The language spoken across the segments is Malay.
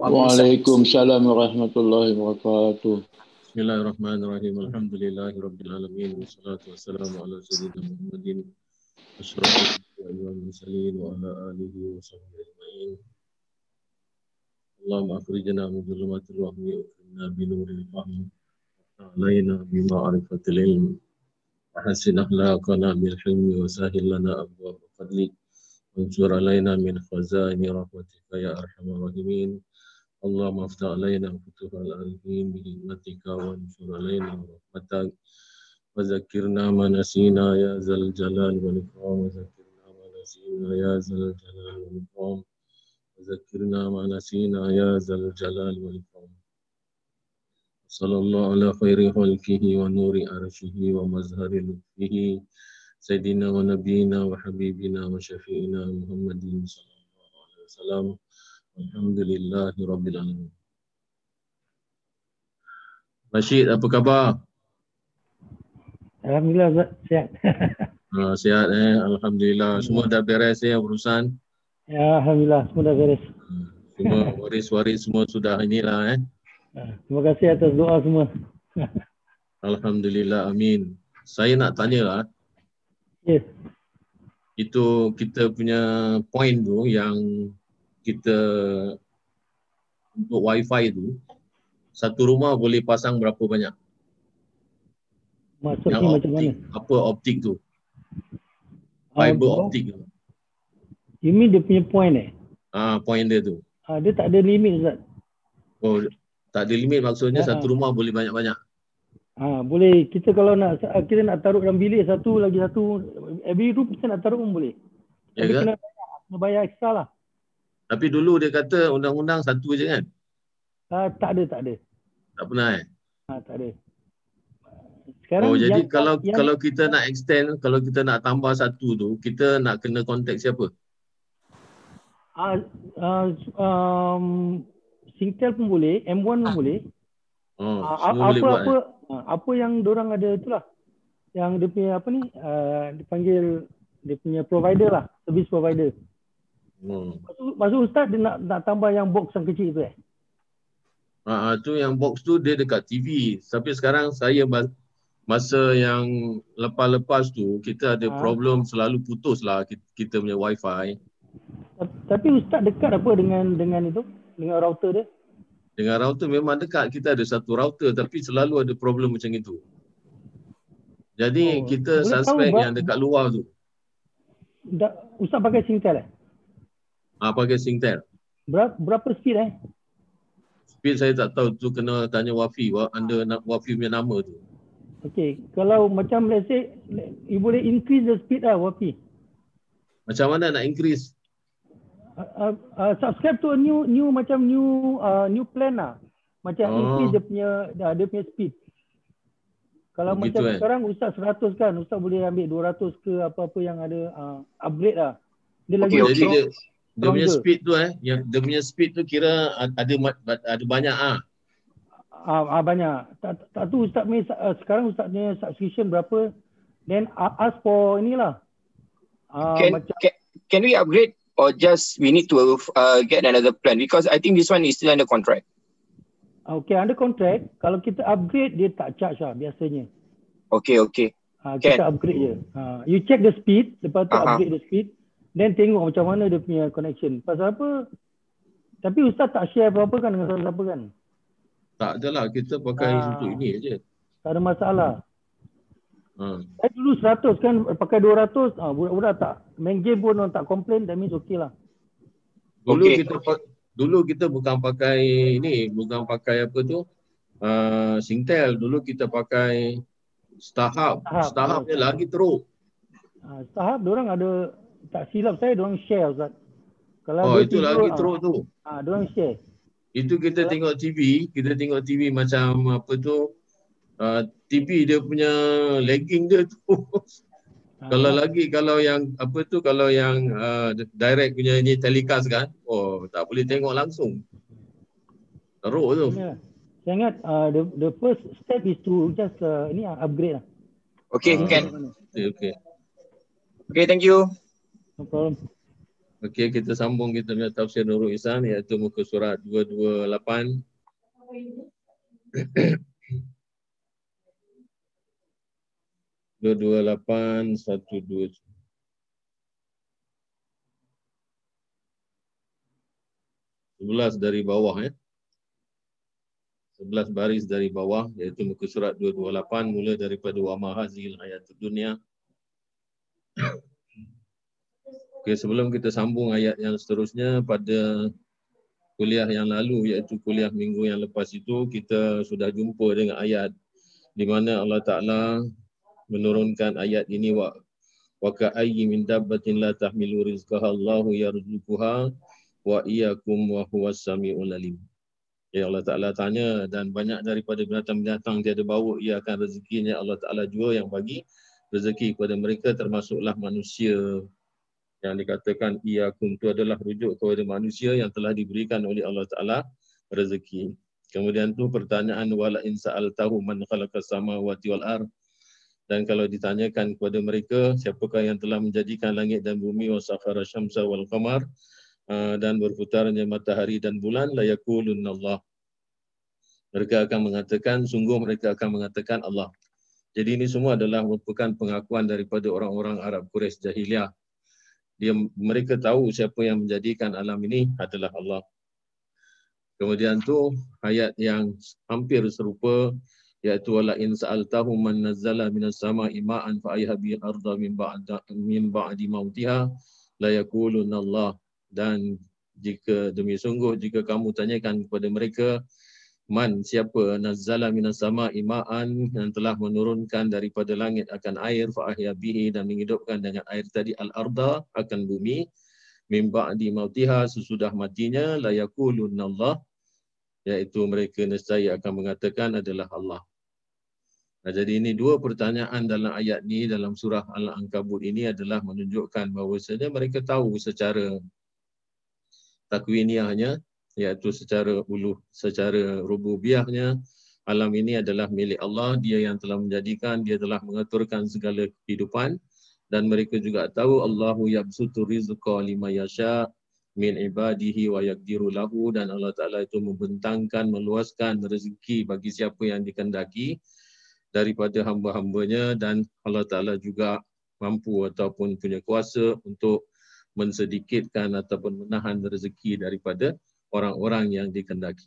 وعليكم السلام. ورحمة الله وبركاته. بسم الله الرحمن الرحيم. الحمد لله رب العالمين والصلاة والسلام على سيدنا محمد أشرف المرسلين وعلى آله وصحبه أجمعين. اللهم أخرجنا من ظلمات الوهم وأكرمنا بنور الفهم علينا بمعرفة العلم. وحسن أخلاقنا بالحلم وسهل لنا أبواب فضلك وانشر علينا من خزائن رحمتك يا أرحم الراحمين. اللهم افتح علينا فتوح العارفين بحكمتك وانشر علينا رحمتك. وذكرنا ما نسينا يا ذا الجلال والإكرام. وذكرنا ما نسينا يا ذا الجلال والإكرام. وذكرنا ما نسينا يا ذا الجلال والإكرام. صلى الله على خير خلقه ونور عرشه ومزهر لطفه. سيدنا ونبينا وحبيبنا وشفيعنا محمد صلى الله عليه وسلم. الحمد لله رب Rashid, apa khabar? Alhamdulillah, sihat. Ha, sihat eh, Alhamdulillah. Hmm. Semua dah beres ya, eh, urusan? Ya, Alhamdulillah, semua dah beres. Hmm. Semua waris-waris semua sudah inilah eh. Ya, terima kasih atas doa semua. Alhamdulillah, amin. Saya nak tanya lah. Yes. Itu kita punya point tu yang kita untuk wifi tu satu rumah boleh pasang berapa banyak? Maksudnya yang macam mana? optik, apa optik tu? Fiber Ah, optik tu. You mean dia punya point eh? Ah, point dia tu. Ah, dia tak ada limit Zat. Oh, tak ada limit maksudnya Ya. satu rumah boleh banyak-banyak. Ha, boleh kita kalau nak kita nak taruh dalam bilik satu lagi satu every room kita nak taruh pun boleh. Ya Tapi ke? kena bayar, kena bayar extra lah. Tapi dulu dia kata undang-undang satu je kan? Ah, tak ada, tak ada. Tak pernah eh? Ha, tak ada. oh, jadi kalau yang, kalau kita nak extend, kalau kita nak tambah satu tu, kita nak kena contact siapa? ah, ah, um, Singtel pun boleh, M1 pun boleh. Oh, Ah, apa boleh buat apa eh? ah, apa yang orang ada itulah. Yang dia punya apa ni? Uh, dipanggil dia punya provider lah, service provider. Hmm. Maksud, maksud ustaz dia nak nak tambah yang box yang kecil tu eh? Ah, ah, tu yang box tu dia dekat TV. Tapi sekarang saya masa yang lepas-lepas tu kita ada Ah. problem selalu putus lah kita, kita punya wifi Tapi ustaz dekat apa dengan dengan itu? Dengan router dia? dengan router memang dekat kita ada satu router tapi selalu ada problem macam itu. Jadi Oh, kita tahu suspect ber- yang dekat luar tu Da, ustaz pakai Singtel eh? Ah pakai Singtel. Berapa berapa speed eh? Speed saya tak tahu tu kena tanya Wafi wa anda nak Wafi punya nama tu. Okey, kalau macam let's say you boleh increase the speed lah Wafi. Macam mana nak increase? Uh, uh, uh, subscribe to a new new macam new uh, new plan lah. Macam Oh. increase dia punya uh, dia punya speed. Kalau Begitu, macam eh? sekarang ustaz 100 kan, ustaz boleh ambil 200 ke apa-apa yang ada uh, upgrade lah. Dia lagi Okey, Jadi dia dia punya speed tu eh yang dia punya speed tu kira ada ada banyak ah. Ah, ah banyak. Tak, tak tu ustaz punya uh, sekarang ustaz punya subscription berapa? Then uh, ask for inilah. Uh, Can, macam can can we upgrade or just we need to uh, get another plan because I think this one is still under contract. okay under contract kalau kita upgrade dia tak charge lah biasanya. Okay, okay. Ha, kita Can. upgrade je. Ha, you check the speed, lepas tu Aha. upgrade the speed. Then tengok macam mana dia punya connection. Pasal apa? Tapi Ustaz tak share apa-apa kan dengan siapa-siapa kan? Tak adalah kita pakai Ah. untuk ini aje. Tak ada masalah. Ha. Saya dulu 100 kan, pakai 200, ah, budak-budak tak. Main game pun orang tak complain, that means okay lah. Dulu Okey. kita dulu kita bukan pakai ini, bukan pakai apa tu? Uh, Singtel. Dulu kita pakai Starhub. Starhub. Starhub dia lagi teruk. Ha, Tahap orang ada, tak silap saya, orang share Ustaz. Kalau Oh, dia itu tidur, lagi ah, teruk tu. Ah, orang share. Itu kita tengok TV, kita tengok TV macam apa tu? Uh, TV dia punya lagging dia tu. Ah, kalau lagi kalau yang apa tu kalau yang uh, direct punya ni telecast kan, oh tak boleh tengok langsung. Teruk tu. Ya. Saya ingat uh, the the first step is to just uh, ini ah, upgrade lah. Okay, Ah. can. Okay, okay. Okay, thank you. No problem. Okey, kita sambung kita punya tafsir Nurul Ihsan iaitu muka surat 228. Dua dua lapan satu dua sebelas dari bawah ya. Sebelas baris dari bawah iaitu muka surat 228 mula daripada wa mahazil hayatud dunia. Okey, sebelum kita sambung ayat yang seterusnya pada kuliah yang lalu iaitu kuliah minggu yang lepas itu kita sudah jumpa dengan ayat di mana Allah Taala menurunkan ayat ini wa wa ka'ayyi min dabbatin la tahmilu rizqaha Allahu yarzuquha wa iyyakum wa huwas samiul alim. Ya Allah Ta'ala tanya dan banyak daripada binatang-binatang tiada bawa ia akan rezekinya Allah Ta'ala jua yang bagi rezeki kepada mereka termasuklah manusia yang dikatakan iyakum itu adalah rujuk kepada manusia yang telah diberikan oleh Allah Taala rezeki. Kemudian tu pertanyaan wala in sa'altahu man khalaqas samawati wal ard dan kalau ditanyakan kepada mereka siapakah yang telah menjadikan langit dan bumi wa sakhara syamsa wal qamar ah, dan berputarnya matahari dan bulan la yaqulun Allah. Mereka akan mengatakan sungguh mereka akan mengatakan Allah. Jadi ini semua adalah merupakan pengakuan daripada orang-orang Arab Quraisy jahiliah dia mereka tahu siapa yang menjadikan alam ini adalah Allah. Kemudian tu ayat yang hampir serupa iaitu wala in sa'altahu man nazzala minas sama'i ma'an fa ayhabi arda min ba'da min ba'di mautiha la yaquluna Allah dan jika demi sungguh jika kamu tanyakan kepada mereka Man siapa nazzala minas sama imaan yang telah menurunkan daripada langit akan air fa ahya bihi dan menghidupkan dengan air tadi al arda akan bumi min ba'di mautiha sesudah matinya la yaqulun Allah iaitu mereka nescaya akan mengatakan adalah Allah. Nah, jadi ini dua pertanyaan dalam ayat ni dalam surah Al-Ankabut ini adalah menunjukkan bahawa mereka tahu secara takwiniahnya iaitu secara ulu secara rububiahnya alam ini adalah milik Allah dia yang telah menjadikan dia telah mengaturkan segala kehidupan. Dan mereka juga tahu Allahu yabsutu rizqa lima yasha min ibadihi wa yaqdiru lahu. Dan Allah Taala itu membentangkan meluaskan rezeki bagi siapa yang dikendaki daripada hamba-hambanya. Dan Allah Taala juga mampu ataupun punya kuasa untuk mensedikitkan ataupun menahan rezeki daripada orang-orang yang dikendaki.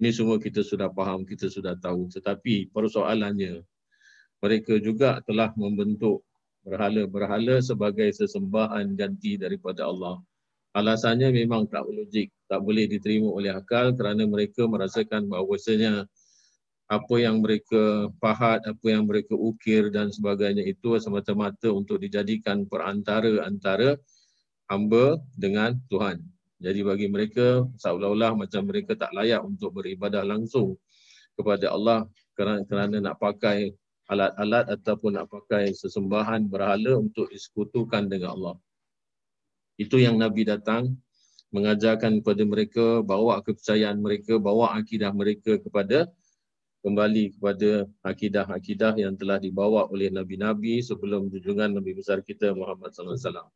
Ini semua kita sudah faham, kita sudah tahu. Tetapi persoalannya, mereka juga telah membentuk berhala-berhala sebagai sesembahan ganti daripada Allah. Alasannya memang tak logik, tak boleh diterima oleh akal kerana mereka merasakan bahawasanya apa yang mereka pahat, apa yang mereka ukir dan sebagainya itu semata-mata untuk dijadikan perantara antara hamba dengan Tuhan. Jadi bagi mereka seolah-olah macam mereka tak layak untuk beribadah langsung kepada Allah kerana, kerana nak pakai alat-alat ataupun nak pakai sesembahan berhala untuk disekutukan dengan Allah. Itu yang Nabi datang mengajarkan kepada mereka, bawa kepercayaan mereka, bawa akidah mereka kepada kembali kepada akidah-akidah yang telah dibawa oleh Nabi-Nabi sebelum junjungan Nabi besar kita Muhammad sallallahu alaihi wasallam.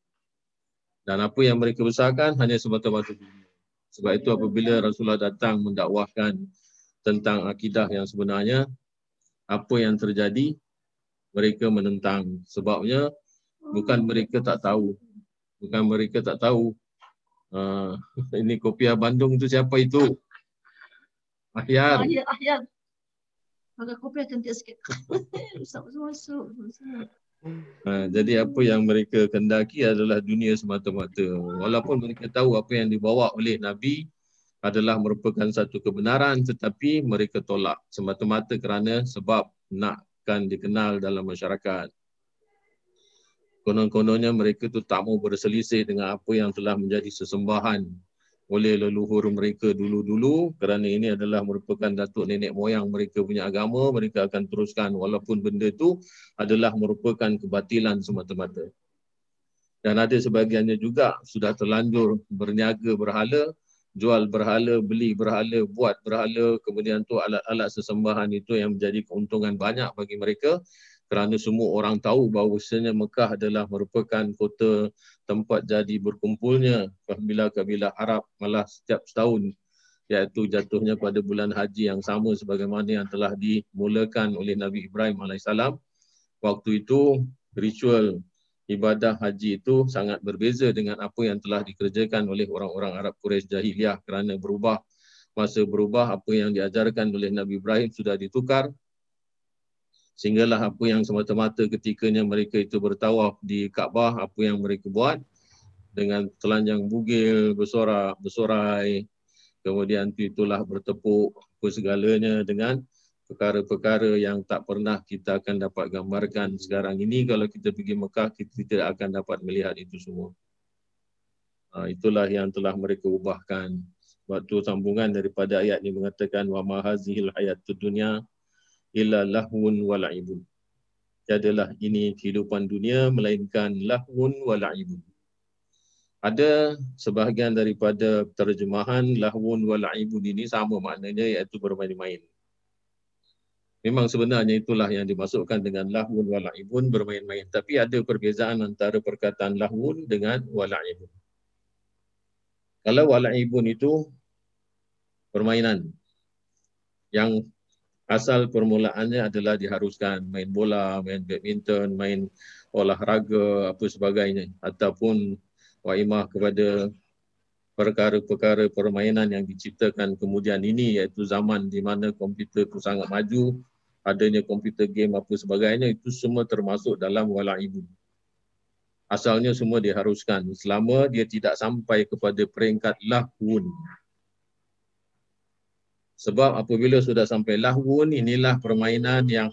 Dan apa yang mereka besarkan hanya semata-mata dunia. Sebab itu apabila Rasulullah datang mendakwahkan tentang akidah yang sebenarnya, apa yang terjadi, mereka menentang. Sebabnya bukan mereka tak tahu. Bukan mereka tak tahu. Uh, ini kopiah Bandung tu siapa itu? Ahyar. Ahyar, Ahyar. Pakai kopiah cantik sikit. Masuk, masuk. Ha, jadi apa yang mereka kendaki adalah dunia semata-mata. Walaupun mereka tahu apa yang dibawa oleh Nabi adalah merupakan satu kebenaran tetapi mereka tolak semata-mata kerana sebab nakkan dikenal dalam masyarakat. Konon-kononnya mereka tu tak mau berselisih dengan apa yang telah menjadi sesembahan oleh leluhur mereka dulu-dulu kerana ini adalah merupakan datuk nenek moyang mereka punya agama mereka akan teruskan walaupun benda itu adalah merupakan kebatilan semata-mata. Dan ada sebahagiannya juga sudah terlanjur berniaga berhala jual berhala beli berhala buat berhala kemudian tu alat-alat sesembahan itu yang menjadi keuntungan banyak bagi mereka kerana semua orang tahu bahawasanya Mekah adalah merupakan kota tempat jadi berkumpulnya kabilah-kabilah Arab malah setiap setahun iaitu jatuhnya pada bulan haji yang sama sebagaimana yang telah dimulakan oleh Nabi Ibrahim AS. Waktu itu ritual ibadah haji itu sangat berbeza dengan apa yang telah dikerjakan oleh orang-orang Arab Quraisy jahiliah kerana berubah masa berubah apa yang diajarkan oleh Nabi Ibrahim sudah ditukar sehinggalah apa yang semata-mata ketikanya mereka itu bertawaf di Kaabah apa yang mereka buat dengan telanjang bugil bersorak bersorai kemudian itu itulah bertepuk apa segalanya dengan perkara-perkara yang tak pernah kita akan dapat gambarkan sekarang ini. Kalau kita pergi Mekah kita tidak akan dapat melihat itu semua. Ha, itulah yang telah mereka ubahkan. Waktu sambungan daripada ayat ini mengatakan wa ma hazihil hayatud dunya illa lahun wa la'ibun. Jadilah ini kehidupan dunia melainkan lahun wa la'ibun. Ada sebahagian daripada terjemahan lahun wa la'ibun ini sama maknanya iaitu bermain-main. Memang sebenarnya itulah yang dimasukkan dengan lahun wa la'ibun bermain-main. Tapi ada perbezaan antara perkataan lahun dengan wa la'ibun. Kalau wa la'ibun itu permainan yang asal permulaannya adalah diharuskan main bola, main badminton, main olahraga apa sebagainya. Ataupun waimah kepada perkara-perkara permainan yang diciptakan kemudian ini iaitu zaman di mana komputer itu sangat maju adanya komputer game apa sebagainya itu semua termasuk dalam walaibu asalnya semua diharuskan. Selama dia tidak sampai kepada peringkat lahun sebab apabila sudah sampai lahun, inilah permainan yang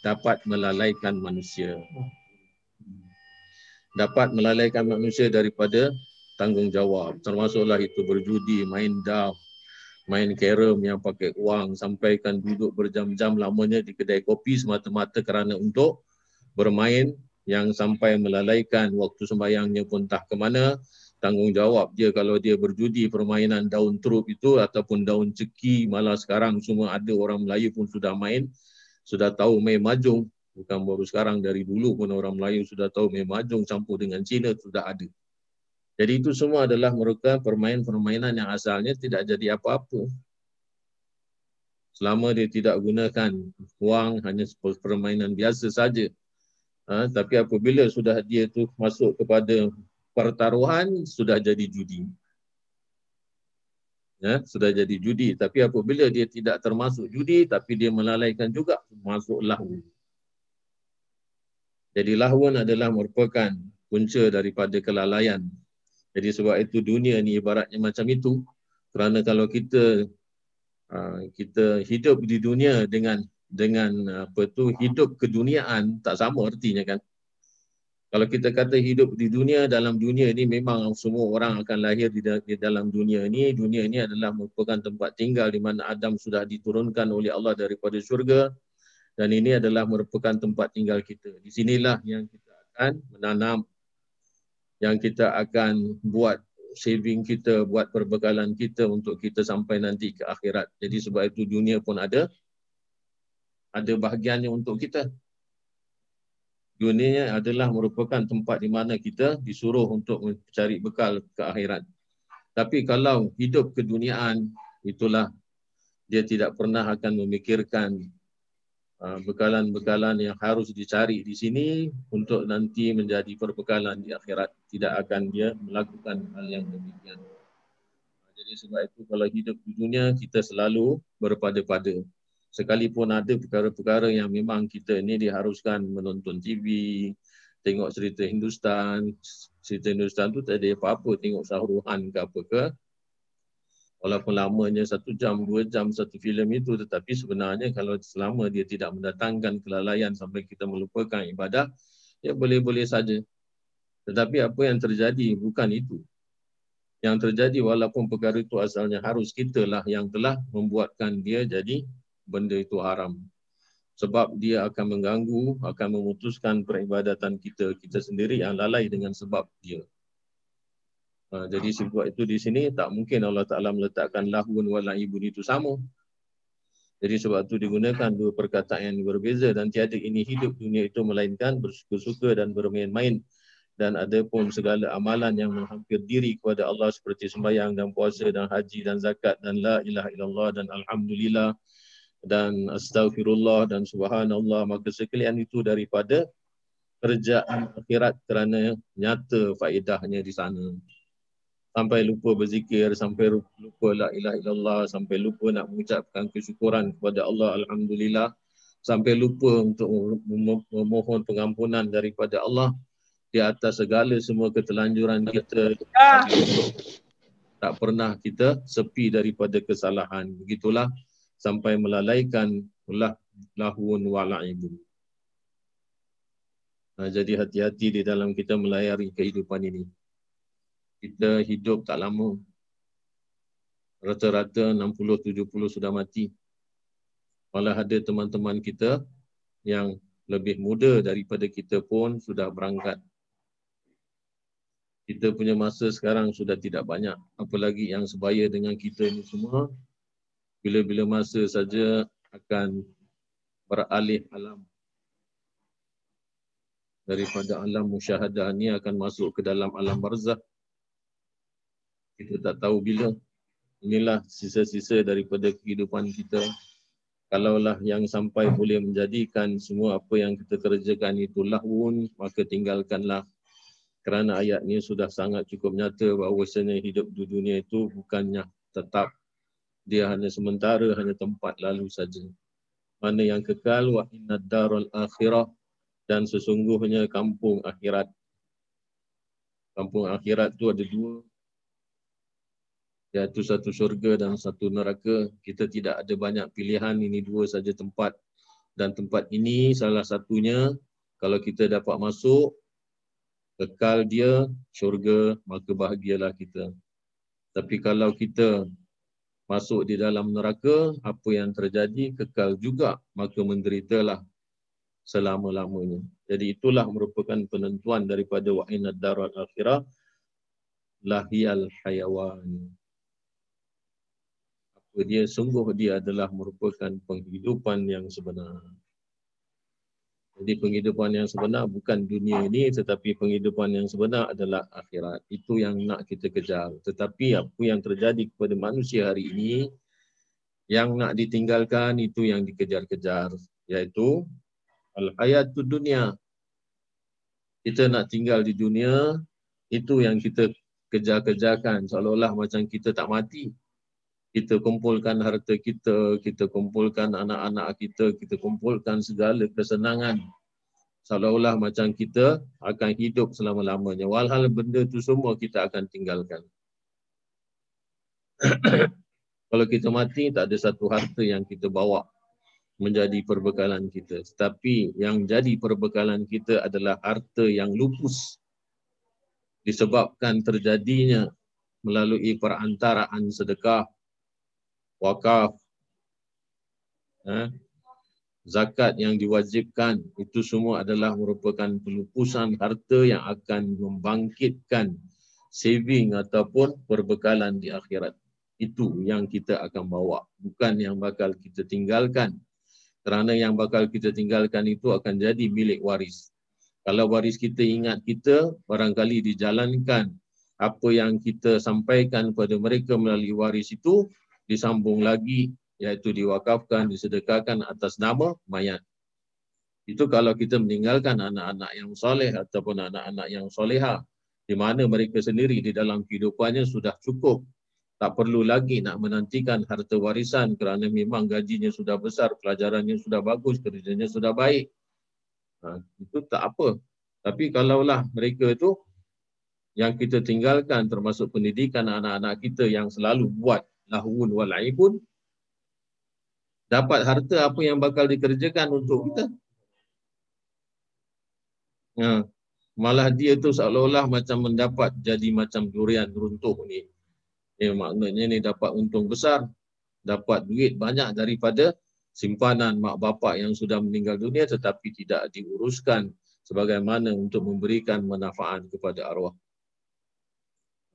dapat melalaikan manusia. Dapat melalaikan manusia daripada tanggungjawab. Termasuklah itu berjudi, main dam, main carom yang pakai wang, sampaikan duduk berjam-jam lamanya di kedai kopi semata-mata kerana untuk bermain yang sampai melalaikan waktu sembahyangnya pun tak ke mana, tanggungjawab dia kalau dia berjudi permainan daun trup itu ataupun daun ceki. Malah sekarang semua ada orang Melayu pun sudah main sudah tahu main majung bukan baru sekarang dari dulu pun orang Melayu sudah tahu main majung campur dengan Cina sudah ada. Jadi itu semua adalah merupakan permainan-permainan yang asalnya tidak jadi apa-apa. Selama dia tidak gunakan wang hanya permainan biasa saja. Ha, tapi apabila sudah dia tu masuk kepada pertaruhan sudah jadi judi. Ya, sudah jadi judi. Tapi apabila dia tidak termasuk judi, tapi dia melalaikan juga, masuk lahun. Jadi lahun adalah merupakan punca daripada kelalaian. Jadi sebab itu dunia ni ibaratnya macam itu. Kerana kalau kita uh, kita hidup di dunia dengan dengan apa tu hidup keduniaan tak sama artinya kan kalau kita kata hidup di dunia dalam dunia ini memang semua orang akan lahir di, dalam dunia ini dunia ini adalah merupakan tempat tinggal di mana Adam sudah diturunkan oleh Allah daripada syurga. Dan ini adalah merupakan tempat tinggal kita. Di sinilah yang kita akan menanam yang kita akan buat saving kita buat perbekalan kita untuk kita sampai nanti ke akhirat. Jadi sebab itu dunia pun ada ada bahagiannya untuk kita dunia adalah merupakan tempat di mana kita disuruh untuk mencari bekal ke akhirat. Tapi kalau hidup keduniaan, itulah dia tidak pernah akan memikirkan uh, bekalan-bekalan yang harus dicari di sini untuk nanti menjadi perbekalan di akhirat. Tidak akan dia melakukan hal yang demikian. Jadi sebab itu kalau hidup di dunia, kita selalu berpada-pada sekalipun ada perkara-perkara yang memang kita ni diharuskan menonton TV, tengok cerita Hindustan, cerita Hindustan tu tak ada apa-apa, tengok sahruhan ke apa ke. Walaupun lamanya satu jam, dua jam satu filem itu, tetapi sebenarnya kalau selama dia tidak mendatangkan kelalaian sampai kita melupakan ibadah, ya boleh-boleh saja. Tetapi apa yang terjadi bukan itu. Yang terjadi walaupun perkara itu asalnya harus kita lah yang telah membuatkan dia jadi benda itu haram. Sebab dia akan mengganggu, akan memutuskan peribadatan kita, kita sendiri yang lalai dengan sebab dia. Ha, jadi sebab itu di sini tak mungkin Allah Ta'ala meletakkan lahun wa la'ibun itu sama. Jadi sebab itu digunakan dua perkataan yang berbeza dan tiada ini hidup dunia itu melainkan bersuka-suka dan bermain-main dan ada pun segala amalan yang menghampir diri kepada Allah seperti sembahyang dan puasa dan haji dan zakat dan la ilaha illallah dan alhamdulillah dan astaghfirullah dan subhanallah maka sekalian itu daripada kerjaan akhirat kerana nyata faedahnya di sana sampai lupa berzikir, sampai lupa la ilaha illallah, sampai lupa nak mengucapkan kesyukuran kepada Allah Alhamdulillah, sampai lupa untuk memohon pengampunan daripada Allah di atas segala semua ketelanjuran kita. Tak pernah kita sepi daripada kesalahan. Begitulah sampai melalaikan lah lahun wala'ibun. Nah, jadi hati-hati di dalam kita melayari kehidupan ini kita hidup tak lama. Rata-rata 60-70 sudah mati. Malah ada teman-teman kita yang lebih muda daripada kita pun sudah berangkat. Kita punya masa sekarang sudah tidak banyak. Apalagi yang sebaya dengan kita ini semua. Bila-bila masa saja akan beralih alam. Daripada alam musyahadah ini akan masuk ke dalam alam barzah kita tak tahu bila. Inilah sisa-sisa daripada kehidupan kita. Kalaulah yang sampai boleh menjadikan semua apa yang kita kerjakan itu lahun, maka tinggalkanlah. Kerana ayat ini sudah sangat cukup nyata bahawa hidup di dunia itu bukannya tetap. Dia hanya sementara, hanya tempat lalu saja. Mana yang kekal, wa inna darul akhirah dan sesungguhnya kampung akhirat. Kampung akhirat tu ada dua, iaitu satu syurga dan satu neraka. Kita tidak ada banyak pilihan, ini dua saja tempat. Dan tempat ini salah satunya, kalau kita dapat masuk, kekal dia syurga, maka bahagialah kita. Tapi kalau kita masuk di dalam neraka, apa yang terjadi kekal juga, maka menderitalah selama-lamanya. Jadi itulah merupakan penentuan daripada wa'inad darat akhirah lahiyal hayawan dia sungguh dia adalah merupakan penghidupan yang sebenar. Jadi penghidupan yang sebenar bukan dunia ini tetapi penghidupan yang sebenar adalah akhirat. Itu yang nak kita kejar. Tetapi apa yang terjadi kepada manusia hari ini yang nak ditinggalkan itu yang dikejar-kejar iaitu al-hayatud dunia. Kita nak tinggal di dunia itu yang kita kejar-kejarkan seolah-olah macam kita tak mati kita kumpulkan harta kita, kita kumpulkan anak-anak kita, kita kumpulkan segala kesenangan. Seolah-olah macam kita akan hidup selama-lamanya. Walhal benda tu semua kita akan tinggalkan. Kalau kita mati, tak ada satu harta yang kita bawa menjadi perbekalan kita. Tetapi yang jadi perbekalan kita adalah harta yang lupus. Disebabkan terjadinya melalui perantaraan sedekah, wakaf, eh, zakat yang diwajibkan, itu semua adalah merupakan pelupusan harta yang akan membangkitkan saving ataupun perbekalan di akhirat. Itu yang kita akan bawa, bukan yang bakal kita tinggalkan. Kerana yang bakal kita tinggalkan itu akan jadi milik waris. Kalau waris kita ingat kita, barangkali dijalankan apa yang kita sampaikan kepada mereka melalui waris itu, disambung lagi iaitu diwakafkan, disedekahkan atas nama mayat. Itu kalau kita meninggalkan anak-anak yang soleh ataupun anak-anak yang soleha di mana mereka sendiri di dalam kehidupannya sudah cukup. Tak perlu lagi nak menantikan harta warisan kerana memang gajinya sudah besar, pelajarannya sudah bagus, kerjanya sudah baik. Ha, itu tak apa. Tapi kalaulah mereka itu yang kita tinggalkan termasuk pendidikan anak-anak kita yang selalu buat lahun wal aibun dapat harta apa yang bakal dikerjakan untuk kita? Ya. malah dia tu seolah-olah macam mendapat jadi macam durian runtuh ni. Ya, maknanya ni dapat untung besar dapat duit banyak daripada simpanan mak bapak yang sudah meninggal dunia tetapi tidak diuruskan sebagaimana untuk memberikan manfaat kepada arwah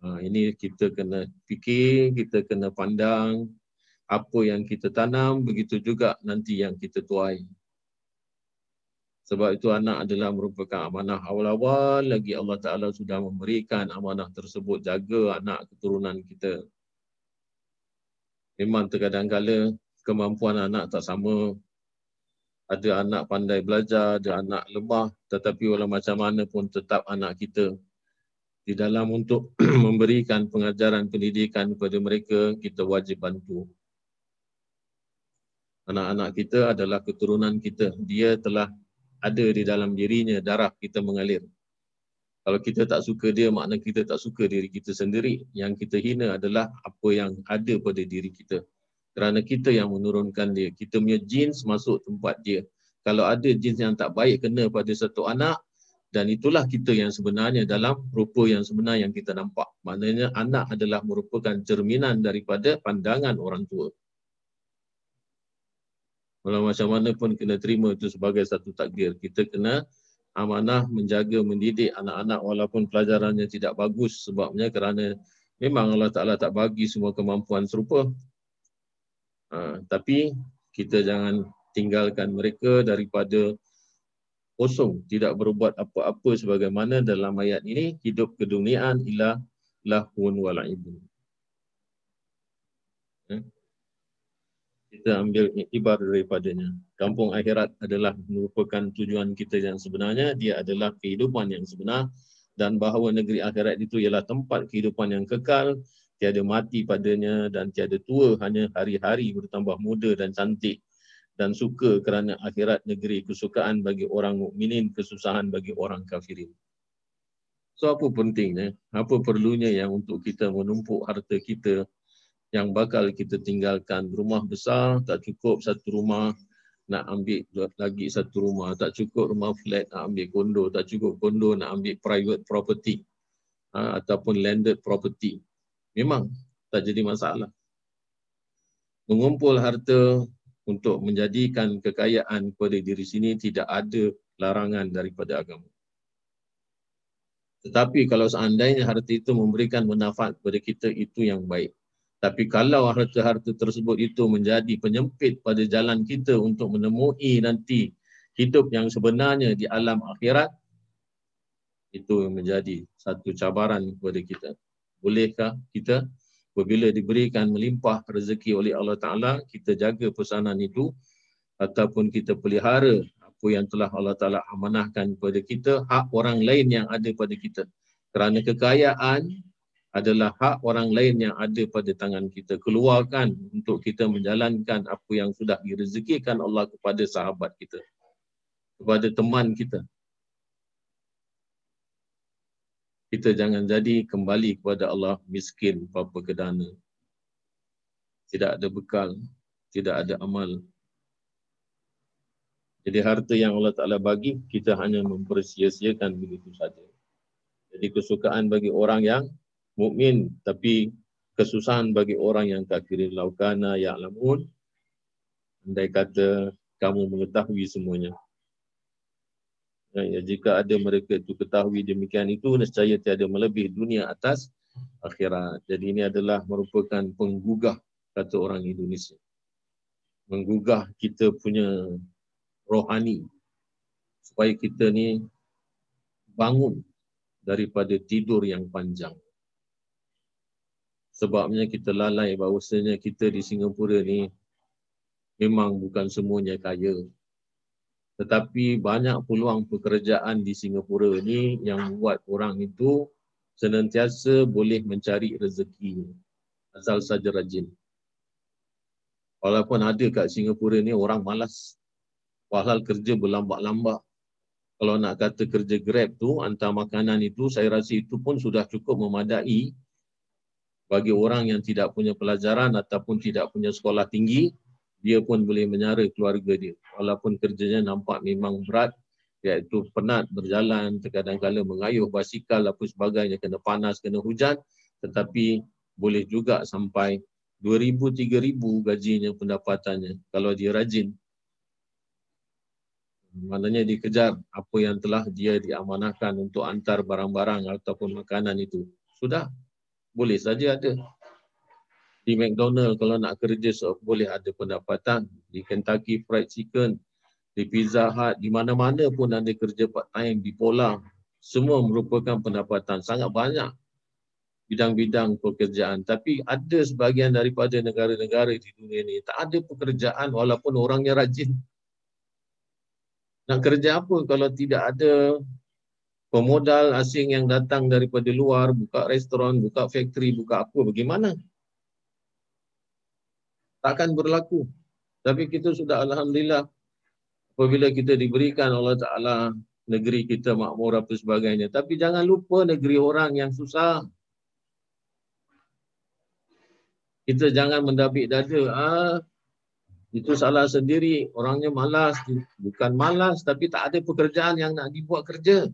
Ha, ini kita kena fikir, kita kena pandang apa yang kita tanam, begitu juga nanti yang kita tuai. Sebab itu anak adalah merupakan amanah awal-awal lagi Allah Ta'ala sudah memberikan amanah tersebut jaga anak keturunan kita. Memang terkadang kala kemampuan anak tak sama. Ada anak pandai belajar, ada anak lemah. Tetapi walau macam mana pun tetap anak kita. Di dalam untuk memberikan pengajaran pendidikan kepada mereka, kita wajib bantu. Anak-anak kita adalah keturunan kita. Dia telah ada di dalam dirinya, darah kita mengalir. Kalau kita tak suka dia, makna kita tak suka diri kita sendiri. Yang kita hina adalah apa yang ada pada diri kita kerana kita yang menurunkan dia. Kita punya jins masuk tempat dia. Kalau ada jins yang tak baik kena pada satu anak dan itulah kita yang sebenarnya dalam rupa yang sebenar yang kita nampak. Maknanya anak adalah merupakan cerminan daripada pandangan orang tua. Walau macam mana pun kena terima itu sebagai satu takdir. Kita kena amanah menjaga mendidik anak-anak walaupun pelajarannya tidak bagus sebabnya kerana memang Allah Ta'ala tak bagi semua kemampuan serupa. Ha, tapi kita jangan tinggalkan mereka daripada kosong, tidak berbuat apa-apa sebagaimana dalam ayat ini, hidup keduniaan ilah lahun wala'ibun. Ha? Kita ambil ibar daripadanya. Kampung akhirat adalah merupakan tujuan kita yang sebenarnya, dia adalah kehidupan yang sebenar dan bahawa negeri akhirat itu ialah tempat kehidupan yang kekal tiada mati padanya dan tiada tua hanya hari-hari bertambah muda dan cantik dan suka kerana akhirat negeri kesukaan bagi orang mukminin kesusahan bagi orang kafirin. So apa pentingnya? Apa perlunya yang untuk kita menumpuk harta kita yang bakal kita tinggalkan rumah besar tak cukup satu rumah nak ambil lagi satu rumah tak cukup rumah flat nak ambil kondo tak cukup kondo nak ambil private property ha, ataupun landed property memang tak jadi masalah. Mengumpul harta untuk menjadikan kekayaan kepada diri sini tidak ada larangan daripada agama. Tetapi kalau seandainya harta itu memberikan manfaat kepada kita, itu yang baik. Tapi kalau harta-harta tersebut itu menjadi penyempit pada jalan kita untuk menemui nanti hidup yang sebenarnya di alam akhirat, itu menjadi satu cabaran kepada kita bolehkah kita apabila diberikan melimpah rezeki oleh Allah Ta'ala, kita jaga pesanan itu ataupun kita pelihara apa yang telah Allah Ta'ala amanahkan kepada kita, hak orang lain yang ada pada kita. Kerana kekayaan adalah hak orang lain yang ada pada tangan kita. Keluarkan untuk kita menjalankan apa yang sudah direzekikan Allah kepada sahabat kita. Kepada teman kita. Kita jangan jadi kembali kepada Allah miskin apa kedana. Tidak ada bekal, tidak ada amal. Jadi harta yang Allah Ta'ala bagi, kita hanya mempersia-siakan begitu saja. Jadi kesukaan bagi orang yang mukmin, tapi kesusahan bagi orang yang kafirin laukana ya'lamun. Andai kata kamu mengetahui semuanya. Ya, jika ada mereka itu ketahui demikian itu, nescaya tiada melebih dunia atas akhirat. Jadi ini adalah merupakan penggugah kata orang Indonesia. Menggugah kita punya rohani supaya kita ni bangun daripada tidur yang panjang. Sebabnya kita lalai bahawasanya kita di Singapura ni memang bukan semuanya kaya. Tetapi banyak peluang pekerjaan di Singapura ni yang buat orang itu senantiasa boleh mencari rezeki asal saja rajin. Walaupun ada kat Singapura ni orang malas. Walhal kerja berlambak-lambak. Kalau nak kata kerja Grab tu, hantar makanan itu, saya rasa itu pun sudah cukup memadai bagi orang yang tidak punya pelajaran ataupun tidak punya sekolah tinggi dia pun boleh menyara keluarga dia. Walaupun kerjanya nampak memang berat, iaitu penat berjalan, terkadang-kadang mengayuh basikal apa sebagainya, kena panas, kena hujan, tetapi boleh juga sampai 2,000, 3,000 gajinya pendapatannya kalau dia rajin. Maknanya dikejar apa yang telah dia diamanahkan untuk antar barang-barang ataupun makanan itu. Sudah, boleh saja ada. Di McDonald kalau nak kerja so, boleh ada pendapatan. Di Kentucky Fried Chicken, di Pizza Hut, di mana-mana pun ada kerja part time, di Pola. Semua merupakan pendapatan. Sangat banyak bidang-bidang pekerjaan. Tapi ada sebahagian daripada negara-negara di dunia ini tak ada pekerjaan walaupun orangnya rajin. Nak kerja apa kalau tidak ada pemodal asing yang datang daripada luar, buka restoran, buka factory, buka apa, bagaimana? Takkan berlaku. Tapi kita sudah Alhamdulillah apabila kita diberikan Allah Ta'ala negeri kita makmur apa sebagainya. Tapi jangan lupa negeri orang yang susah. Kita jangan mendabik dada. Ah, itu salah sendiri. Orangnya malas. Bukan malas tapi tak ada pekerjaan yang nak dibuat kerja.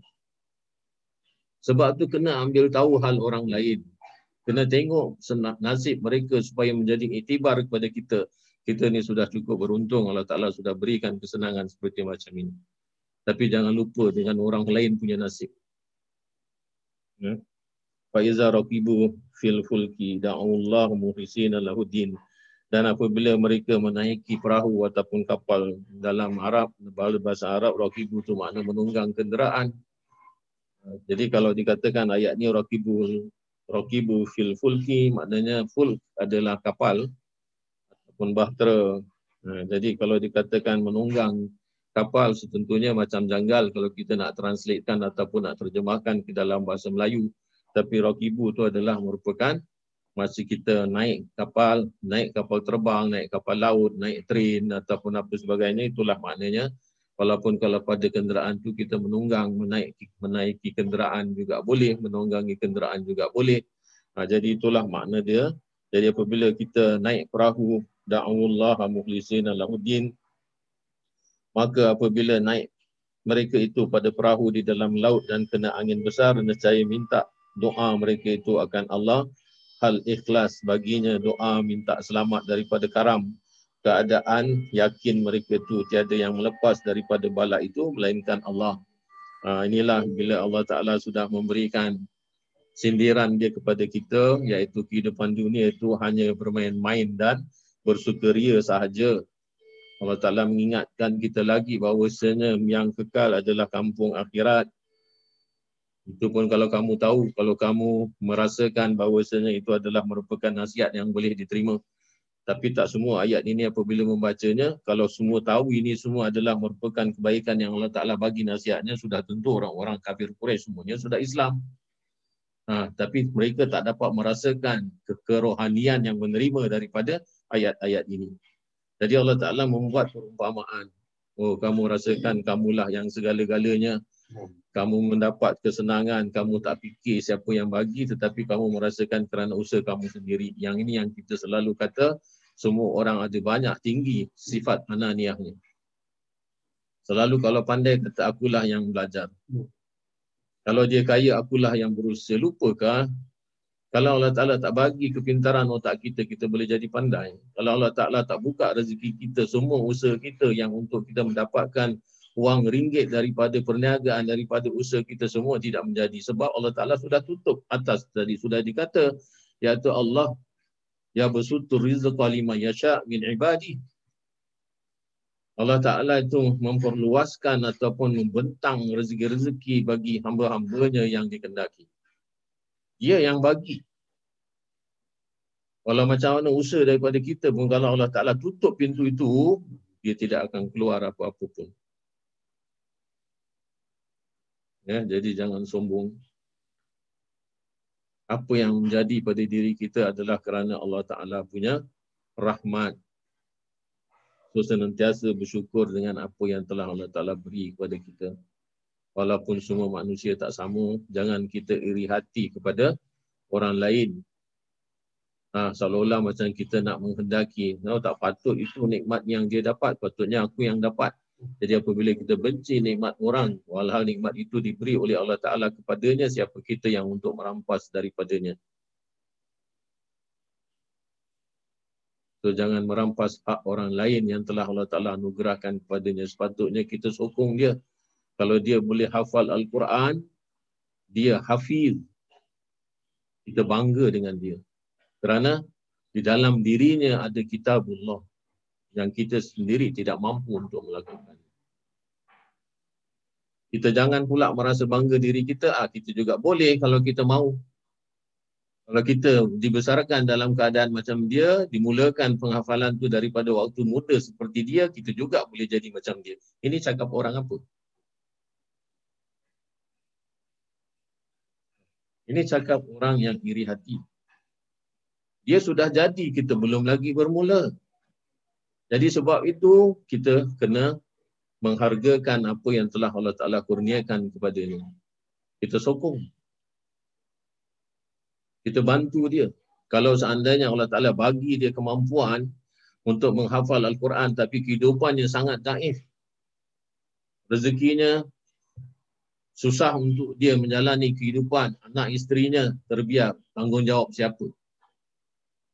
Sebab tu kena ambil tahu hal orang lain. Kena tengok nasib mereka supaya menjadi itibar kepada kita. Kita ni sudah cukup beruntung Allah Ta'ala sudah berikan kesenangan seperti macam ini. Tapi jangan lupa dengan orang lain punya nasib. Ya. Faiza raqibu fil fulki da'ullah muhlisina lahudin. Dan apabila mereka menaiki perahu ataupun kapal dalam Arab, bahasa Arab, raqibu itu makna menunggang kenderaan. Jadi kalau dikatakan ayat ni raqibu raqibu fil fulki maknanya fulk adalah kapal ataupun bahtera. Jadi kalau dikatakan menunggang kapal setentunya macam janggal kalau kita nak translatekan ataupun nak terjemahkan ke dalam bahasa Melayu. Tapi raqibu itu adalah merupakan masa kita naik kapal, naik kapal terbang, naik kapal laut, naik train ataupun apa sebagainya itulah maknanya walaupun kalau pada kenderaan tu kita menunggang menaiki menaiki kenderaan juga boleh menunggangi kenderaan juga boleh. Ha, jadi itulah makna dia. Jadi apabila kita naik perahu da'ullah mukhlisina lahuddin maka apabila naik mereka itu pada perahu di dalam laut dan kena angin besar nescaya minta doa mereka itu akan Allah. Hal ikhlas baginya doa minta selamat daripada karam keadaan yakin mereka tu tiada yang melepas daripada bala itu melainkan Allah. Uh, inilah bila Allah Taala sudah memberikan sindiran dia kepada kita iaitu kehidupan dunia itu hanya bermain-main dan bersukaria sahaja. Allah Taala mengingatkan kita lagi bahawa yang kekal adalah kampung akhirat. Itu pun kalau kamu tahu, kalau kamu merasakan bahawa bahawasanya itu adalah merupakan nasihat yang boleh diterima. Tapi tak semua ayat ini apabila membacanya, kalau semua tahu ini semua adalah merupakan kebaikan yang Allah Ta'ala bagi nasihatnya, sudah tentu orang-orang kafir Quraisy semuanya sudah Islam. Ha, tapi mereka tak dapat merasakan kerohanian yang menerima daripada ayat-ayat ini. Jadi Allah Ta'ala membuat perumpamaan. Oh, kamu rasakan kamulah yang segala-galanya. Kamu mendapat kesenangan, kamu tak fikir siapa yang bagi tetapi kamu merasakan kerana usaha kamu sendiri. Yang ini yang kita selalu kata, semua orang ada banyak tinggi sifat ananiahnya. Selalu kalau pandai kata akulah yang belajar. Kalau dia kaya akulah yang berusaha. Lupakah kalau Allah Ta'ala tak bagi kepintaran otak kita, kita boleh jadi pandai. Kalau Allah Ta'ala tak buka rezeki kita, semua usaha kita yang untuk kita mendapatkan wang ringgit daripada perniagaan, daripada usaha kita semua tidak menjadi. Sebab Allah Ta'ala sudah tutup atas tadi, sudah dikata, iaitu Allah ya basutur rizqa liman yasha min ibadi. Allah Ta'ala itu memperluaskan ataupun membentang rezeki-rezeki bagi hamba-hambanya yang dikendaki. Dia yang bagi. Walau macam mana usaha daripada kita pun kalau Allah Ta'ala tutup pintu itu, dia tidak akan keluar apa-apa pun. Ya, jadi jangan sombong apa yang menjadi pada diri kita adalah kerana Allah Ta'ala punya rahmat. So senantiasa bersyukur dengan apa yang telah Allah Ta'ala beri kepada kita. Walaupun semua manusia tak sama, jangan kita iri hati kepada orang lain. Ha, seolah-olah macam kita nak menghendaki. No, tak patut itu nikmat yang dia dapat, patutnya aku yang dapat. Jadi apabila kita benci nikmat orang, walhal nikmat itu diberi oleh Allah Ta'ala kepadanya, siapa kita yang untuk merampas daripadanya. So jangan merampas hak orang lain yang telah Allah Ta'ala anugerahkan kepadanya. Sepatutnya kita sokong dia. Kalau dia boleh hafal Al-Quran, dia hafiz. Kita bangga dengan dia. Kerana Di dalam dirinya ada kitabullah yang kita sendiri tidak mampu untuk melakukan. Kita jangan pula merasa bangga diri kita, ah kita juga boleh kalau kita mau. Kalau kita dibesarkan dalam keadaan macam dia, dimulakan penghafalan tu daripada waktu muda seperti dia, kita juga boleh jadi macam dia. Ini cakap orang apa? Ini cakap orang yang iri hati. Dia sudah jadi, kita belum lagi bermula. Jadi sebab itu kita kena menghargakan apa yang telah Allah Ta'ala kurniakan kepada dia. Kita sokong. Kita bantu dia. Kalau seandainya Allah Ta'ala bagi dia kemampuan untuk menghafal Al-Quran tapi kehidupannya sangat daif. Rezekinya susah untuk dia menjalani kehidupan anak isterinya terbiar. Tanggungjawab siapa?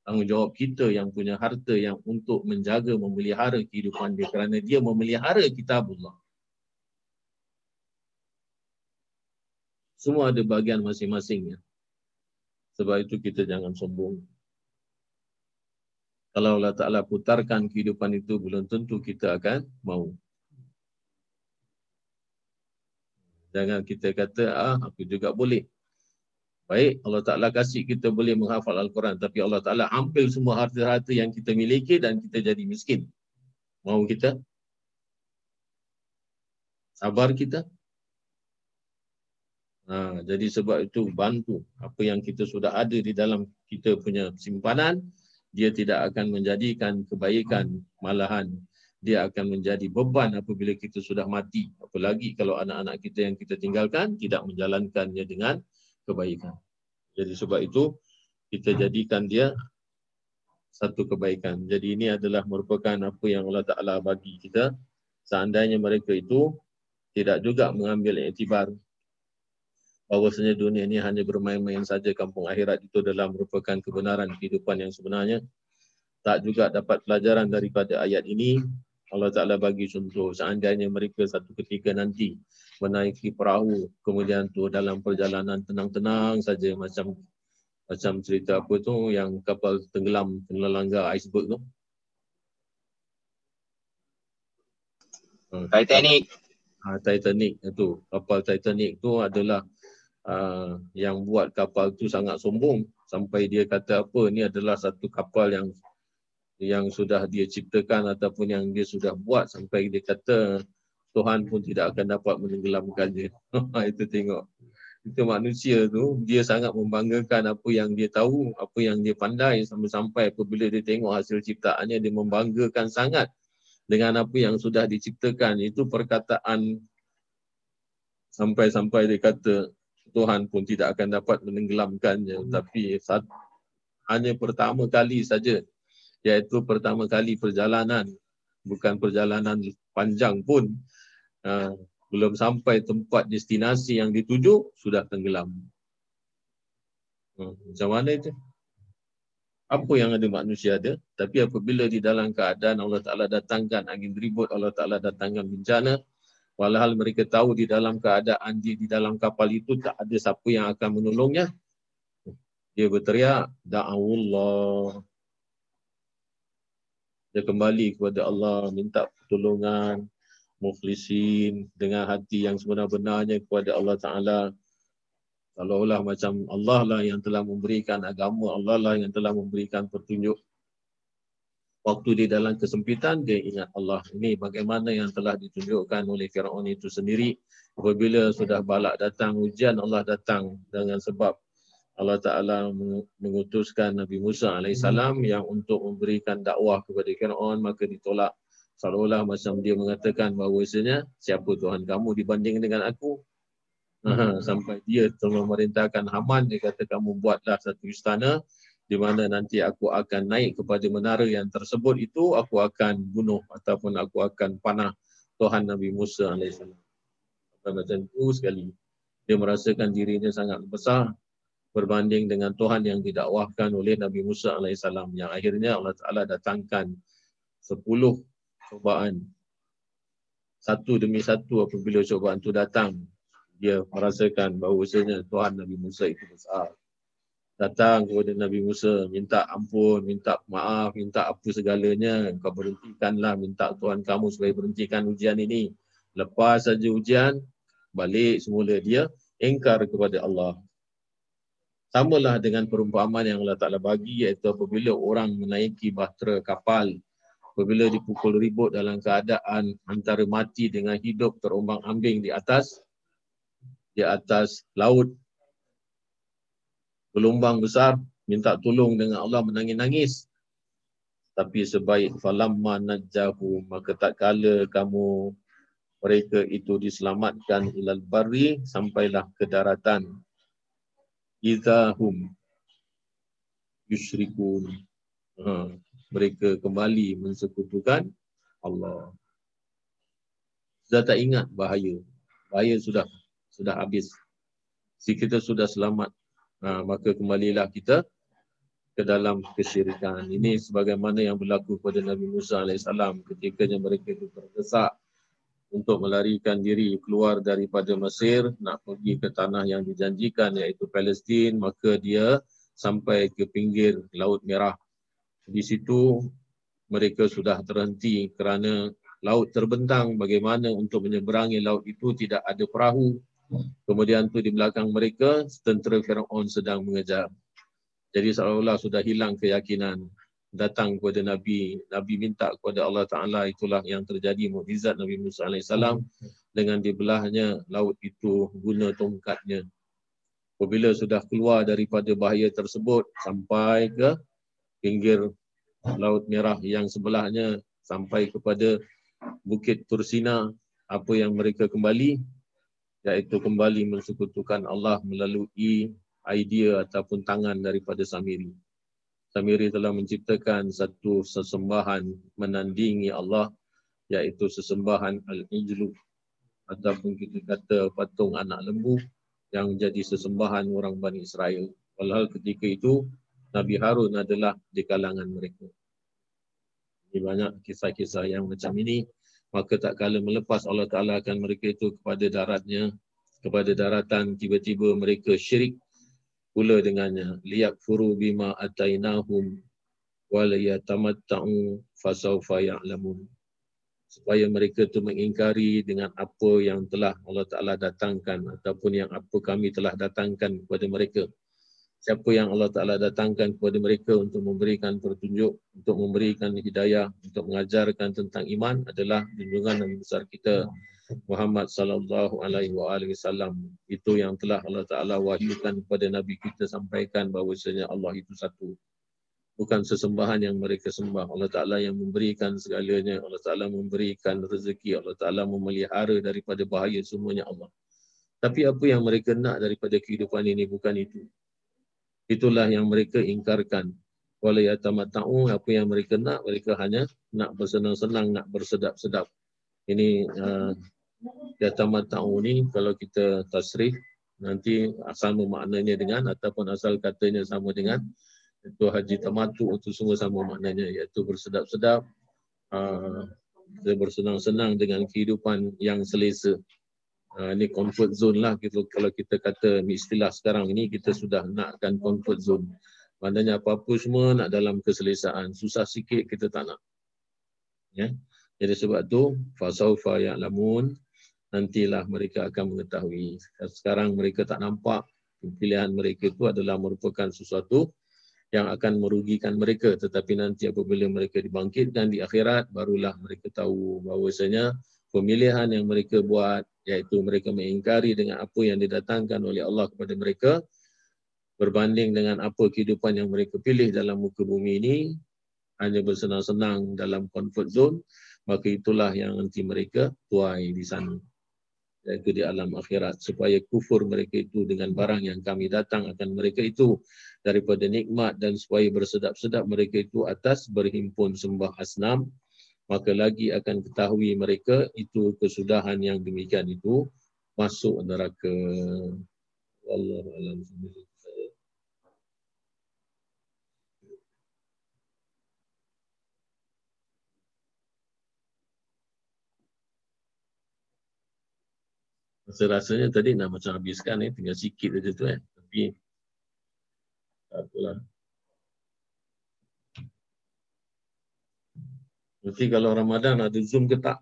Tanggungjawab kita yang punya harta yang untuk menjaga, memelihara kehidupan dia kerana dia memelihara kitabullah. Semua ada bahagian masing-masingnya. Sebab itu kita jangan sombong. Kalau Allah Ta'ala putarkan kehidupan itu, belum tentu kita akan mau. Jangan kita kata, ah, aku juga boleh. Baik, Allah Ta'ala kasih kita boleh menghafal Al-Quran. Tapi Allah Ta'ala ambil semua harta-harta yang kita miliki dan kita jadi miskin. Mau kita? Sabar kita? Ha, jadi sebab itu bantu apa yang kita sudah ada di dalam kita punya simpanan, dia tidak akan menjadikan kebaikan, malahan dia akan menjadi beban apabila kita sudah mati. Apalagi kalau anak-anak kita yang kita tinggalkan tidak menjalankannya dengan kebaikan. Jadi sebab itu kita jadikan dia satu kebaikan. Jadi ini adalah merupakan apa yang Allah Ta'ala bagi kita. Seandainya mereka itu tidak juga mengambil iktibar bahawasanya dunia ini hanya bermain-main saja kampung akhirat itu adalah merupakan kebenaran kehidupan yang sebenarnya. Tak juga dapat pelajaran daripada ayat ini. Allah Ta'ala bagi contoh seandainya mereka satu ketika nanti menaiki perahu kemudian tu dalam perjalanan tenang-tenang saja macam macam cerita apa tu yang kapal tenggelam kena langgar iceberg tu. Hmm, Titanic. Ha, Titanic itu kapal Titanic tu adalah uh, yang buat kapal tu sangat sombong. Sampai dia kata apa ni adalah satu kapal yang yang sudah dia ciptakan ataupun yang dia sudah buat. Sampai dia kata Tuhan pun tidak akan dapat menenggelamkannya. itu tengok. Itu manusia tu, dia sangat membanggakan apa yang dia tahu, apa yang dia pandai sampai-sampai apabila dia tengok hasil ciptaannya, dia membanggakan sangat dengan apa yang sudah diciptakan. Itu perkataan sampai-sampai dia kata Tuhan pun tidak akan dapat menenggelamkannya. Hmm. Tapi saat, hanya pertama kali saja, iaitu pertama kali perjalanan, bukan perjalanan panjang pun, uh, belum sampai tempat destinasi yang dituju sudah tenggelam. Uh, macam mana itu? Apa yang ada manusia ada, tapi apabila di dalam keadaan Allah Ta'ala datangkan angin ribut, Allah Ta'ala datangkan bencana, walhal mereka tahu di dalam keadaan di, di dalam kapal itu tak ada siapa yang akan menolongnya, dia berteriak, Da'awullah. Dia kembali kepada Allah, minta pertolongan, mukhlisin dengan hati yang sebenar-benarnya kepada Allah Ta'ala. Kalau Allah macam Allah lah yang telah memberikan agama, Allah lah yang telah memberikan petunjuk. Waktu di dalam kesempitan, dia ingat Allah. Ini bagaimana yang telah ditunjukkan oleh Fir'aun itu sendiri. Apabila sudah balak datang, ujian Allah datang dengan sebab Allah Ta'ala mengutuskan Nabi Musa AS yang untuk memberikan dakwah kepada Fir'aun, maka ditolak seolah-olah macam dia mengatakan bahawasanya siapa Tuhan kamu dibanding dengan aku? Hmm. Sampai dia telah memerintahkan Haman. Dia kata kamu buatlah satu istana di mana nanti aku akan naik kepada menara yang tersebut itu aku akan bunuh ataupun aku akan panah Tuhan Nabi Musa AS macam itu sekali. Dia merasakan dirinya sangat besar berbanding dengan Tuhan yang didakwahkan oleh Nabi Musa AS yang akhirnya Allah Ta'ala datangkan 10 cobaan satu demi satu apabila cobaan tu datang dia merasakan bahawasanya Tuhan Nabi Musa itu besar. Datang kepada Nabi Musa minta ampun minta maaf minta apa segalanya kau berhentikanlah minta Tuhan kamu supaya berhentikan ujian ini. Lepas saja ujian balik semula dia engkar kepada Allah. Samalah dengan perumpamaan yang Allah Ta'ala bagi iaitu apabila orang menaiki bahtera kapal apabila dipukul ribut dalam keadaan antara mati dengan hidup terombang ambing di atas di atas laut. Gelombang besar minta tolong dengan Allah menangis-nangis. Tapi sebaik falamma najahu maka tak kala kamu mereka itu diselamatkan ilal barri sampailah ke daratan. Idahum yusyrikun ha, mereka kembali mensekutukan Allah sudah tak ingat bahaya bahaya sudah sudah habis si kita sudah selamat ha, maka kembalilah kita ke dalam kesyirikan. Ini sebagaimana yang berlaku pada Nabi Musa AS ketika mereka itu terdesak untuk melarikan diri keluar daripada Mesir nak pergi ke tanah yang dijanjikan iaitu Palestin maka dia sampai ke pinggir Laut Merah. Di situ mereka sudah terhenti kerana laut terbentang bagaimana untuk menyeberangi laut itu tidak ada perahu Kemudian tu di belakang mereka tentera Firaun sedang mengejar. Jadi seolah-olah sudah hilang keyakinan datang kepada Nabi. Nabi minta kepada Allah Ta'ala itulah yang terjadi mukjizat Nabi Musa AS dengan dibelahnya laut itu guna tongkatnya. Apabila sudah keluar daripada bahaya tersebut sampai ke pinggir Laut Merah yang sebelahnya sampai kepada Bukit Tursina apa yang mereka kembali iaitu kembali mensekutukan Allah melalui idea ataupun tangan daripada Samiri. Samiri telah menciptakan satu sesembahan menandingi Allah iaitu sesembahan Al-Ijlu ataupun kita kata patung anak lembu yang jadi sesembahan orang Bani Israel. Walhal ketika itu Nabi Harun adalah di kalangan mereka. Ini banyak kisah-kisah yang macam ini maka tak kala melepas Allah Ta'ala akan mereka itu kepada daratnya, kepada daratan tiba-tiba mereka syirik pula dengannya. Liyak furu bima atainahum walayatamatta'u fasawfa ya'lamun. Supaya mereka itu mengingkari dengan apa yang telah Allah Ta'ala datangkan ataupun yang apa kami telah datangkan kepada mereka siapa yang Allah Ta'ala datangkan kepada mereka untuk memberikan petunjuk, untuk memberikan hidayah, untuk mengajarkan tentang iman adalah junjungan Nabi besar kita Muhammad sallallahu alaihi wasallam. Itu yang telah Allah Ta'ala wahyukan kepada Nabi kita sampaikan bahawasanya Allah itu satu. Bukan sesembahan yang mereka sembah. Allah Ta'ala yang memberikan segalanya. Allah Ta'ala memberikan rezeki. Allah Ta'ala memelihara daripada bahaya semuanya Allah. Tapi apa yang mereka nak daripada kehidupan ini bukan itu. Itulah yang mereka ingkarkan. Wala yatamata'u apa yang mereka nak, mereka hanya nak bersenang-senang, nak bersedap-sedap. Ini uh, yatamata'u ni kalau kita tasrif nanti sama maknanya dengan ataupun asal katanya sama dengan itu haji tamatu itu semua sama maknanya iaitu bersedap-sedap uh, bersenang-senang dengan kehidupan yang selesa Uh, ini comfort zone lah gitu. kalau kita kata istilah sekarang ini kita sudah nakkan comfort zone. Maknanya apa-apa semua nak dalam keselesaan. Susah sikit kita tak nak. Ya. Jadi sebab tu fasaufa ya'lamun nantilah mereka akan mengetahui. Sekarang mereka tak nampak pilihan mereka itu adalah merupakan sesuatu yang akan merugikan mereka tetapi nanti apabila mereka dibangkitkan di akhirat barulah mereka tahu bahawasanya pemilihan yang mereka buat iaitu mereka mengingkari dengan apa yang didatangkan oleh Allah kepada mereka berbanding dengan apa kehidupan yang mereka pilih dalam muka bumi ini hanya bersenang-senang dalam comfort zone maka itulah yang nanti mereka tuai di sana. Iaitu di alam akhirat. Supaya kufur mereka itu dengan barang yang kami datang akan mereka itu daripada nikmat dan supaya bersedap-sedap mereka itu atas berhimpun sembah asnam maka lagi akan ketahui mereka itu kesudahan yang demikian itu masuk neraka. Allah alam Rasa rasanya tadi nak macam habiskan ni tinggal sikit saja tu eh. Tapi Tak apalah. Mesti kalau Ramadan ada Zoom ke tak?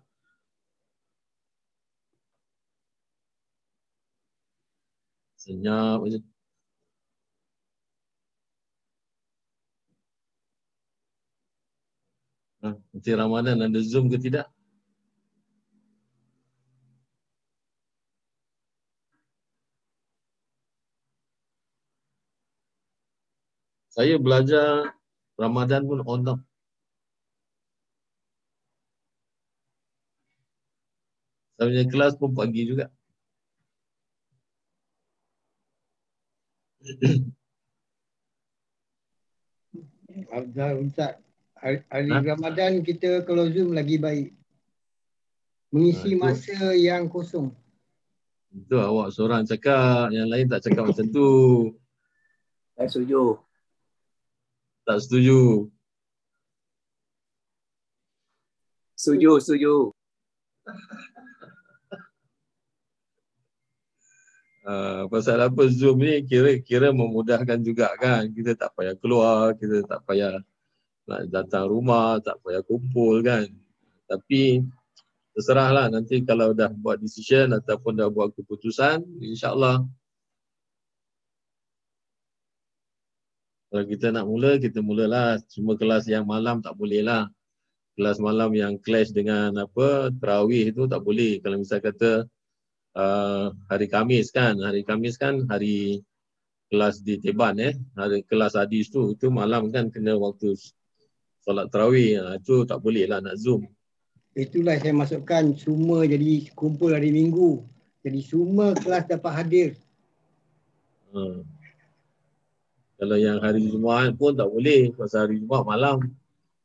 Senyap je. Ha, nanti Ramadan ada Zoom ke tidak? Saya belajar Ramadan pun online. Punya kelas pun pagi juga. Abdul Ustaz, hari, hari Ha? Ramadan kita kalau Zoom lagi baik. Mengisi Ha, itu. masa yang kosong. Itu awak seorang cakap, yang lain tak cakap macam tu. Saya setuju. Tak setuju. Setuju, setuju. Uh, pasal apa Zoom ni kira kira memudahkan juga kan. Kita tak payah keluar, kita tak payah nak datang rumah, tak payah kumpul kan. Tapi terserahlah nanti kalau dah buat decision ataupun dah buat keputusan, insyaAllah kalau kita nak mula, kita mulalah. Cuma kelas yang malam tak boleh lah. Kelas malam yang clash dengan apa, terawih tu tak boleh. Kalau misal kata uh, hari Kamis kan, hari Kamis kan hari kelas di Teban eh, hari kelas hadis tu, itu malam kan kena waktu solat terawih. Ha, itu tak boleh lah nak zoom. Itulah saya masukkan semua jadi kumpul hari Minggu. Jadi semua kelas dapat hadir. Ha. Kalau yang hari Jumaat pun tak boleh, pasal hari Jumaat malam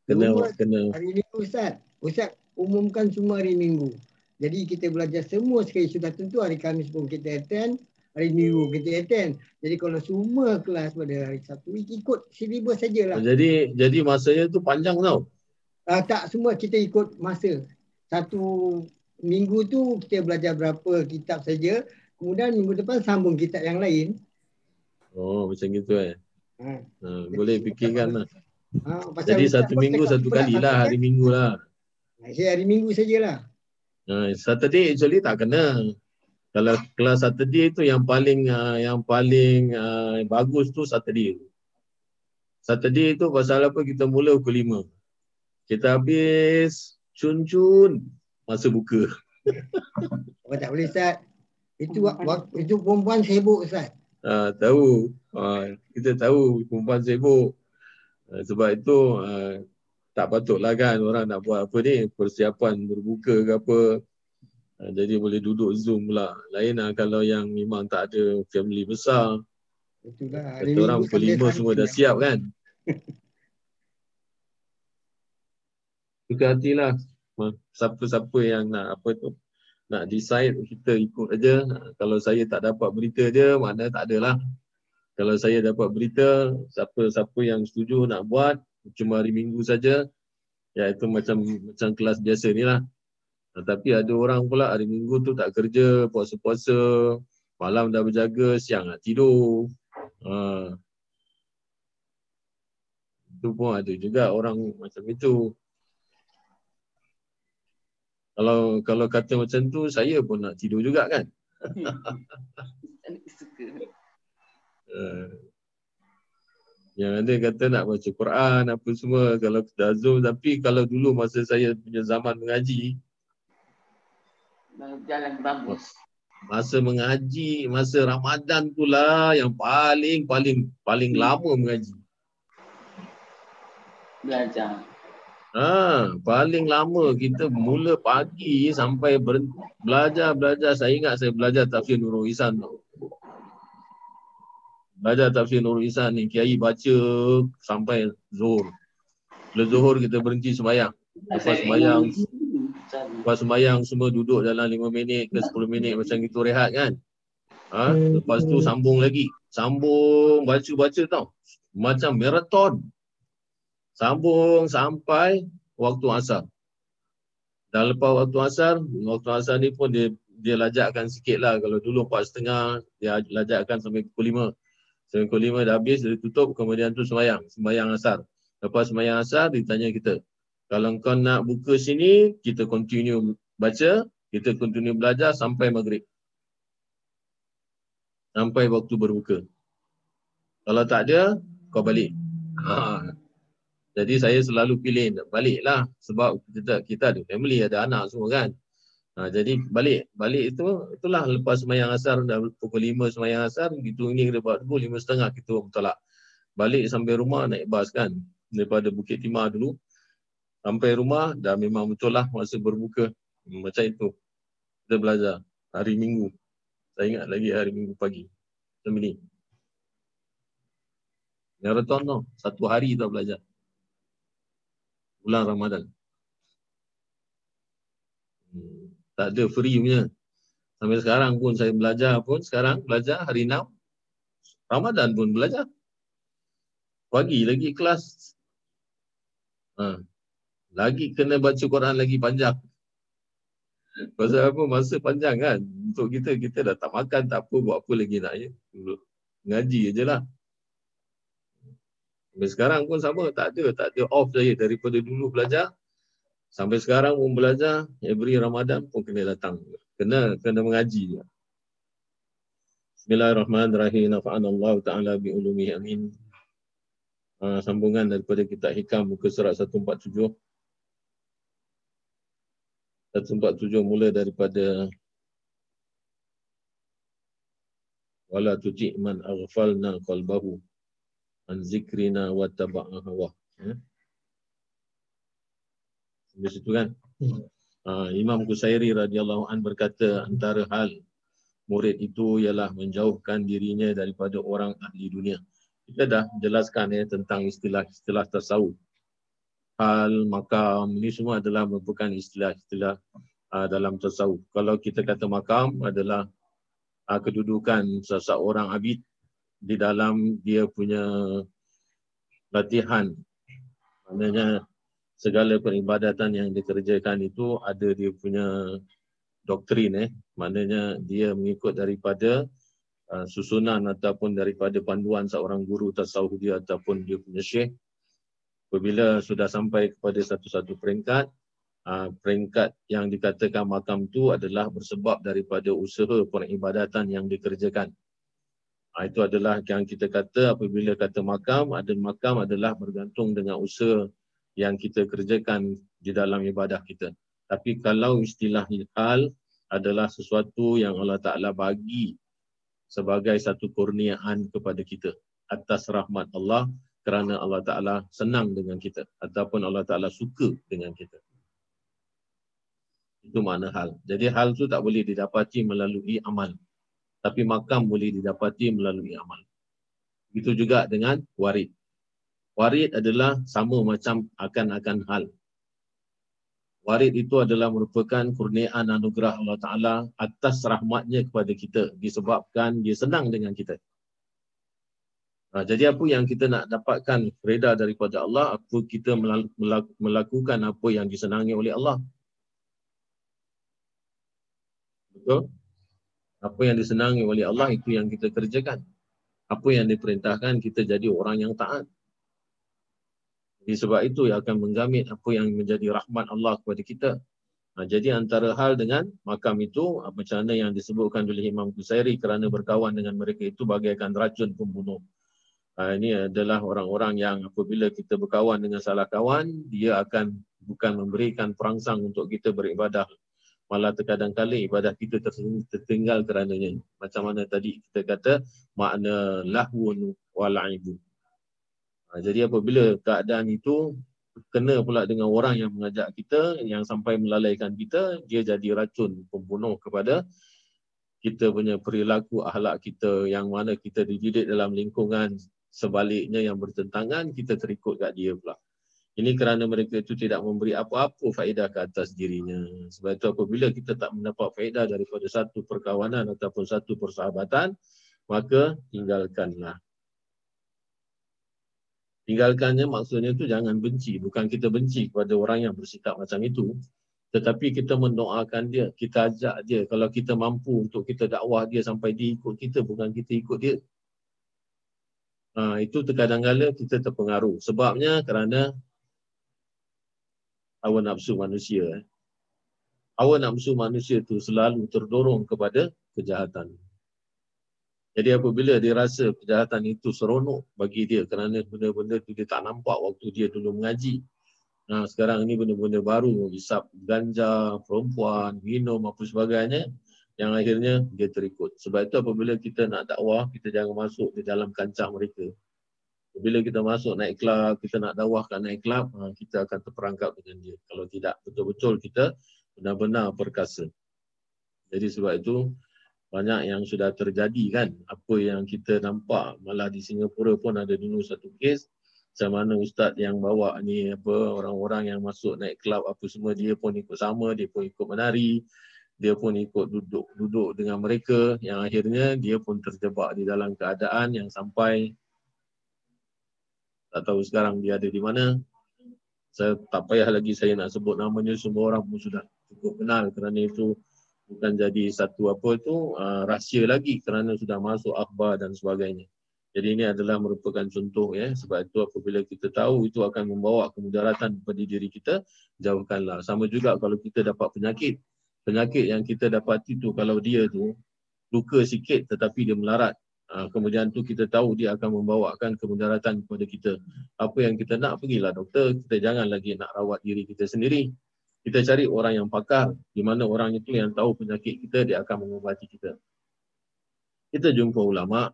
kena Jumaat. kena Hari Minggu Ustaz. Ustaz umumkan semua hari Minggu. Jadi kita belajar semua sekali sudah tentu hari Khamis pun kita attend. Hari Minggu kita attend. Jadi kalau semua kelas pada hari Sabtu ikut silibus sajalah. jadi jadi masanya tu panjang tau. Uh, tak semua kita ikut masa. Satu minggu tu kita belajar berapa kitab saja. Kemudian minggu depan sambung kitab yang lain. Oh macam gitu eh. Ha. Ha, boleh fikirkan lah. Ha, Jadi Ustaz satu minggu satu kali lah hari minggu lah. Saya hari minggu sajalah. Ha, Saturday actually tak kena. Kalau kelas Saturday tu yang paling uh, yang paling uh, bagus tu Saturday tu. Saturday tu pasal apa kita mula pukul 5. Kita habis cun-cun masa buka. Oh, tak boleh Ustaz. Itu wak- wak- itu perempuan sibuk Ustaz. Ha, tahu. Ha, kita tahu perempuan sibuk. Ha, sebab itu ha, tak patutlah kan orang nak buat apa ni persiapan berbuka ke apa. Ha, jadi boleh duduk Zoom pula. Lain lah kalau yang memang tak ada family besar. Hari Kata orang minggu pukul sampai lima hari semua dah siap kan. Suka hatilah. Ha, Siapa-siapa yang nak apa tu nak decide kita ikut aja. Kalau saya tak dapat berita dia mana tak adalah. Kalau saya dapat berita siapa-siapa yang setuju nak buat cuma hari Minggu saja ya itu macam macam kelas biasa ni lah. Tapi ada orang pula hari Minggu tu tak kerja, puasa-puasa, malam dah berjaga, siang nak tidur. Ha. Itu pun ada juga orang macam itu. Kalau kalau kata macam tu, saya pun nak tidur juga kan. Uh, yang ada kata nak baca Quran apa semua kalau dah Zoom tapi kalau dulu masa saya punya zaman mengaji Jalan bambus. masa mengaji masa Ramadan tu lah yang paling paling paling lama mengaji Belajar. Ha, paling lama kita mula pagi sampai ber, belajar belajar. Saya ingat saya belajar tafsir Nurul Ihsan tu. Belajar tafsir Nurul Ihsan ni Kiai baca sampai Zuhur. Bila Zuhur kita berhenti sembahyang. Lepas sembahyang, lepas sembahyang semua duduk dalam 5 minit ke 10 minit macam gitu rehat kan. Ha, lepas tu sambung lagi. Sambung baca-baca tau. Macam maraton. Sambung sampai waktu asar. Dan lepas waktu asar, waktu asar ni pun dia dia lajakkan sikit lah. Kalau dulu 4.30, dia lajakkan sampai pukul 5. Sembilan puluh lima dah habis, dia tutup, kemudian tu sembahyang, sembahyang asar. Lepas sembahyang asar, ditanya kita, kalau kau nak buka sini, kita continue baca, kita continue belajar sampai maghrib. Sampai waktu berbuka. Kalau tak ada, kau balik. Ha. Jadi saya selalu pilih baliklah sebab kita kita ada family, ada anak semua kan. Ha, jadi balik, balik itu itulah lepas semayang asar dah pukul 5 semayang asar, gitu ini buat pukul 5 setengah kita bertolak. Balik sampai rumah naik bas kan daripada Bukit Timah dulu. Sampai rumah dah memang betul lah masa berbuka. Macam itu. Kita belajar hari Minggu. Saya ingat lagi hari Minggu pagi. Macam ni. Marathon tau. Satu hari tau belajar. Bulan Ramadan. Hmm, Tak ada free punya. Sampai sekarang pun saya belajar pun sekarang belajar hari 6. Ramadan pun belajar. Pagi lagi kelas. Ha. Lagi kena baca Quran lagi panjang. Pasal apa masa panjang kan. Untuk kita, kita dah tak makan, tak apa, buat apa lagi nak ya. Ngaji je lah. Sampai sekarang pun sama, tak ada, tak ada off saya daripada dulu belajar. Sampai sekarang pun belajar, every Ramadan pun kena datang. Kena kena mengaji. Bismillahirrahmanirrahim. Nafa'anallahu ta'ala bi'ulumihi amin. Uh, sambungan daripada kitab hikam muka surat 147. 147 mula daripada wala tuti man aghfalna qalbahu an zikrina wa taba'a hawa. Ya. Sampai situ kan? Uh, Imam Kusairi radhiyallahu an berkata antara hal murid itu ialah menjauhkan dirinya daripada orang ahli dunia. Kita dah jelaskan ya tentang istilah-istilah tasawuf. Hal, makam, ini semua adalah merupakan istilah-istilah uh, dalam tasawuf. Kalau kita kata makam adalah uh, kedudukan seseorang abid di dalam dia punya latihan. Maknanya segala peribadatan yang dikerjakan itu ada dia punya doktrin eh. Maknanya dia mengikut daripada uh, susunan ataupun daripada panduan seorang guru tasawuf dia ataupun dia punya syekh. Apabila sudah sampai kepada satu-satu peringkat, uh, peringkat yang dikatakan makam itu adalah bersebab daripada usaha peribadatan yang dikerjakan. Ha, itu adalah yang kita kata apabila kata makam, ada makam adalah bergantung dengan usaha yang kita kerjakan di dalam ibadah kita. Tapi kalau istilah hal adalah sesuatu yang Allah Ta'ala bagi sebagai satu kurniaan kepada kita atas rahmat Allah kerana Allah Ta'ala senang dengan kita ataupun Allah Ta'ala suka dengan kita. Itu makna hal. Jadi hal itu tak boleh didapati melalui amal tapi makam boleh didapati melalui amal. Begitu juga dengan warid. Warid adalah sama macam akan-akan hal. Warid itu adalah merupakan kurniaan anugerah Allah Ta'ala atas rahmatnya kepada kita disebabkan dia senang dengan kita. Nah, jadi apa yang kita nak dapatkan reda daripada Allah, apa kita melakukan apa yang disenangi oleh Allah. Betul? Apa yang disenangi oleh Allah itu yang kita kerjakan. Apa yang diperintahkan kita jadi orang yang taat. Jadi sebab itu yang akan menggamit apa yang menjadi rahmat Allah kepada kita. Nah, jadi antara hal dengan makam itu, macam mana yang disebutkan oleh Imam Qusairi kerana berkawan dengan mereka itu bagaikan racun pembunuh. Nah, ini adalah orang-orang yang apabila kita berkawan dengan salah kawan, dia akan bukan memberikan perangsang untuk kita beribadah malah terkadang kali ibadah kita tertinggal kerananya. Macam mana tadi kita kata makna lahun walaibu. Ha, jadi apabila keadaan itu kena pula dengan orang yang mengajak kita yang sampai melalaikan kita, dia jadi racun pembunuh kepada kita punya perilaku akhlak kita yang mana kita dididik dalam lingkungan sebaliknya yang bertentangan, kita terikut kat dia pula. Ini kerana mereka itu tidak memberi apa-apa faedah ke atas dirinya. Sebab itu apabila kita tak mendapat faedah daripada satu perkawanan ataupun satu persahabatan, maka tinggalkanlah. Tinggalkannya maksudnya itu jangan benci. Bukan kita benci kepada orang yang bersikap macam itu. Tetapi kita mendoakan dia, kita ajak dia. Kalau kita mampu untuk kita dakwah dia sampai dia ikut kita, bukan kita ikut dia. Ha, itu terkadang-kala kita terpengaruh. Sebabnya kerana hawa nafsu manusia. Eh. Hawa nafsu manusia itu selalu terdorong kepada kejahatan. Jadi apabila dia rasa kejahatan itu seronok bagi dia kerana benda-benda itu dia tak nampak waktu dia dulu mengaji. Nah, sekarang ini benda-benda baru, isap ganja, perempuan, minum apa sebagainya yang akhirnya dia terikut. Sebab itu apabila kita nak dakwah, kita jangan masuk di dalam kancah mereka. Bila kita masuk naik kelab, kita nak dakwahkan naik kelab, ha, kita akan terperangkap dengan dia. Kalau tidak, betul-betul kita benar-benar perkasa. Jadi sebab itu, banyak yang sudah terjadi kan. Apa yang kita nampak malah di Singapura pun ada dulu satu kes. Macam mana ustaz yang bawa ni apa orang-orang yang masuk naik kelab apa semua dia pun ikut sama dia pun ikut menari. Dia pun ikut duduk duduk dengan mereka. Yang akhirnya dia pun terjebak di dalam keadaan yang sampai tak tahu sekarang dia ada di mana. Saya tak payah lagi saya nak sebut namanya semua orang pun sudah cukup kenal kerana itu bukan jadi satu apa itu uh, rahsia lagi kerana sudah masuk akhbar dan sebagainya. Jadi ini adalah merupakan contoh ya sebab itu apabila kita tahu itu akan membawa kemudaratan kepada diri kita jauhkanlah. Sama juga kalau kita dapat penyakit. Penyakit yang kita dapat itu kalau dia tu luka sikit tetapi dia melarat. Uh, kemudian tu kita tahu dia akan membawakan kemudaratan kepada kita. Apa yang kita nak pergilah doktor, kita jangan lagi nak rawat diri kita sendiri kita cari orang yang pakar di mana orang itu yang tahu penyakit kita dia akan mengubati kita. Kita jumpa ulama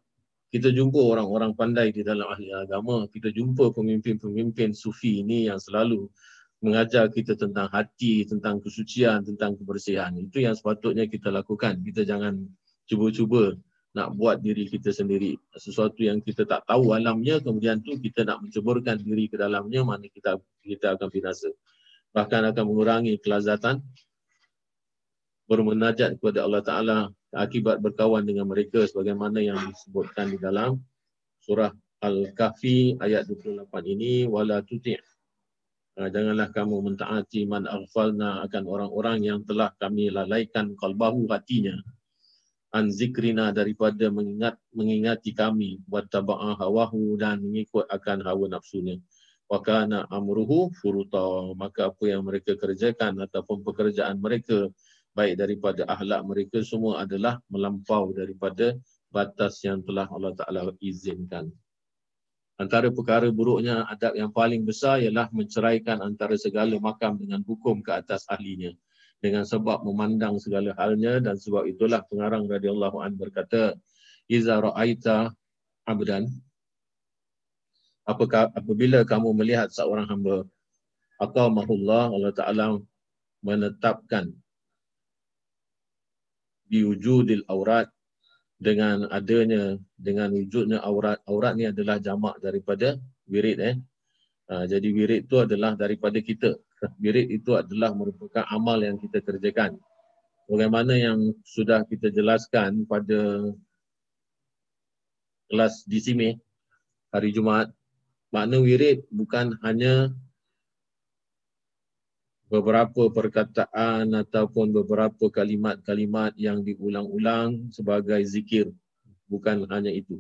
kita jumpa orang-orang pandai di dalam ahli agama kita jumpa pemimpin-pemimpin sufi ini yang selalu mengajar kita tentang hati tentang kesucian tentang kebersihan. Itu yang sepatutnya kita lakukan. Kita jangan cuba-cuba nak buat diri kita sendiri. Sesuatu yang kita tak tahu alamnya kemudian tu kita nak menceburkan diri ke dalamnya mana kita kita akan binasa bahkan akan mengurangi kelazatan bermunajat kepada Allah Ta'ala akibat berkawan dengan mereka sebagaimana yang disebutkan di dalam surah Al-Kahfi ayat 28 ini wala tuti' ha, janganlah kamu mentaati man aghfalna akan orang-orang yang telah kami lalaikan kalbahu hatinya. An zikrina daripada mengingat mengingati kami. Buat taba'a hawahu dan mengikut akan hawa nafsunya wakana amruhu furuta maka apa yang mereka kerjakan ataupun pekerjaan mereka baik daripada ahlak mereka semua adalah melampau daripada batas yang telah Allah Taala izinkan. Antara perkara buruknya adab yang paling besar ialah menceraikan antara segala makam dengan hukum ke atas ahlinya. Dengan sebab memandang segala halnya dan sebab itulah pengarang radhiyallahu an berkata iza ra'aita abdan apakah apabila kamu melihat seorang hamba atau mahullah Allah Taala menetapkan biwujudil aurat dengan adanya dengan wujudnya aurat aurat ni adalah jamak daripada wirid eh. Ha, jadi wirid itu adalah daripada kita. Wirid itu adalah merupakan amal yang kita kerjakan. Bagaimana yang sudah kita jelaskan pada kelas di sini hari Jumaat makna wirid bukan hanya beberapa perkataan ataupun beberapa kalimat-kalimat yang diulang-ulang sebagai zikir. Bukan hanya itu.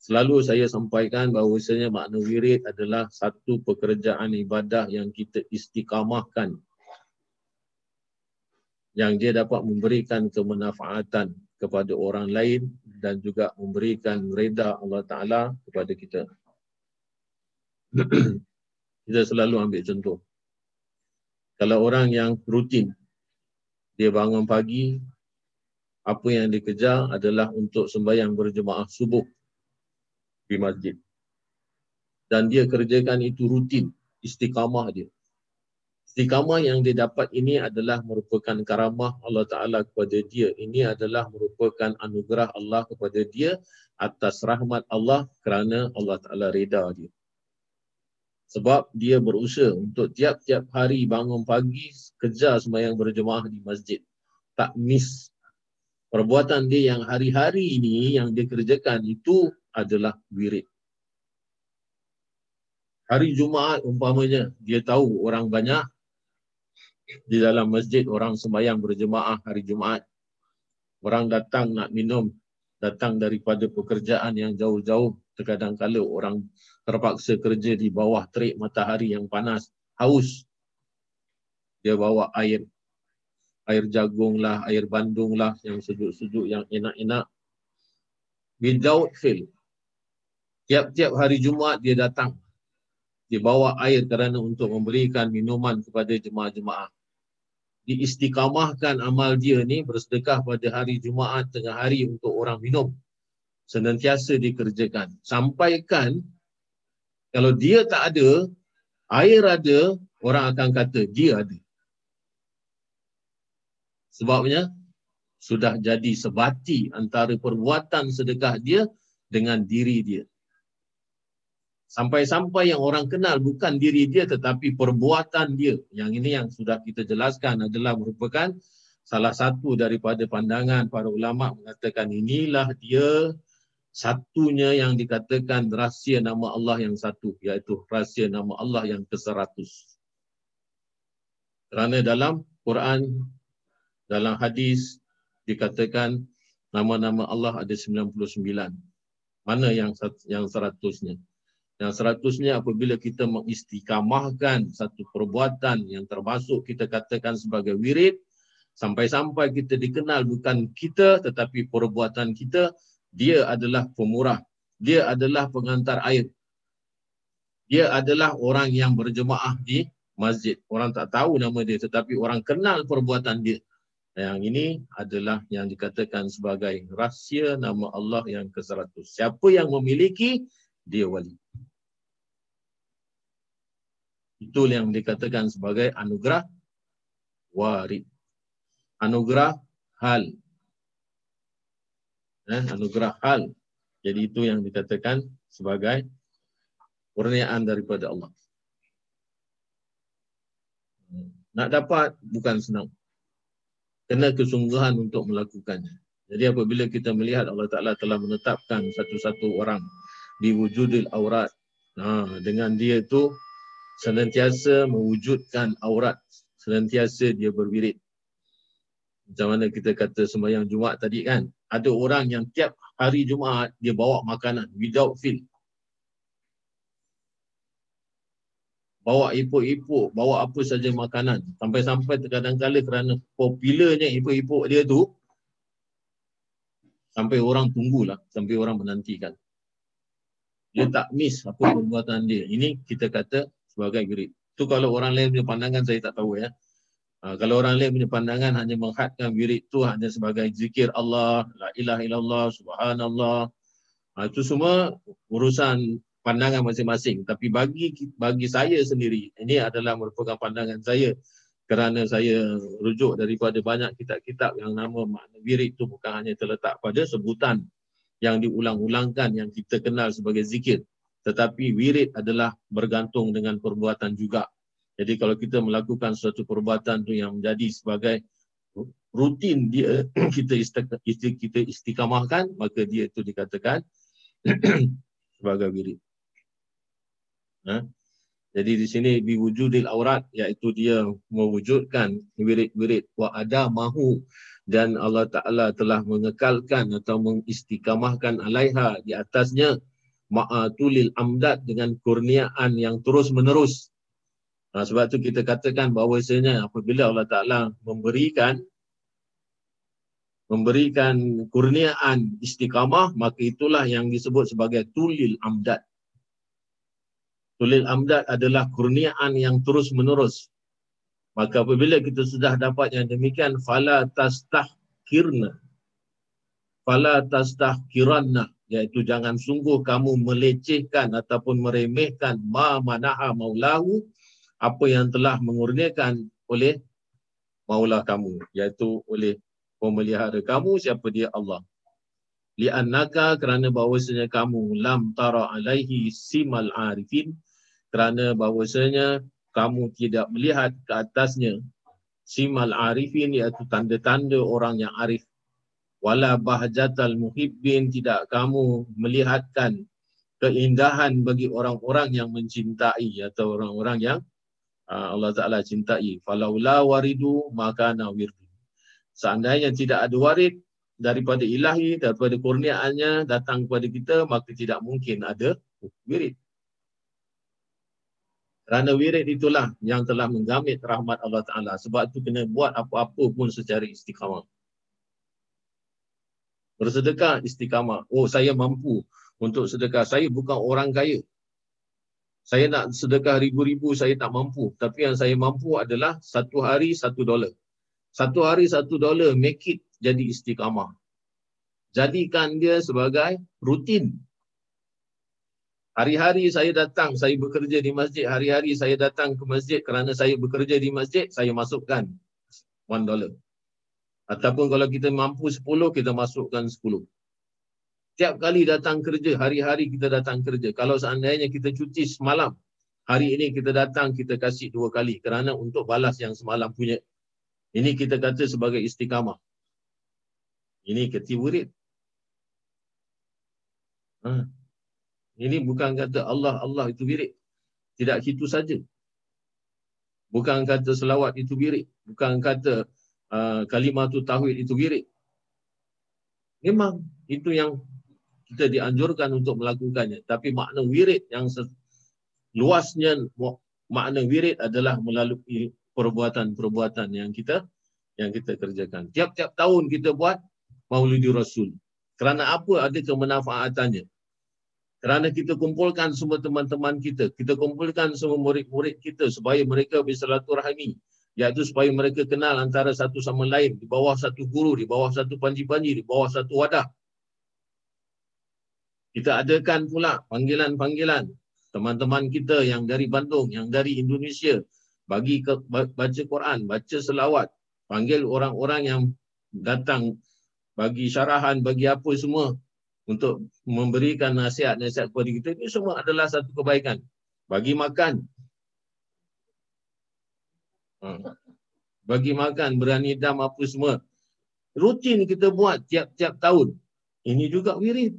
Selalu saya sampaikan bahawasanya makna wirid adalah satu pekerjaan ibadah yang kita istiqamahkan. Yang dia dapat memberikan kemanfaatan kepada orang lain dan juga memberikan reda Allah Ta'ala kepada kita. kita selalu ambil contoh. Kalau orang yang rutin, dia bangun pagi, apa yang dikejar adalah untuk sembahyang berjemaah subuh di masjid. Dan dia kerjakan itu rutin, istiqamah dia. Istiqamah yang dia dapat ini adalah merupakan karamah Allah Ta'ala kepada dia. Ini adalah merupakan anugerah Allah kepada dia atas rahmat Allah kerana Allah Ta'ala reda dia. Sebab dia berusaha untuk tiap-tiap hari bangun pagi kejar semayang berjemaah di masjid. Tak miss. Perbuatan dia yang hari-hari ini yang dia kerjakan itu adalah wirid. Hari Jumaat umpamanya dia tahu orang banyak di dalam masjid orang sembahyang berjemaah hari Jumaat. Orang datang nak minum datang daripada pekerjaan yang jauh-jauh. Terkadang kala orang terpaksa kerja di bawah terik matahari yang panas haus. Dia bawa air air jagung lah air bandung lah yang sejuk-sejuk yang enak-enak. Without fail tiap-tiap hari Jumaat dia datang. Dia bawa air kerana untuk memberikan minuman kepada jemaah-jemaah diistiqamahkan amal dia ni bersedekah pada hari Jumaat tengah hari untuk orang minum. Senantiasa dikerjakan. Sampaikan kalau dia tak ada, air ada, orang akan kata dia ada. Sebabnya sudah jadi sebati antara perbuatan sedekah dia dengan diri dia. Sampai-sampai yang orang kenal bukan diri dia tetapi perbuatan dia. Yang ini yang sudah kita jelaskan adalah merupakan salah satu daripada pandangan para ulama mengatakan inilah dia satunya yang dikatakan rahsia nama Allah yang satu iaitu rahsia nama Allah yang ke-100. Kerana dalam Quran dalam hadis dikatakan nama-nama Allah ada 99. Mana yang yang seratusnya? Yang seratusnya apabila kita mengistikamahkan satu perbuatan yang termasuk kita katakan sebagai wirid, sampai-sampai kita dikenal bukan kita tetapi perbuatan kita, dia adalah pemurah. Dia adalah pengantar air. Dia adalah orang yang berjemaah di masjid. Orang tak tahu nama dia tetapi orang kenal perbuatan dia. Yang ini adalah yang dikatakan sebagai rahsia nama Allah yang ke-100. Siapa yang memiliki, dia wali. Itu yang dikatakan sebagai anugerah warid. Anugerah hal. Eh, anugerah hal. Jadi itu yang dikatakan sebagai kurniaan daripada Allah. Nak dapat bukan senang. Kena kesungguhan untuk melakukannya. Jadi apabila kita melihat Allah Ta'ala telah menetapkan satu-satu orang di wujudil aurat. Nah, dengan dia itu senantiasa mewujudkan aurat, senantiasa dia berwirid. Macam mana kita kata sembahyang Jumaat tadi kan, ada orang yang tiap hari Jumaat dia bawa makanan without feel. Bawa ipuk-ipuk, bawa apa saja makanan. Sampai-sampai terkadang kala kerana popularnya ipuk-ipuk dia tu, sampai orang tunggulah, sampai orang menantikan. Dia tak miss apa perbuatan dia. Ini kita kata sebagai wirid. Itu kalau orang lain punya pandangan saya tak tahu ya. Ha, kalau orang lain punya pandangan hanya menghadkan wirid itu hanya sebagai zikir Allah, la ilaha illallah, subhanallah. Ha, itu semua urusan pandangan masing-masing. Tapi bagi bagi saya sendiri, ini adalah merupakan pandangan saya kerana saya rujuk daripada banyak kitab-kitab yang nama makna wirid itu bukan hanya terletak pada sebutan yang diulang-ulangkan yang kita kenal sebagai zikir tetapi wirid adalah bergantung dengan perbuatan juga. Jadi kalau kita melakukan suatu perbuatan tu yang menjadi sebagai rutin dia kita kita istiqamahkan maka dia itu dikatakan sebagai wirid. Ha? Jadi di sini biwujudil aurat iaitu dia mewujudkan wirid-wirid wa ada mahu dan Allah Taala telah mengekalkan atau mengistiqamahkan alaiha di atasnya ma'atulil amdad dengan kurniaan yang terus menerus. Nah, sebab itu kita katakan bahawasanya apabila Allah Ta'ala memberikan memberikan kurniaan istiqamah, maka itulah yang disebut sebagai tulil amdad. Tulil amdad adalah kurniaan yang terus menerus. Maka apabila kita sudah dapat yang demikian, fala tastahkirna. Fala tastahkiranna iaitu jangan sungguh kamu melecehkan ataupun meremehkan ma manaha maulahu apa yang telah mengurniakan oleh maula kamu iaitu oleh pemelihara kamu siapa dia? Allah. Li'annaka kerana bahawasanya kamu lam tara alaihi simal arifin kerana bahawasanya kamu tidak melihat ke atasnya simal arifin iaitu tanda-tanda orang yang arif wala bahjatal muhibbin tidak kamu melihatkan keindahan bagi orang-orang yang mencintai atau orang-orang yang uh, Allah Taala cintai falaula waridu maka nawirdu seandainya tidak ada warid daripada ilahi, daripada kurniaannya datang kepada kita, maka tidak mungkin ada wirid. Kerana wirid itulah yang telah menggamit rahmat Allah Ta'ala. Sebab itu kena buat apa-apa pun secara istiqamah. Bersedekah istiqamah. Oh saya mampu untuk sedekah. Saya bukan orang kaya. Saya nak sedekah ribu-ribu, saya tak mampu. Tapi yang saya mampu adalah satu hari satu dolar. Satu hari satu dolar, make it jadi istiqamah. Jadikan dia sebagai rutin. Hari-hari saya datang, saya bekerja di masjid. Hari-hari saya datang ke masjid kerana saya bekerja di masjid, saya masukkan one dollar. Ataupun kalau kita mampu sepuluh, kita masukkan sepuluh. Tiap kali datang kerja, hari-hari kita datang kerja. Kalau seandainya kita cuti semalam, hari ini kita datang, kita kasih dua kali. Kerana untuk balas yang semalam punya. Ini kita kata sebagai istiqamah. Ini ketiburit. Ha. Ini bukan kata Allah, Allah itu birik. Tidak itu saja. Bukan kata selawat itu birik. Bukan kata uh, kalimat itu tauhid itu birik. Memang itu yang kita dianjurkan untuk melakukannya. Tapi makna wirid yang luasnya makna wirid adalah melalui perbuatan-perbuatan yang kita yang kita kerjakan. Tiap-tiap tahun kita buat Maulidi Rasul. Kerana apa ada kemanfaatannya? Kerana kita kumpulkan semua teman-teman kita, kita kumpulkan semua murid-murid kita supaya mereka bersilaturahmi, iaitu supaya mereka kenal antara satu sama lain di bawah satu guru, di bawah satu panji-panji, di bawah satu wadah. Kita adakan pula panggilan-panggilan teman-teman kita yang dari Bandung, yang dari Indonesia bagi ke, baca Quran, baca selawat, panggil orang-orang yang datang bagi syarahan, bagi apa semua untuk memberikan nasihat-nasihat kepada kita ini semua adalah satu kebaikan. Bagi makan. Ha. Bagi makan, berani dam apa semua. Rutin kita buat tiap-tiap tahun. Ini juga wirid.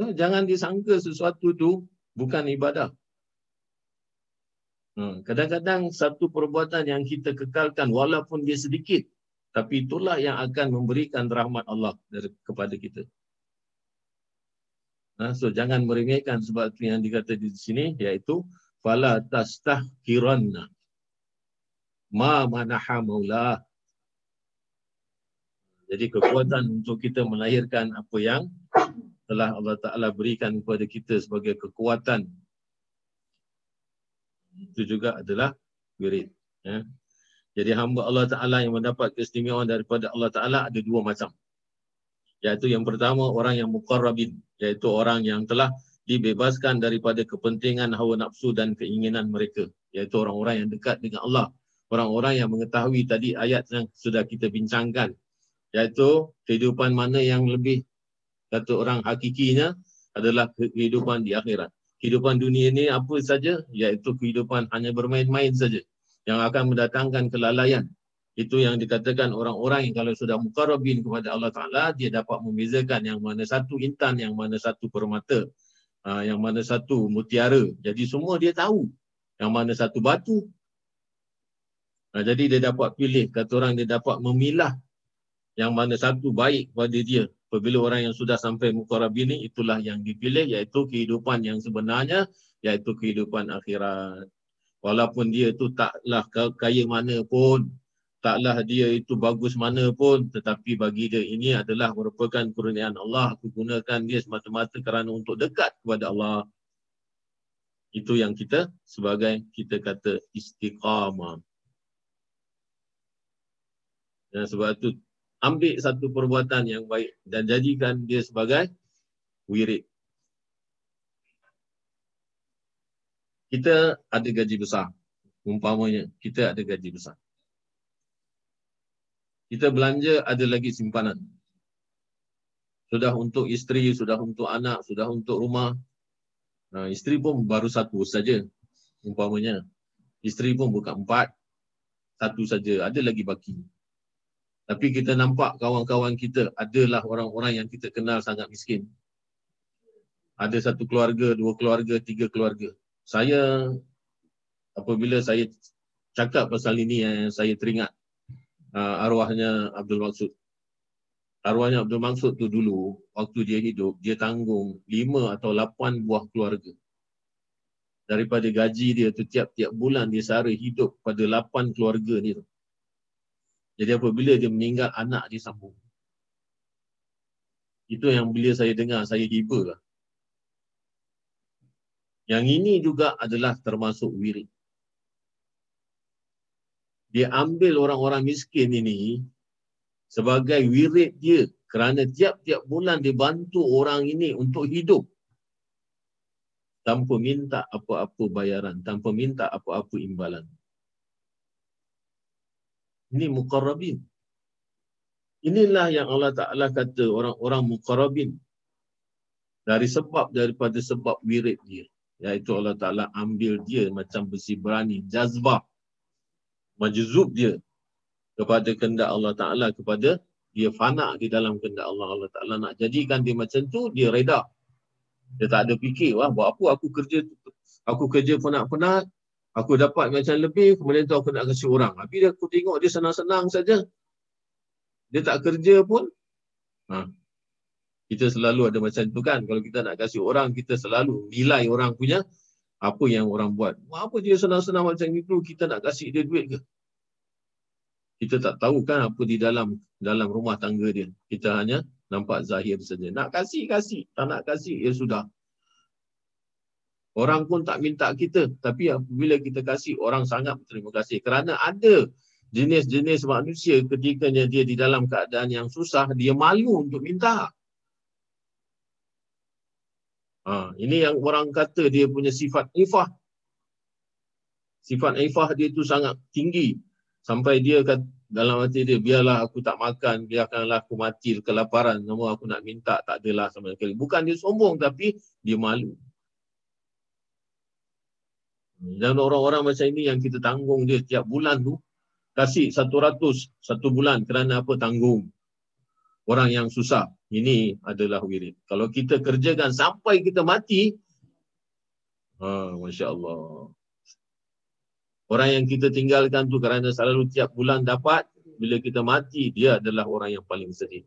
Ha, jangan disangka sesuatu itu bukan ibadah. Ha, kadang-kadang satu perbuatan yang kita kekalkan walaupun dia sedikit, tapi itulah yang akan memberikan rahmat Allah kepada kita. Nah, so jangan meremehkan sebab itu yang dikata di sini iaitu fala tastahkiranna ma manaha maula. Jadi kekuatan untuk kita melahirkan apa yang telah Allah Taala berikan kepada kita sebagai kekuatan itu juga adalah wirid ya. Jadi hamba Allah Ta'ala yang mendapat keistimewaan daripada Allah Ta'ala ada dua macam. Iaitu yang pertama orang yang muqarrabin. Iaitu orang yang telah dibebaskan daripada kepentingan hawa nafsu dan keinginan mereka. Iaitu orang-orang yang dekat dengan Allah. Orang-orang yang mengetahui tadi ayat yang sudah kita bincangkan. Iaitu kehidupan mana yang lebih kata orang hakikinya adalah kehidupan di akhirat. Kehidupan dunia ini apa saja? Iaitu kehidupan hanya bermain-main saja yang akan mendatangkan kelalaian. Itu yang dikatakan orang-orang yang kalau sudah mukarrabin kepada Allah Ta'ala, dia dapat membezakan yang mana satu intan, yang mana satu permata, ah, yang mana satu mutiara. Jadi semua dia tahu yang mana satu batu. Ah, jadi dia dapat pilih, kata orang dia dapat memilah yang mana satu baik kepada dia. Apabila orang yang sudah sampai mukarrabin ini, itulah yang dipilih, iaitu kehidupan yang sebenarnya, iaitu kehidupan akhirat walaupun dia itu taklah kaya mana pun, taklah dia itu bagus mana pun, tetapi bagi dia ini adalah merupakan kurniaan Allah. Aku gunakan dia semata-mata kerana untuk dekat kepada Allah. Itu yang kita sebagai kita kata istiqamah. Dan sebab itu ambil satu perbuatan yang baik dan jadikan dia sebagai wirid. kita ada gaji besar. Umpamanya, kita ada gaji besar. Kita belanja ada lagi simpanan. Sudah untuk isteri, sudah untuk anak, sudah untuk rumah. Nah, isteri pun baru satu saja. Umpamanya. Isteri pun bukan empat. Satu saja. Ada lagi baki. Tapi kita nampak kawan-kawan kita adalah orang-orang yang kita kenal sangat miskin. Ada satu keluarga, dua keluarga, tiga keluarga saya apabila saya cakap pasal ini yang saya teringat uh, arwahnya Abdul Maksud. Arwahnya Abdul Maksud tu dulu, waktu dia hidup, dia tanggung lima atau lapan buah keluarga. Daripada gaji dia tu tiap-tiap bulan dia sara hidup pada lapan keluarga ni tu. Jadi apabila dia meninggal, anak dia sambung. Itu yang bila saya dengar, saya hiba lah. Yang ini juga adalah termasuk wirid. Dia ambil orang-orang miskin ini sebagai wirid dia kerana tiap-tiap bulan dia bantu orang ini untuk hidup tanpa minta apa-apa bayaran, tanpa minta apa-apa imbalan. Ini muqarrabin. Inilah yang Allah Ta'ala kata orang-orang muqarrabin dari sebab daripada sebab wirid dia iaitu Allah Ta'ala ambil dia macam besi berani, jazbah, majzub dia kepada kehendak Allah Ta'ala, kepada dia fana di dalam kehendak Allah. Allah Ta'ala nak jadikan dia macam tu, dia reda. Dia tak ada fikir, wah buat apa aku kerja aku kerja penat-penat, aku dapat macam lebih, kemudian tu aku nak kasih orang. Tapi dia, aku tengok dia senang-senang saja. Dia tak kerja pun, ha, kita selalu ada macam tu kan. Kalau kita nak kasih orang, kita selalu nilai orang punya apa yang orang buat. Apa dia senang-senang macam itu, kita nak kasih dia duit ke? Kita tak tahu kan apa di dalam dalam rumah tangga dia. Kita hanya nampak zahir saja. Nak kasih, kasih. Tak nak kasih, ya sudah. Orang pun tak minta kita. Tapi apabila kita kasih, orang sangat berterima kasih. Kerana ada jenis-jenis manusia ketika dia di dalam keadaan yang susah, dia malu untuk minta. Ha, ini yang orang kata dia punya sifat ifah. Sifat ifah dia tu sangat tinggi. Sampai dia kata, dalam hati dia, biarlah aku tak makan, biarkanlah aku mati kelaparan. Namun aku nak minta, tak adalah sama sekali. Bukan dia sombong, tapi dia malu. Dan orang-orang macam ini yang kita tanggung dia tiap bulan tu, kasih satu ratus satu bulan kerana apa tanggung orang yang susah. Ini adalah wirid. Kalau kita kerjakan sampai kita mati, ha, Masya Allah. Orang yang kita tinggalkan tu kerana selalu tiap bulan dapat, bila kita mati, dia adalah orang yang paling sedih.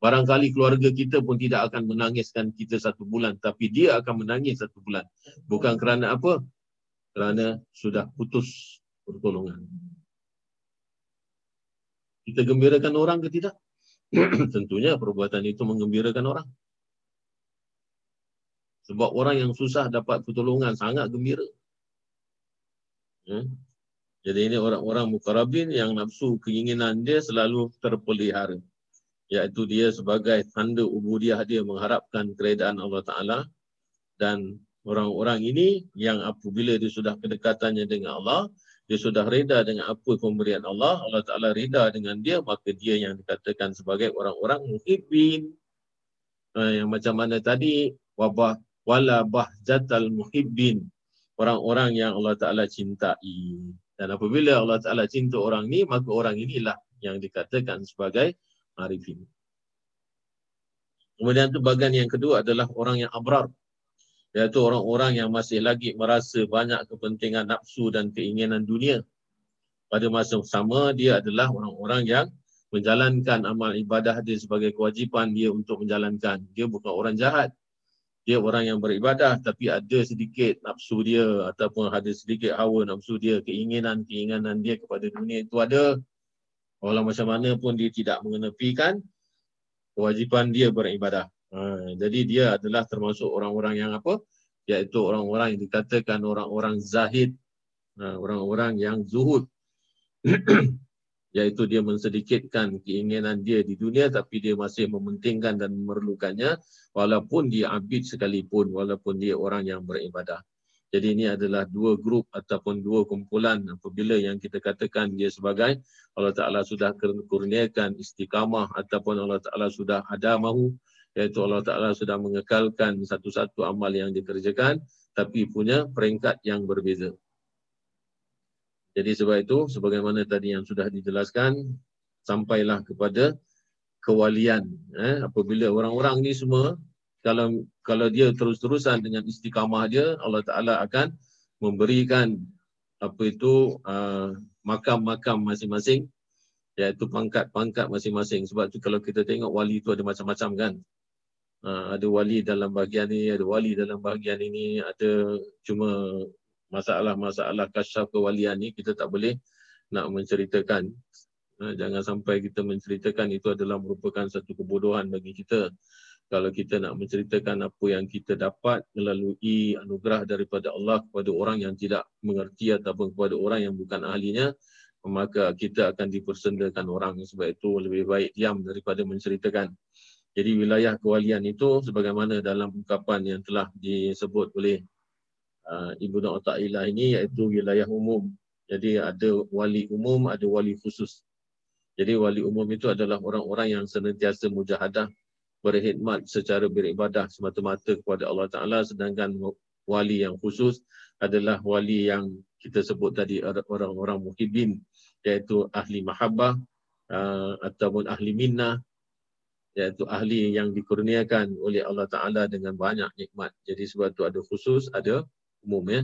Barangkali keluarga kita pun tidak akan menangiskan kita satu bulan, tapi dia akan menangis satu bulan. Bukan kerana apa? Kerana sudah putus pertolongan. Kita gembirakan orang ke tidak? tentunya perbuatan itu menggembirakan orang. Sebab orang yang susah dapat pertolongan sangat gembira. Ya. Jadi ini orang-orang mukarabin yang nafsu keinginan dia selalu terpelihara. Iaitu dia sebagai tanda ubudiah dia mengharapkan keredaan Allah Ta'ala. Dan orang-orang ini yang apabila dia sudah kedekatannya dengan Allah, dia sudah reda dengan apa pemberian Allah, Allah Ta'ala reda dengan dia, maka dia yang dikatakan sebagai orang-orang muhibbin. Uh, yang macam mana tadi, wabah wala bahjatal muhibbin. Orang-orang yang Allah Ta'ala cintai. Dan apabila Allah Ta'ala cinta orang ni, maka orang inilah yang dikatakan sebagai arifin. Kemudian tu bagian yang kedua adalah orang yang abrar iaitu orang-orang yang masih lagi merasa banyak kepentingan nafsu dan keinginan dunia. Pada masa sama, dia adalah orang-orang yang menjalankan amal ibadah dia sebagai kewajipan dia untuk menjalankan. Dia bukan orang jahat. Dia orang yang beribadah tapi ada sedikit nafsu dia ataupun ada sedikit hawa nafsu dia, keinginan-keinginan dia kepada dunia itu ada. Walau macam mana pun dia tidak mengenepikan kewajipan dia beribadah. Ha, jadi dia adalah termasuk orang-orang yang apa? Iaitu orang-orang yang dikatakan orang-orang zahid. Ha, orang-orang yang zuhud. Iaitu dia mensedikitkan keinginan dia di dunia tapi dia masih mementingkan dan memerlukannya walaupun dia abid sekalipun, walaupun dia orang yang beribadah. Jadi ini adalah dua grup ataupun dua kumpulan apabila yang kita katakan dia sebagai Allah Ta'ala sudah kurniakan istiqamah ataupun Allah Ta'ala sudah ada mahu iaitu Allah Ta'ala sudah mengekalkan satu-satu amal yang dikerjakan tapi punya peringkat yang berbeza. Jadi sebab itu, sebagaimana tadi yang sudah dijelaskan, sampailah kepada kewalian. Eh, apabila orang-orang ni semua, kalau kalau dia terus-terusan dengan istiqamah dia, Allah Ta'ala akan memberikan apa itu uh, makam-makam masing-masing iaitu pangkat-pangkat masing-masing. Sebab tu kalau kita tengok wali tu ada macam-macam kan. Ha, ada wali dalam bahagian ni, ada wali dalam bahagian ini, ada cuma masalah-masalah kasyaf kewalian ni kita tak boleh nak menceritakan. Ha, jangan sampai kita menceritakan itu adalah merupakan satu kebodohan bagi kita. Kalau kita nak menceritakan apa yang kita dapat melalui anugerah daripada Allah kepada orang yang tidak mengerti ataupun kepada orang yang bukan ahlinya, maka kita akan dipersendakan orang sebab itu lebih baik diam daripada menceritakan. Jadi wilayah kewalian itu sebagaimana dalam ungkapan yang telah disebut oleh uh, Ibu Na'ata'ila ini iaitu wilayah umum. Jadi ada wali umum, ada wali khusus. Jadi wali umum itu adalah orang-orang yang senantiasa mujahadah berkhidmat secara beribadah semata-mata kepada Allah Ta'ala sedangkan wali yang khusus adalah wali yang kita sebut tadi orang-orang muhibin iaitu ahli mahabbah uh, ataupun ahli minnah iaitu ahli yang dikurniakan oleh Allah Ta'ala dengan banyak nikmat. Jadi sebab tu ada khusus, ada umum ya.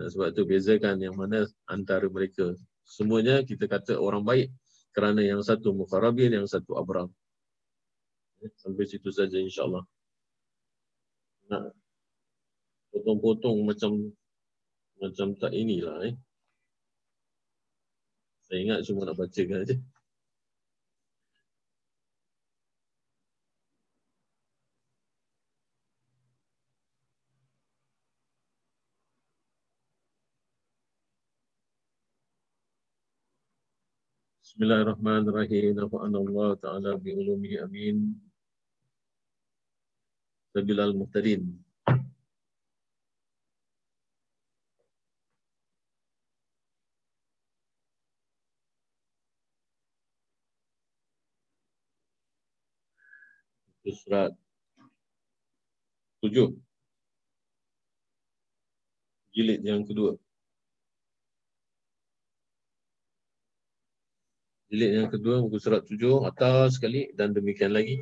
Uh, sebab tu bezakan yang mana antara mereka. Semuanya kita kata orang baik kerana yang satu mukharabin, yang satu abram. Sampai situ saja insyaAllah. Nak potong-potong macam macam tak inilah eh. Saya ingat cuma nak bacakan aja. Bismillahirrahmanirrahim. Nafa'an Allah Ta'ala bi'ulumi amin. Sabilal muhtadin. itu surat tujuh. Jilid yang kedua. Jilid yang kedua, buku surat tujuh, atas sekali dan demikian lagi.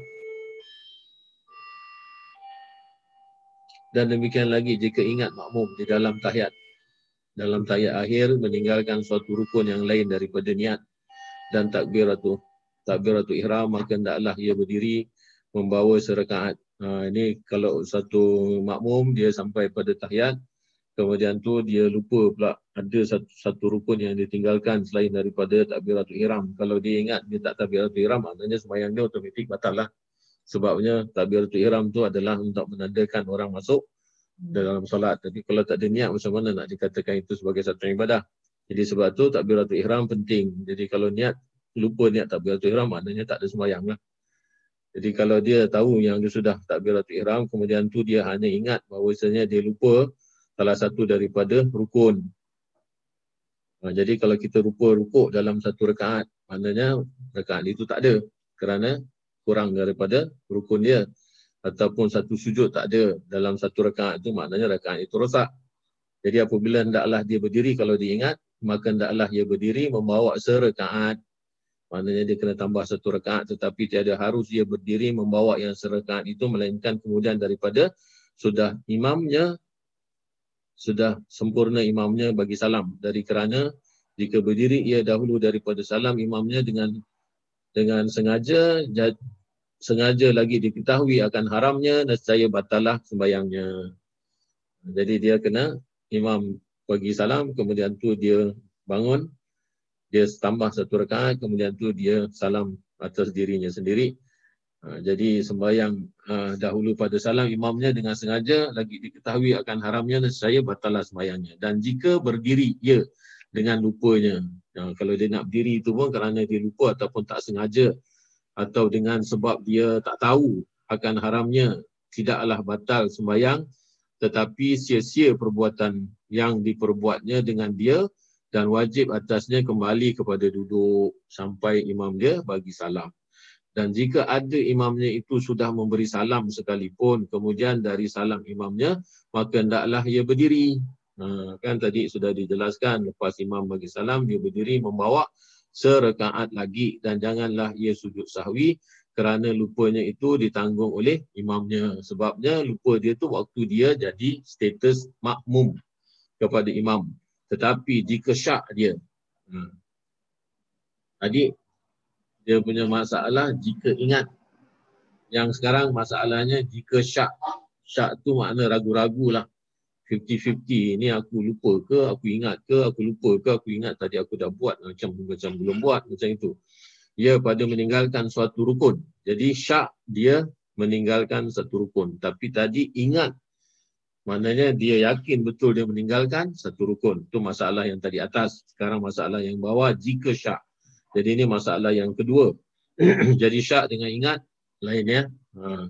Dan demikian lagi jika ingat makmum di dalam tahiyat. Dalam tahiyat akhir meninggalkan suatu rukun yang lain daripada niat dan takbiratu takbiratu ihram maka hendaklah ia berdiri membawa serakaat. Ha, ini kalau satu makmum dia sampai pada tahiyat, kemudian tu dia lupa pula ada satu, satu rukun yang ditinggalkan selain daripada takbiratul ihram. Kalau dia ingat dia tak takbiratul ihram, maknanya sembahyang dia otomatik batal lah. Sebabnya takbiratul ihram tu adalah untuk menandakan orang masuk dalam solat. Tapi kalau tak ada niat macam mana nak dikatakan itu sebagai satu ibadah. Jadi sebab tu takbiratul ihram penting. Jadi kalau niat lupa niat takbiratul ihram maknanya tak ada sembahyang lah. Jadi kalau dia tahu yang dia sudah takbiratul ihram kemudian tu dia hanya ingat bahawasanya dia lupa salah satu daripada rukun. Ha, jadi kalau kita lupa rukuk dalam satu rekaat, maknanya rekaat itu tak ada kerana kurang daripada rukun dia. Ataupun satu sujud tak ada dalam satu rekaat itu, maknanya rekaat itu rosak. Jadi apabila hendaklah dia berdiri kalau dia ingat, maka hendaklah dia berdiri membawa serekaat Maknanya dia kena tambah satu rakaat tetapi tiada harus dia berdiri membawa yang serakaat itu melainkan kemudian daripada sudah imamnya sudah sempurna imamnya bagi salam dari kerana jika berdiri ia dahulu daripada salam imamnya dengan dengan sengaja sengaja lagi diketahui akan haramnya saya batalah sembahyangnya. Jadi dia kena imam bagi salam kemudian tu dia bangun dia tambah satu rakaat kemudian tu dia salam atas dirinya sendiri ha, jadi sembahyang ha, dahulu pada salam imamnya dengan sengaja lagi diketahui akan haramnya saya batalah sembahyangnya dan jika berdiri ia dengan lupanya ha, kalau dia nak berdiri itu pun kerana dia lupa ataupun tak sengaja atau dengan sebab dia tak tahu akan haramnya tidaklah batal sembahyang tetapi sia-sia perbuatan yang diperbuatnya dengan dia dan wajib atasnya kembali kepada duduk sampai imam dia bagi salam. Dan jika ada imamnya itu sudah memberi salam sekalipun, kemudian dari salam imamnya, maka hendaklah ia berdiri. Ha, kan tadi sudah dijelaskan, lepas imam bagi salam, dia berdiri membawa serekaat lagi dan janganlah ia sujud sahwi kerana lupanya itu ditanggung oleh imamnya. Sebabnya lupa dia tu waktu dia jadi status makmum kepada imam. Tetapi jika syak dia, hmm. tadi dia punya masalah jika ingat. Yang sekarang masalahnya jika syak. Syak tu makna ragu-ragu lah. 50-50 ni aku lupa ke, aku ingat ke, aku lupa ke, aku ingat tadi aku dah buat macam macam belum buat macam itu. Dia pada meninggalkan suatu rukun. Jadi syak dia meninggalkan satu rukun. Tapi tadi ingat maknanya dia yakin betul dia meninggalkan satu rukun. Itu masalah yang tadi atas. Sekarang masalah yang bawah jika syak. Jadi ini masalah yang kedua. Jadi syak dengan ingat lain ya. Ha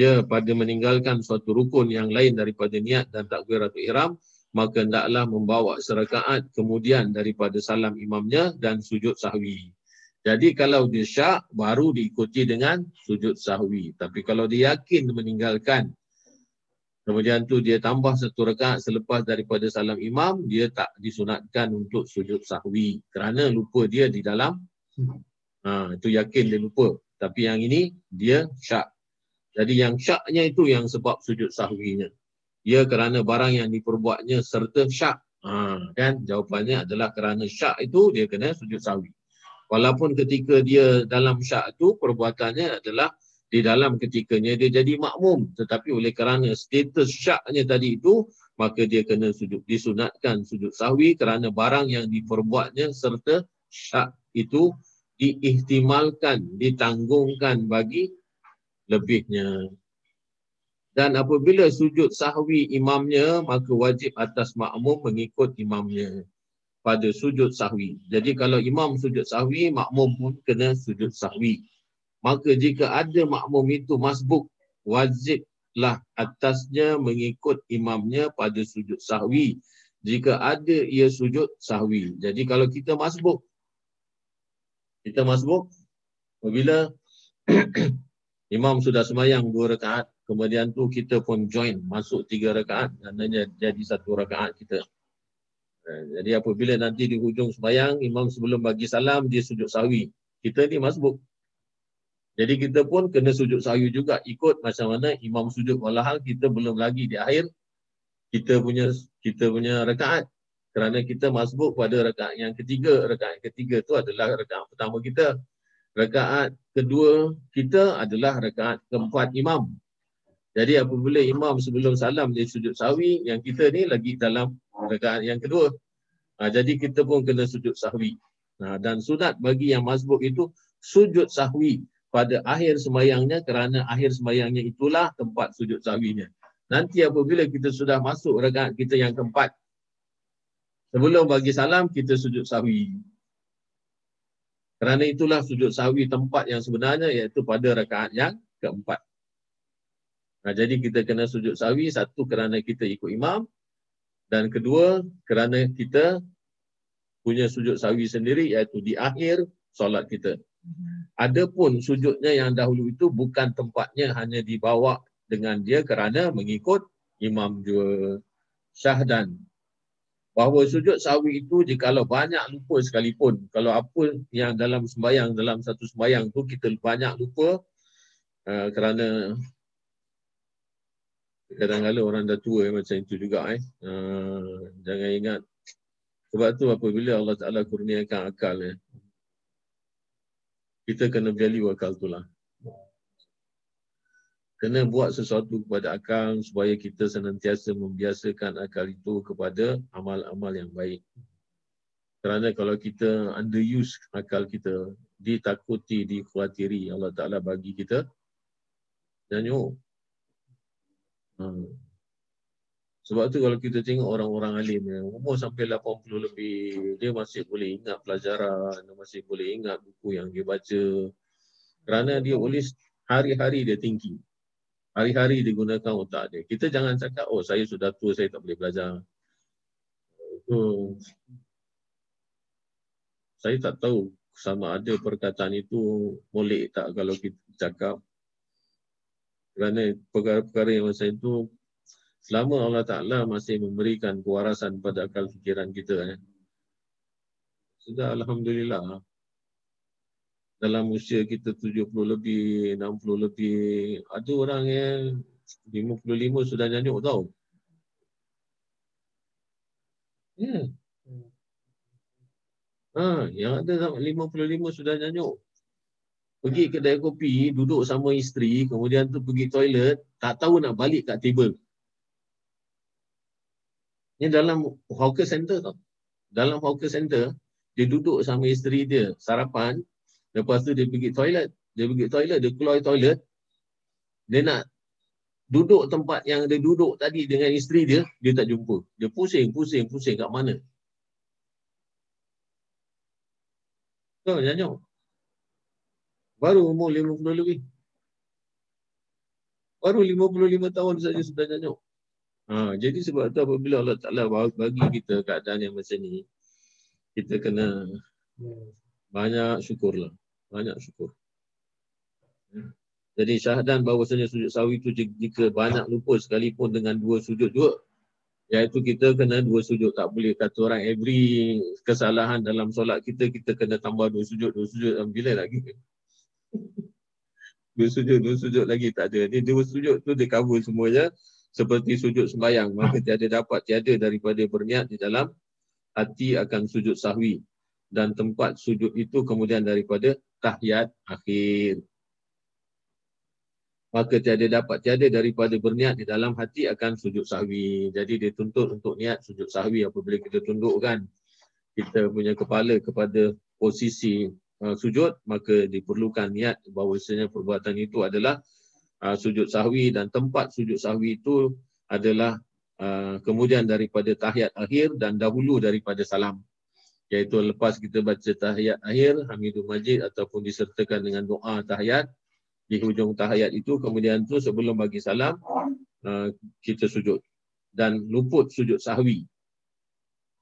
dia pada meninggalkan suatu rukun yang lain daripada niat dan takbiratul ihram maka hendaklah membawa serakaat kemudian daripada salam imamnya dan sujud sahwi. Jadi kalau dia syak baru diikuti dengan sujud sahwi. Tapi kalau dia yakin meninggalkan kemudian tu dia tambah satu rakaat selepas daripada salam imam dia tak disunatkan untuk sujud sahwi kerana lupa dia di dalam ha, itu yakin dia lupa. Tapi yang ini dia syak jadi yang syaknya itu yang sebab sujud sahwinya. Ia kerana barang yang diperbuatnya serta syak. Ha, kan jawapannya adalah kerana syak itu dia kena sujud sahwi. Walaupun ketika dia dalam syak itu perbuatannya adalah di dalam ketikanya dia jadi makmum tetapi oleh kerana status syaknya tadi itu maka dia kena sujud disunatkan sujud sahwi kerana barang yang diperbuatnya serta syak itu diihtimalkan ditanggungkan bagi lebihnya. Dan apabila sujud sahwi imamnya, maka wajib atas makmum mengikut imamnya pada sujud sahwi. Jadi kalau imam sujud sahwi, makmum pun kena sujud sahwi. Maka jika ada makmum itu masbuk, wajiblah atasnya mengikut imamnya pada sujud sahwi. Jika ada ia sujud sahwi. Jadi kalau kita masbuk, kita masbuk, apabila Imam sudah semayang dua rakaat, kemudian tu kita pun join masuk tiga rakaat, maknanya jadi satu rakaat kita. Eh, jadi apabila nanti di hujung semayang, imam sebelum bagi salam, dia sujud sahwi. Kita ni masbuk. Jadi kita pun kena sujud sahwi juga ikut macam mana imam sujud walahal kita belum lagi di akhir kita punya kita punya rakaat. Kerana kita masbuk pada rakaat yang ketiga. Rakaat ketiga tu adalah rakaat pertama kita rakaat kedua kita adalah rakaat keempat imam. Jadi apabila imam sebelum salam dia sujud sahwi, yang kita ni lagi dalam rakaat yang kedua. Ha, jadi kita pun kena sujud sahwi. Ha, dan sunat bagi yang mazbuk itu sujud sahwi pada akhir semayangnya kerana akhir semayangnya itulah tempat sujud sahwinya. Nanti apabila kita sudah masuk rakaat kita yang keempat, sebelum bagi salam kita sujud sahwi. Kerana itulah sujud sahwi tempat yang sebenarnya iaitu pada rakaat yang keempat. Nah, jadi kita kena sujud sahwi satu kerana kita ikut imam dan kedua kerana kita punya sujud sahwi sendiri iaitu di akhir solat kita. Adapun sujudnya yang dahulu itu bukan tempatnya hanya dibawa dengan dia kerana mengikut imam juga syahdan. Bahawa sujud sahwi itu jikalau banyak lupa sekalipun kalau apa yang dalam sembahyang dalam satu sembahyang tu kita banyak lupa uh, kerana kadang-kadang orang dah tua eh, macam itu juga eh. Uh, jangan ingat. Sebab tu apabila Allah Taala kurniakan akal eh, kita kena value akal tu lah kena buat sesuatu kepada akal supaya kita senantiasa membiasakan akal itu kepada amal-amal yang baik. Kerana kalau kita underuse akal kita, ditakuti, dikhawatiri, Allah Ta'ala bagi kita nyanyuk. Ha. Sebab tu kalau kita tengok orang-orang alim ya, umur sampai 80 lebih, dia masih boleh ingat pelajaran, dia masih boleh ingat buku yang dia baca. Kerana dia boleh hari-hari dia tinggi hari-hari digunakan otak dia. Kita jangan cakap, oh saya sudah tua, saya tak boleh belajar. Itu saya tak tahu sama ada perkataan itu molek tak kalau kita cakap. Kerana perkara-perkara yang macam itu, selama Allah Ta'ala masih memberikan kewarasan pada akal fikiran kita. Eh. Sudah Alhamdulillah dalam usia kita 70 lebih, 60 lebih, ada orang yang 55 sudah nyanyuk tau. Hmm. Ha, yang ada sampai 55 sudah nyanyuk. Pergi kedai kopi, duduk sama isteri, kemudian tu pergi toilet, tak tahu nak balik kat table. Ini dalam hawker center tau. Dalam hawker center, dia duduk sama isteri dia, sarapan, lepas tu dia pergi toilet. Dia pergi toilet, dia keluar toilet, dia nak duduk tempat yang dia duduk tadi dengan isteri dia, dia tak jumpa. Dia pusing, pusing, pusing kat mana. Tahu nyanyuk. Baru umur 50 lebih. Baru 55 tahun saja sudah nyanyuk. Ha, jadi sebab tu apabila Allah Ta'ala bagi kita keadaan yang macam ni, kita kena banyak syukurlah. Banyak syukur. Jadi syahadan bahawasanya sujud sawi itu jika banyak lupa sekalipun dengan dua sujud juga, iaitu kita kena dua sujud. Tak boleh kata orang every kesalahan dalam solat kita, kita kena tambah dua sujud, dua sujud. Bila lagi? Dua sujud, dua sujud lagi tak ada. Ini dua sujud tu dia cover semuanya seperti sujud sembahyang. Maka tiada dapat tiada daripada berniat di dalam hati akan sujud sahwi. Dan tempat sujud itu kemudian daripada tahiyat akhir. Maka tiada dapat tiada daripada berniat di dalam hati akan sujud sahwi. Jadi dia tuntut untuk niat sujud sahwi apabila kita tundukkan kita punya kepala kepada posisi uh, sujud maka diperlukan niat bahawasanya perbuatan itu adalah uh, sujud sahwi dan tempat sujud sahwi itu adalah uh, kemudian daripada tahiyat akhir dan dahulu daripada salam. Iaitu lepas kita baca tahiyat akhir Hamidul Majid ataupun disertakan dengan doa tahiyat di hujung tahiyat itu kemudian tu sebelum bagi salam uh, kita sujud. Dan luput sujud sahwi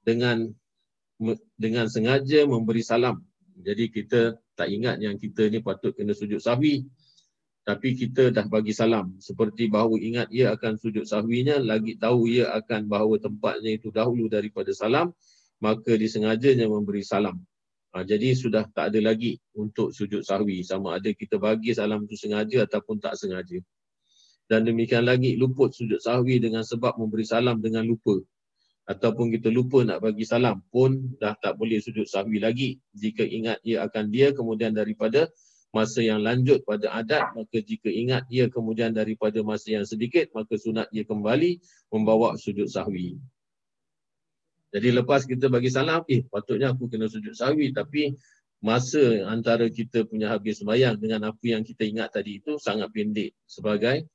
dengan dengan sengaja memberi salam. Jadi kita tak ingat yang kita ni patut kena sujud sahwi tapi kita dah bagi salam seperti bahawa ingat ia akan sujud sahwinya lagi tahu ia akan bahawa tempatnya itu dahulu daripada salam maka disengajanya memberi salam Ha, jadi sudah tak ada lagi untuk sujud sahwi sama ada kita bagi salam tu sengaja ataupun tak sengaja. Dan demikian lagi luput sujud sahwi dengan sebab memberi salam dengan lupa. Ataupun kita lupa nak bagi salam pun dah tak boleh sujud sahwi lagi. Jika ingat ia akan dia kemudian daripada masa yang lanjut pada adat maka jika ingat ia kemudian daripada masa yang sedikit maka sunat ia kembali membawa sujud sahwi. Jadi lepas kita bagi salam, eh patutnya aku kena sujud sawi tapi masa antara kita punya habis sembahyang dengan apa yang kita ingat tadi itu sangat pendek sebagai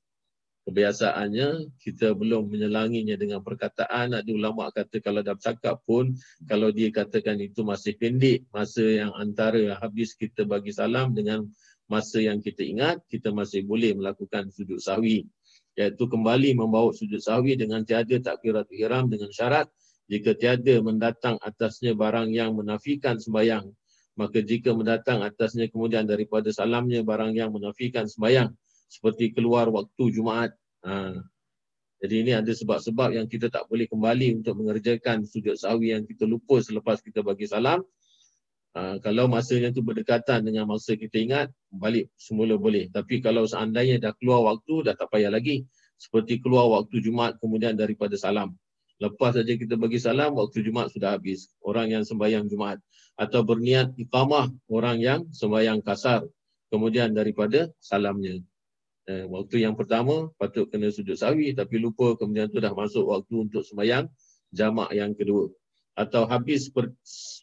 kebiasaannya kita belum menyelanginya dengan perkataan. Ada ulama kata kalau dah bercakap pun kalau dia katakan itu masih pendek masa yang antara habis kita bagi salam dengan masa yang kita ingat kita masih boleh melakukan sujud sahwi. Iaitu kembali membawa sujud sahwi dengan tiada takbiratul ihram dengan syarat jika tiada mendatang atasnya barang yang menafikan sembahyang maka jika mendatang atasnya kemudian daripada salamnya barang yang menafikan sembahyang seperti keluar waktu Jumaat ha. jadi ini ada sebab-sebab yang kita tak boleh kembali untuk mengerjakan sujud sahwi yang kita lupa selepas kita bagi salam ha. kalau masanya itu berdekatan dengan masa kita ingat balik semula boleh tapi kalau seandainya dah keluar waktu dah tak payah lagi seperti keluar waktu Jumaat kemudian daripada salam Lepas saja kita bagi salam, waktu Jumat sudah habis. Orang yang sembahyang Jumat. Atau berniat iqamah, orang yang sembahyang kasar. Kemudian daripada salamnya. Eh, waktu yang pertama, patut kena sujud sawi. Tapi lupa kemudian tu dah masuk waktu untuk sembahyang jamak yang kedua. Atau habis per,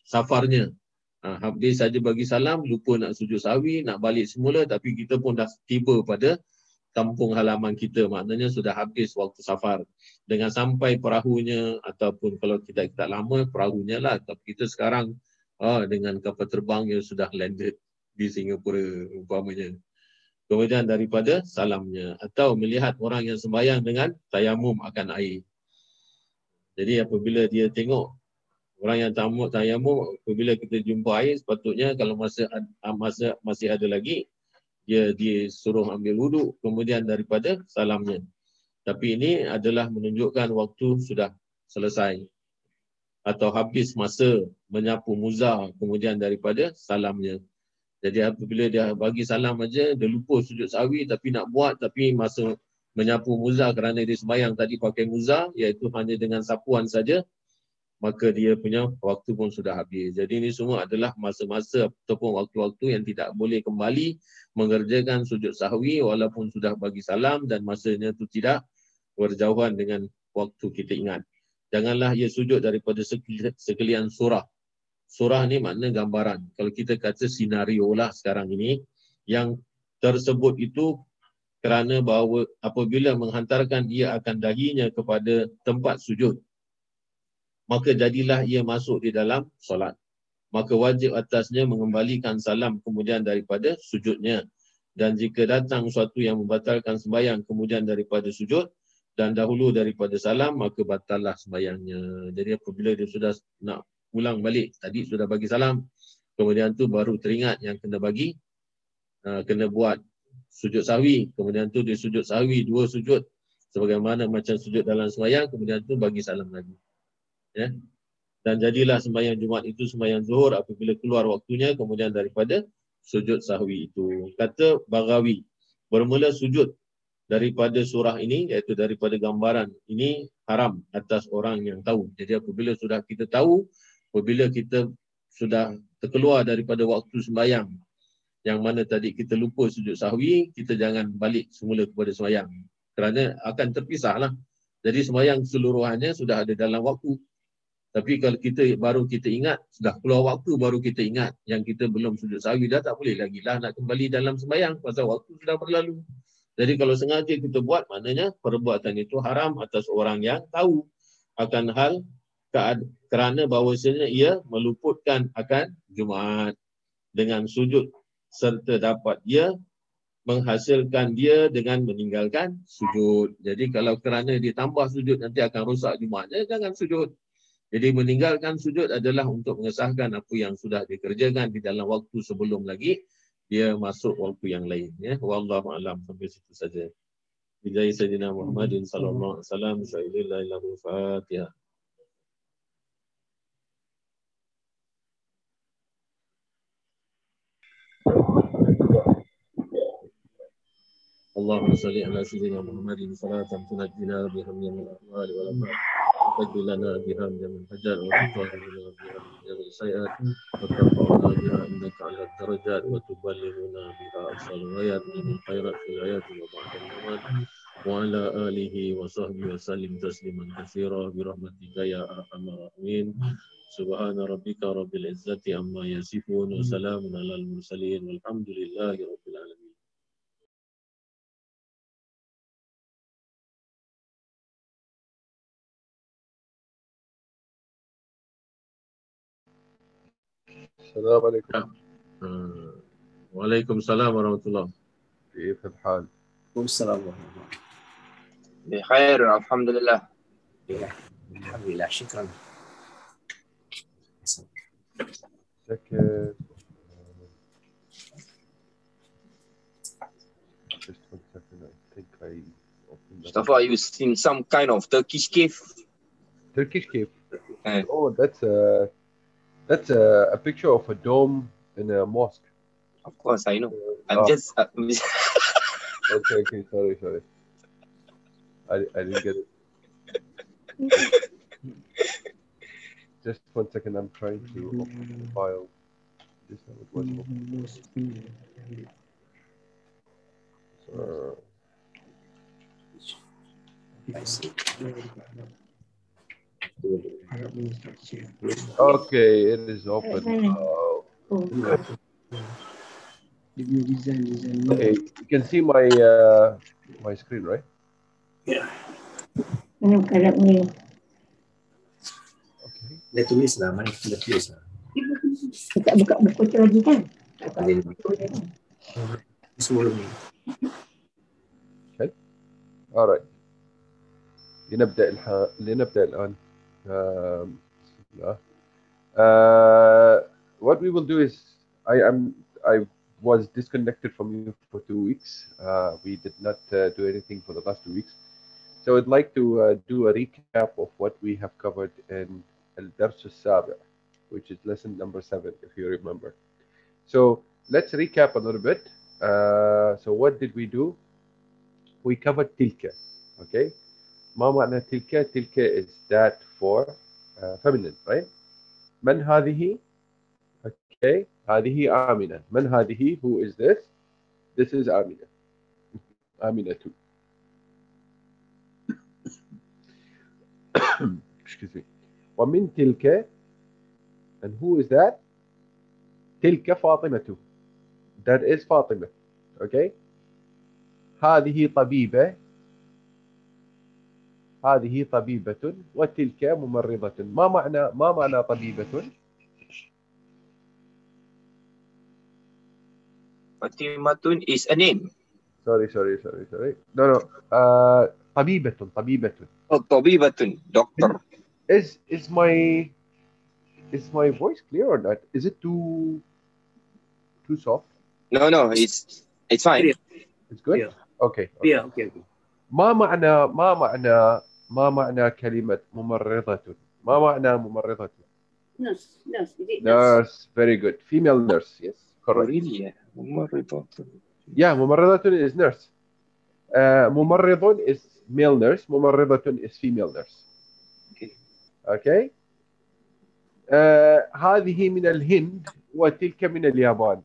safarnya. Ha, habis saja bagi salam, lupa nak sujud sawi, nak balik semula. Tapi kita pun dah tiba pada kampung halaman kita maknanya sudah habis waktu safar dengan sampai perahunya ataupun kalau kita tak lama perahunya lah tapi kita sekarang oh, dengan kapal terbang yang sudah landed di Singapura umpamanya kemudian daripada salamnya atau melihat orang yang sembahyang dengan tayamum akan air jadi apabila dia tengok orang yang tamu tayamum apabila kita jumpa air sepatutnya kalau masa masa masih ada lagi dia disuruh ambil wuduk kemudian daripada salamnya. Tapi ini adalah menunjukkan waktu sudah selesai atau habis masa menyapu muzah kemudian daripada salamnya. Jadi apabila dia bagi salam aja dia lupa sujud sawi tapi nak buat tapi masa menyapu muzah kerana dia sembahyang tadi pakai muzah iaitu hanya dengan sapuan saja maka dia punya waktu pun sudah habis. Jadi ini semua adalah masa-masa ataupun waktu-waktu yang tidak boleh kembali mengerjakan sujud sahwi walaupun sudah bagi salam dan masanya itu tidak berjauhan dengan waktu kita ingat. Janganlah ia sujud daripada sekali- sekalian surah. Surah ni makna gambaran. Kalau kita kata senario lah sekarang ini, yang tersebut itu kerana bahawa apabila menghantarkan ia akan dahinya kepada tempat sujud, maka jadilah ia masuk di dalam solat. Maka wajib atasnya mengembalikan salam kemudian daripada sujudnya. Dan jika datang suatu yang membatalkan sembahyang kemudian daripada sujud dan dahulu daripada salam, maka batallah sembahyangnya. Jadi apabila dia sudah nak ulang balik, tadi sudah bagi salam, kemudian tu baru teringat yang kena bagi, uh, kena buat sujud sahwi. Kemudian tu dia sujud sahwi, dua sujud. Sebagaimana macam sujud dalam sembahyang, kemudian tu bagi salam lagi. Ya. Dan jadilah sembahyang Jumaat itu sembahyang zuhur apabila keluar waktunya kemudian daripada sujud sahwi itu. Kata Bagawi, bermula sujud daripada surah ini iaitu daripada gambaran ini haram atas orang yang tahu. Jadi apabila sudah kita tahu, apabila kita sudah terkeluar daripada waktu sembahyang yang mana tadi kita lupa sujud sahwi, kita jangan balik semula kepada sembahyang. Kerana akan terpisahlah. Jadi sembahyang seluruhannya sudah ada dalam waktu. Tapi kalau kita baru kita ingat, sudah keluar waktu baru kita ingat yang kita belum sujud sahwi dah tak boleh lagi lah nak kembali dalam sembahyang pasal waktu sudah berlalu. Jadi kalau sengaja kita buat, maknanya perbuatan itu haram atas orang yang tahu akan hal kerana bahawasanya ia meluputkan akan Jumaat dengan sujud serta dapat dia menghasilkan dia dengan meninggalkan sujud. Jadi kalau kerana dia tambah sujud nanti akan rosak Jumaatnya, jangan sujud. Jadi meninggalkan sujud adalah untuk mengesahkan apa yang sudah dikerjakan di dalam waktu sebelum lagi dia masuk waktu yang lain ya. Wallahu a'lam sampai situ saja. Bijai Sayyidina Muhammadin sallallahu alaihi wasallam lahu Fatihah. اللهم صل على سيدنا محمد صلاة تنجينا بها من الأهوال والأمراض وتجلي لنا بها من الحجر وتطهرنا بها من السيئات وترفعنا بها عندك على الدرجات وتبلغنا بها الغايات من الخيرات في الحياة وبعد الممات. وعلى آله وصحبه وسلم تسليما كثيرا. برحمتك يا أرحم الراحمين. سبحان ربك رب العزة عما يصفون. وسلام على المرسلين. والحمد لله رب العالمين. السلام عليكم آه. وعليكم السلام ورحمة الله كيف الحال؟ كل السلام ورحمة الله بخير الحمد لله الحمد لله شكرا شكرا Mustafa, you seen some kind of Turkish cave? Turkish cave? Uh, oh, that's a that's a, a picture of a dome in a mosque. Of course, I know. I'm Oh, just uh, okay, okay, sorry, sorry. I, I didn't get it. Just one second. I'm trying to open the file. This time it was open. So, I see. okay, it is open. Oh, okay, you can see my uh, my screen, right? Mana Arab ni? Okay. Dia tulis lah, mana dia tulis lah. Kita tak buka buku tu lagi kan? Tak buka Dia buku tu kan? sebelum ni. All right. لنبدأ الح... لنبدأ الآن. Um, uh, what we will do is I am I was disconnected from you for two weeks. Uh, we did not uh, do anything for the last two weeks. So I'd like to do a recap of what we have covered in Al-Dars al-Sabi, which is lesson number seven, if you remember. So let's recap a little bit. Uh, so what did we do? We covered tilka, okay? ما معنى tilka? Tilka is that for, uh, feminine right من هذه okay هذه آمنة من هذه who is this this is آمنة آمنة excuse me ومن تلك and who is that تلك فاطمة that is فاطمة okay هذه طبيبة هذه طبيبة وتلك ممرضة ما معنى ما معنى طبيبة Fatimatun is a name. sorry sorry sorry sorry no no uh, طبيبة طبيبة Oh, Tabibatun, doctor. is is my is my voice clear or not is it too too soft No, no, it's it's fine. it's good Yeah. okay Yeah, okay, okay. ما معنى ما معنى ما معنى كلمة ممرضة ما معنى ممرضة Nurse, nurse, is it nurse? nurse very good female nurse yes Oh, correct really? Yeah ممرضة is nurse uh, ممرض is male nurse ممرضة is female nurse Okay. okay uh, هذه من الهند وتلك من اليابان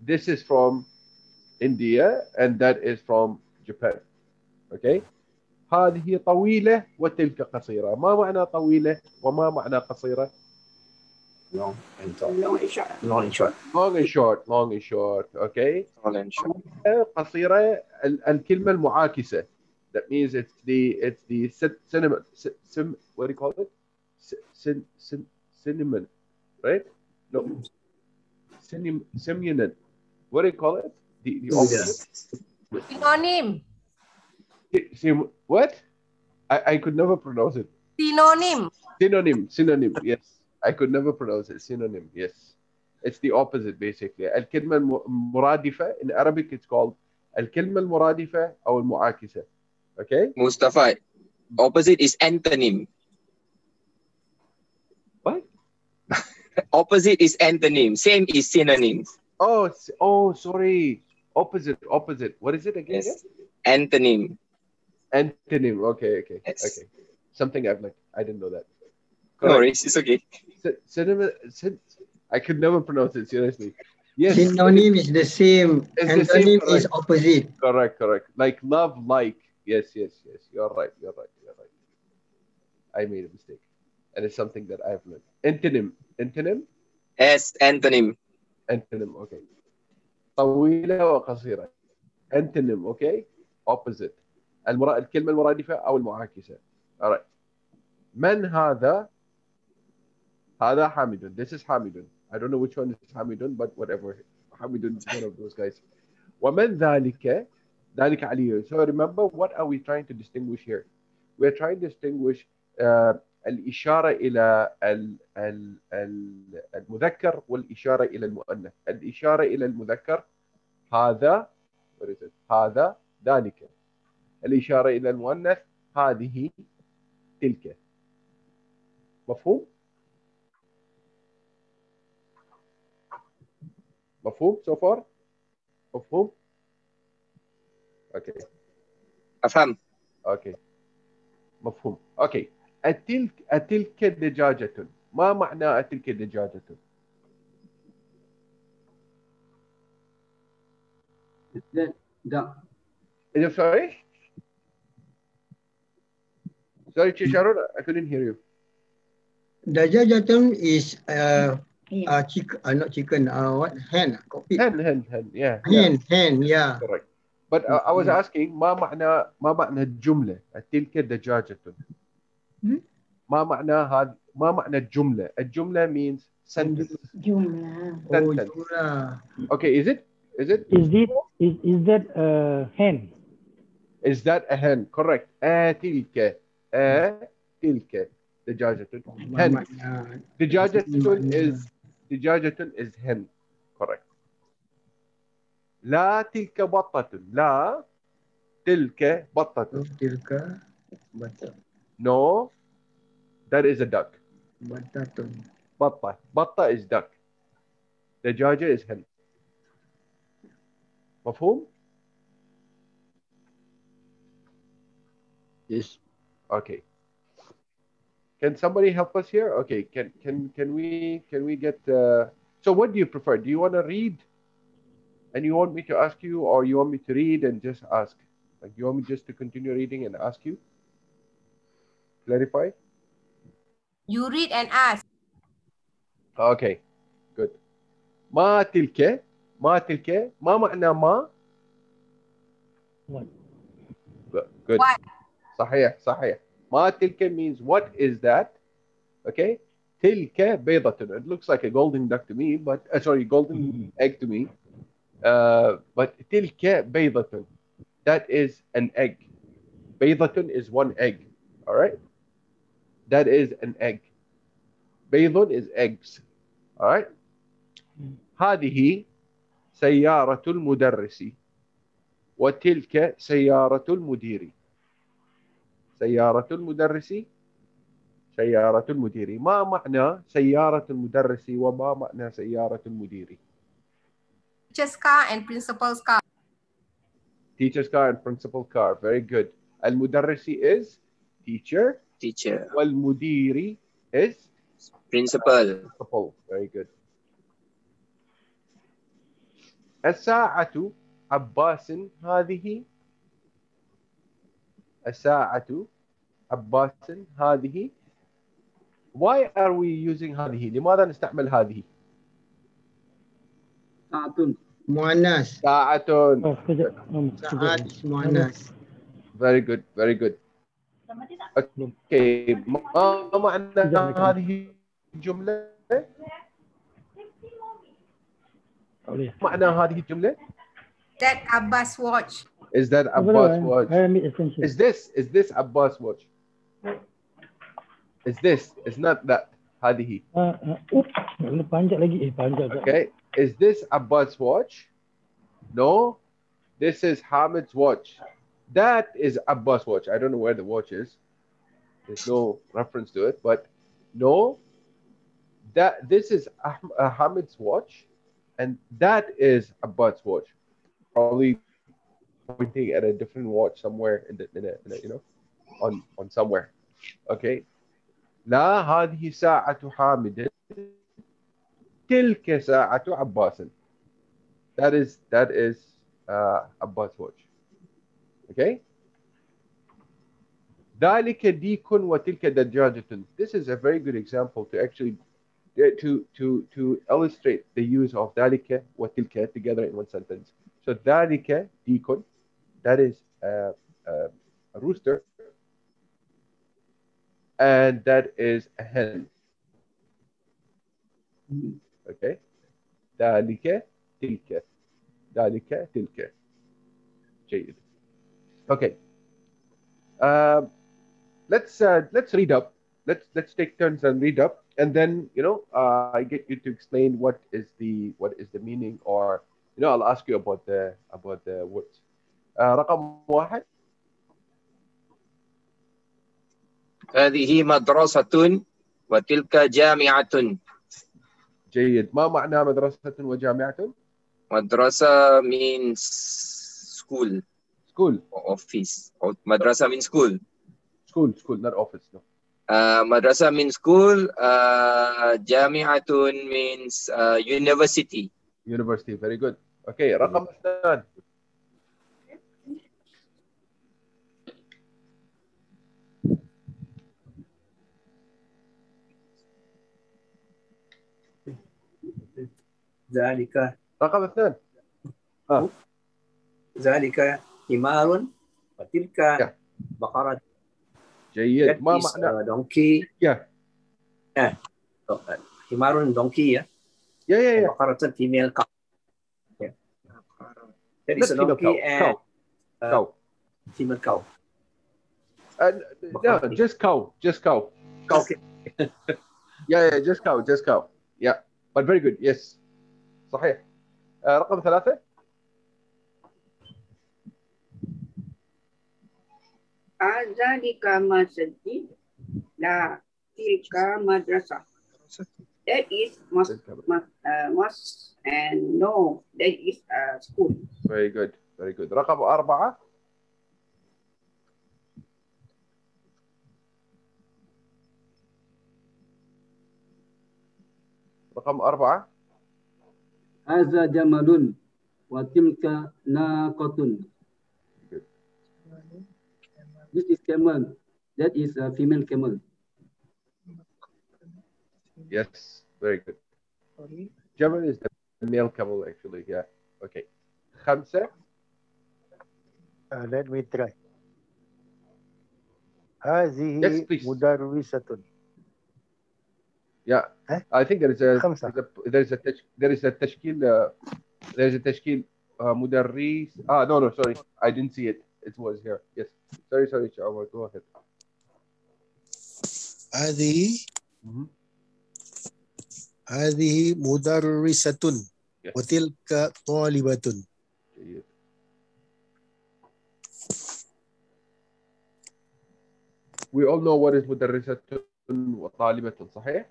this is from India and that is from Japan okay هذه طويلة وتلك قصيرة ما معنى طويلة وما معنى قصيرة Long and. Long short. Long and short. long and short long and short okay Tall and short. قصيرة ال- الكلمة المعاكسة that means it's the it's the cin- cinnamon ci- sim what do you call it cin, cin, cinnamon right no cinnamon cinnamon what do you call it the, the opposite Synonym. Sim- what I, I could never pronounce it Synonym. synonym synonym yes I could never pronounce it synonym yes it's the opposite basically الكلمة الم- المرادفة in Arabic it's called الكلمة المرادفة أو المعاكسة okay Mustafa. Opposite is antonym. What? Opposite is antonym. Same is synonym. oh s- oh sorry opposite opposite. What is it again? Yes. Antonym. antonym. Okay okay Yes. okay. Something I've like I didn't know that. No worries, it's okay. Sy- synonym syn- I could never pronounce it seriously. Yes. Synonym is the same. It's the same, Antonym is opposite. correct correct. Like love like. Yes yes yes. You're right you're right you're right. I made a mistake. And it's something that I've learned. Antonym. Antonym? Yes, antonym. antonym okay طويلة وقصيرة antonym okay opposite المرا... الكلمة المرادفة أو المعاكسة alright من هذا هذا حامد this is حامد I don't know which one is حامد but whatever حامد is one of those guys ومن ذلك ذلك علي so remember what are we trying to distinguish here we're trying to distinguish uh, الإشارة إلى المذكر والإشارة إلى المؤنث، الإشارة إلى المذكر هذا هذا ذلك. الإشارة إلى المؤنث هذه تلك. مفهوم؟ مفهوم سو فار؟ مفهوم؟ أوكي أفهم. أوكي مفهوم. أوكي أتلك أتلك دجاجة ما معنى أتلك دجاجة it sorry? Sorry, Chisharon, I couldn't hear you. Dajajatun is uh, Yeah. uh chicken, uh, not chicken, uh, what? Hen, cockpit. Hen, hen, hen, yeah. yeah, Hen, hen, yeah. correct. But uh, I was asking ما معنى ما معنى الجملة تلك دجاجة Hmm? ما معنى هذا ما معنى الجملة الجملة means sentence Jumlah. Oh, sentence itulah. okay is it is it Is it is is that a hen? is that a hen correct أتلك أتلك دجاجة hen Makna- دجاجة makna- is دجاجة is hen correct لا تلك بطة لا تلك بطة Oh, tilka batak No, that is a duck. Batta. Batta. Batta is duck. The judge is hen. whom? Yes. Okay. Can somebody help us here? Okay. Can can can we can we get? Uh, so what do you prefer? Do you want to read, and you want me to ask you, or you want me to read and just ask? Like you want me just to continue reading and ask you? Clarify. You read and ask. Okay. Good. ما تلك ما تلك ما معنى ما What? Good. What? صحيح صحيح. ما تلك means what is that? Okay. تلك بيضة. It looks like a golden duck to me, but uh, sorry, golden egg to me. Uh, but تلك بيضة. That is an egg. بيضة is one egg. All right. That is an egg. بيض is eggs. All right. هذه سيارة المدرس وتلك سيارة المدير سيارة المدرس سيارة المدير ما معنى سيارة المدرس وما معنى سيارة المدير Teacher's car and principal's car. teacher's car and principal car very good المدرس is teacher Teacher, والمدير is principal, principal very good الساعة عباس هذه الساعة عباس هذه why are we using هذه لماذا نستعمل هذه Saatun. Muannas. ساعة Oh, sekejap. Um, Saat sekejap. muannas. very good very good okay ما معنى هذه الجملة Tak boleh. معنى هذه الجملة That Abbas watch. is that Tak boleh, Abbas eh. watch I ambil extension. Is this is this Abbas watch? Is this? It's not that. هذه. Ah, ah, up. Tak boleh panjat lagi. Eh, panjat tak. Okay. Is this Abbas watch? No. This is Hamid's watch. That is Abbas watch. I don't know where the watch is. There's no reference to it, but no. That this is Ahm- uh, Hamid's watch, and that is Abbas watch. Probably pointing at a different watch somewhere in the in a, in a you know on on somewhere. Okay. لا هذه ساعة حامد تلك ساعة عباس. That is that is uh, Abbas watch. Okay. ذلك ديك وتلك دجاجة. This is a very good example to actually to to to illustrate the use of ذلك وتلك together in one sentence. So ذلك ديك that is uh, uh, a rooster and that is a hen. Okay. ذلك تلك ذلك تلك جيد. Okay. Um, let's uh, let's read up. Let's let's take turns and read up, and then you know uh, I get you to explain what is the what is the meaning, or you know I'll ask you about the about the words. Uh, رقم واحد هذه مدرسة وتلك جامعة. جيد ما معنى مدرسة وجامعة؟ Madrasa means school School, or office. Or madrasa means school. school, school, not office. No. Uh, madrasa means school. Uh, jami'atun means uh, university. University, very good. Okay, رقم اثنان ذلك رقم اثنان ذلك حمار وتلك Yeah. بقرة جيد that ما is معنى a donkey Yeah. yeah. So, uh, حمار donkey yeah. يا يا يا بقرة female cow yeah. that Not is a female donkey cow, and cow. uh, cow. female cow Uh, no, just cow, just cow. cow okay. Yeah, yeah, just cow, just cow. Yeah, but very good. Yes, صحيح. Uh, رقم ثلاثة Azalika masjid la tilka madrasah. That is mas, mas, uh, mas and no, that is a school. Very good. Very good. Rakam empat. رقم empat. هذا jamalun وتلك ناقة. This is camel. That is a female camel. Yes, very good. Jamal is the male camel actually. Yeah. Okay. خمسة Uh, let me try. هذه Yes, please. مدرسة. Yeah. Eh? I think there is a خمسة. there is a there is a, تش- there is a تشكيل uh, there is a تشكيل uh, مدرس ah no no sorry I didn't see it it was here yes sorry sorry Omar go ahead هذه هذه مدرسة Yes. وتلك طالبة جيد. we all know what is مدرسة وطالبة صحيح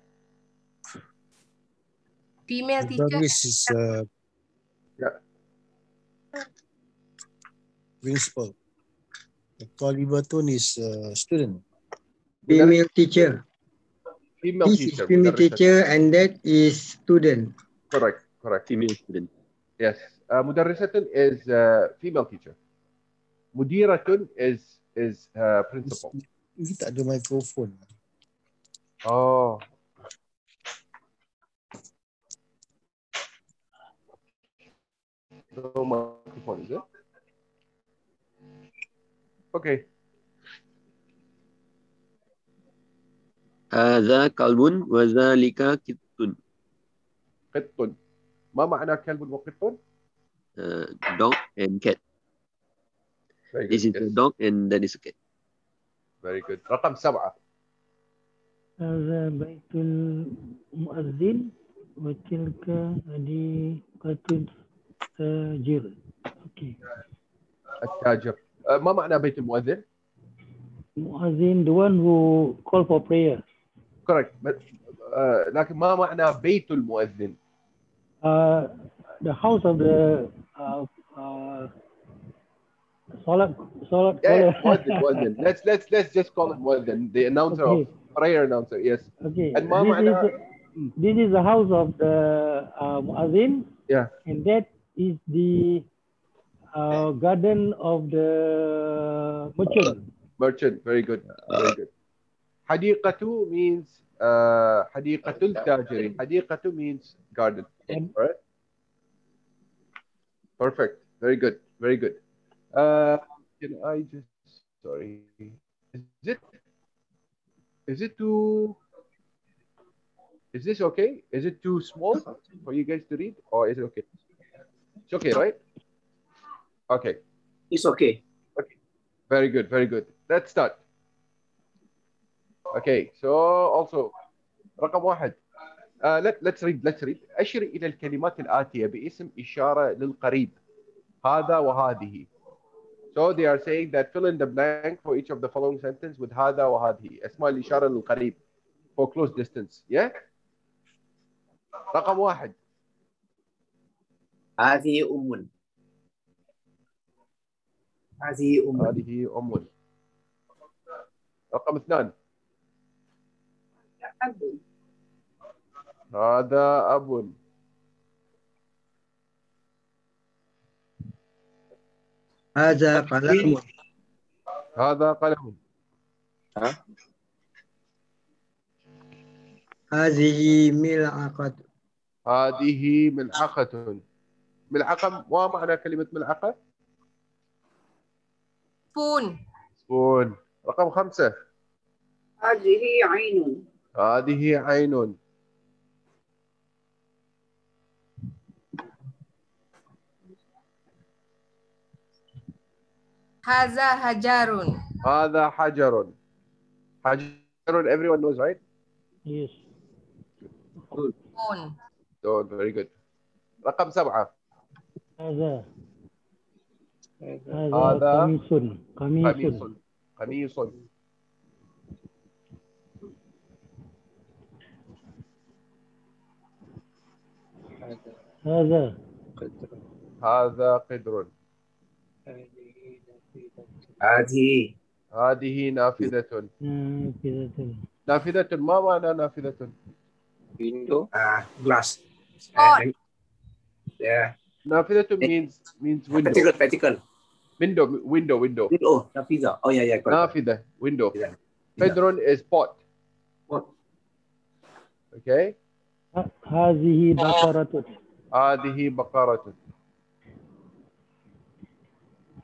Female teacher. مدرس is uh, Yeah. principal Talibatun is uh, student. Female teacher. Female teacher female teacher, teacher and that is student. Correct correct. Female student. Yes. Uh, mudarrisatun is a female teacher. Mudiratun is is uh, principal. Ini tak ada microphone? Oh. No microphone, is it? okay هذا كلب وذلك كت قط ما معنى كلب وقط uh, dog and cat. Very This is good, a yes. dog and that is a cat. very good رقم سبعة هذا بيت المؤذن وتلك حديقة التاجر. Okay. التاجر uh, ما معنى بيت المؤذن Muazzin, the one who call for prayer. correct but, uh, لكن ما معنى بيت المؤذن Uh, the house of the uh, uh, Salat, Salat yeah, caller. مؤذن مؤذن let's let's let's just call it مؤذن the announcer Okay. of prayer announcer yes Okay. and ما this, معنى is, this is the house of the uh, Muazzin, yeah and that is the uh, Garden of the Merchant. Merchant, very good. Very good. Hadiqatu means uh, Hadiqatul Tajirin. Hadiqatu means garden. All right. Perfect. Very good. Very good. Uh, can I just, sorry. Is it, is it too, is this okay? Is it too small for you guys to read or is it okay? It's okay, right? Okay It's okay. Very good, very good. Let's start. Okay, so also رقم واحد uh, let, let's read let's read أشر إلى الكلمات الآتية باسم إشارة للقريب هذا وهذه So they are saying that fill in the blank for each of the following sentence with هذا وهذه اسماء الإشارة للقريب for close distance yeah رقم واحد هذه أم هذه أم هذه أم رقم اثنان. أب هذا أب. هذا قلم. هذا قلم. هذه ملعقة. هذه ملعقة. ملعقة ما معنى كلمة ملعقة؟ Spoon. سبون رقم خمسة هذه عين هذه عين Haza hajarun. هذا حجر حجر everyone knows right? Yes. Stone. Stone very good رقم سبعة هذا هذا هذا قميص قميص قميص هذا هذا قدر هذه هذه نافذة نافذة نافذة ما معنى نافذة؟ Window. Ah, glass. Oh. Uh, yeah. Nafidatun means means window. Spectacle, spectacle. Window, window, window. Oh, Nafiza. Oh, yeah, yeah. correct. Nafida, window. Pedron is pot. Pot. Okay. هذه بقرة هذه بقرة.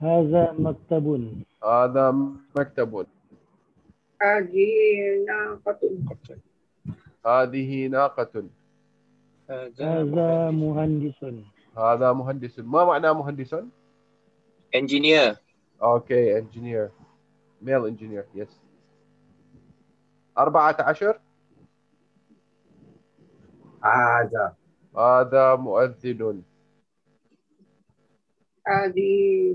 هذا مكتب هذا مكتب. هذه ناقة هذه ناقة. هذا مهندس هذا مهندس. ما معنى مهندس؟ Engineer. Engineer. Male engineer, yes. أربعة عشر. هذا هذا مؤذن. هذه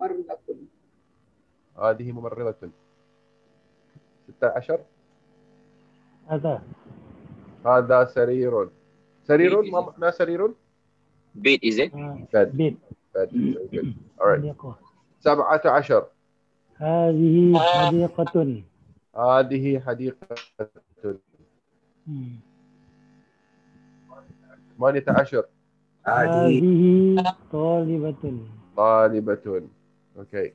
مرة هذه ممرضة. ستة عشر. هذا هذا سرير. سرير ما معنى سرير؟ Bed is it? Bed. بيت Bed. Very good. All right. حديقة سبعة عشر. هذه حديقة هذه حديقة. ثمانية عشر. هذه طالبة طالبة. Okay.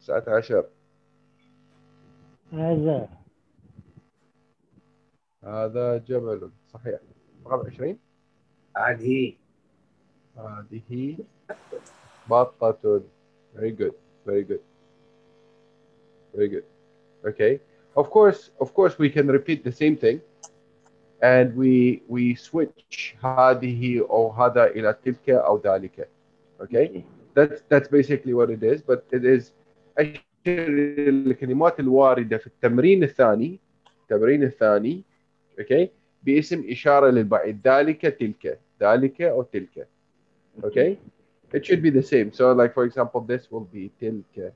تسعة عشر. هذا هذا جبل. صحيح. رقم عشرين. هذه هذه بطة. Very good. Very good. Very good. Okay. Of course, of course, we can repeat the same thing, and we we switch هذه أو هذا إلى تلك أو ذلك. Okay. That's that's basically what it is. But it is أشر الكلمات الواردة في التمرين الثاني التمرين الثاني okay باسم إشارة للبعيد ذلك تلك ذلك أو تلك okay it should be the same so like for example this will be تلك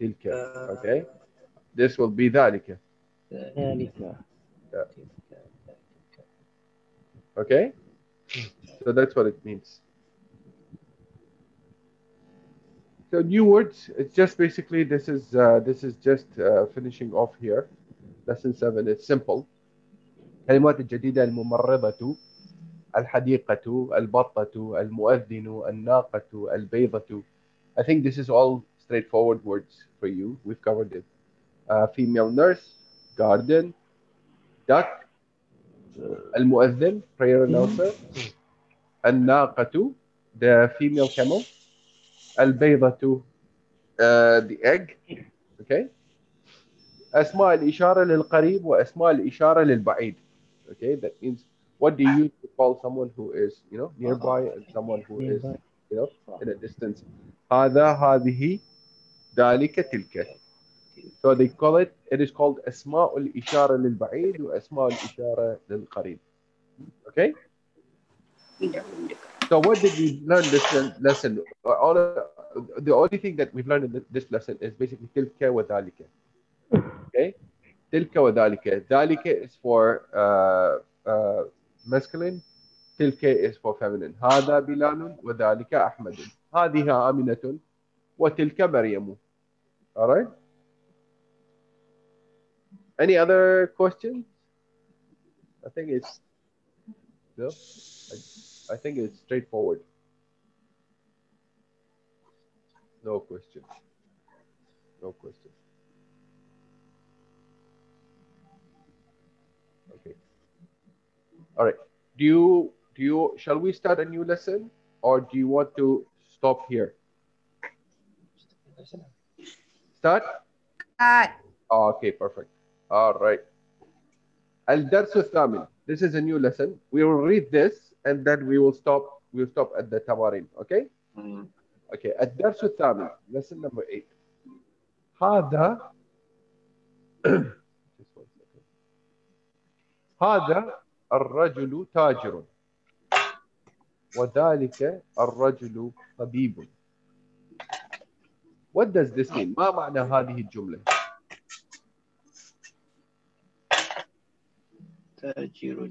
تلك okay this will be ذلك ذلك Yeah. okay so that's what it means so new words it's just basically this is uh, this is just uh, finishing off here lesson 7 it's simple كلمات الجديدة الممرضة الحديقة البطة المؤذن الناقة البيضة I think this is all straightforward words for you we've covered it uh, female nurse garden duck المؤذن prayer announcer الناقة the female camel البيضة uh, the egg okay أسماء الإشارة للقريب وأسماء الإشارة للبعيد okay that means what do you use to call someone who is you know nearby and someone who is you know in a distance هذا هذه ذلك تلك so they call it it is called أسماء الإشارة للبعيد وأسماء الإشارة للقريب okay so what did we learn this lesson all the only thing that we've learned in this lesson is basically تلك وذلك okay تلك وذلك ذلك is for uh, uh, masculine تلك is for feminine هذا بلال وذلك أحمد هذه آمنة وتلك مريم alright any other questions I think it's no I, I think it's straightforward no question no question All right. Do you do you shall we start a new lesson or do you want to stop here? Start? Start. Oh, okay, perfect. All right. الدرس الثامن. This is a new lesson. We will read this and then we will stop. We'll stop at the tamarin. Okay? Okay. الدرس الثامن. Lesson number eight. هذا هذا الرجل تاجر وذلك الرجل طبيب What does this mean? ما معنى هذه الجملة؟ تاجر.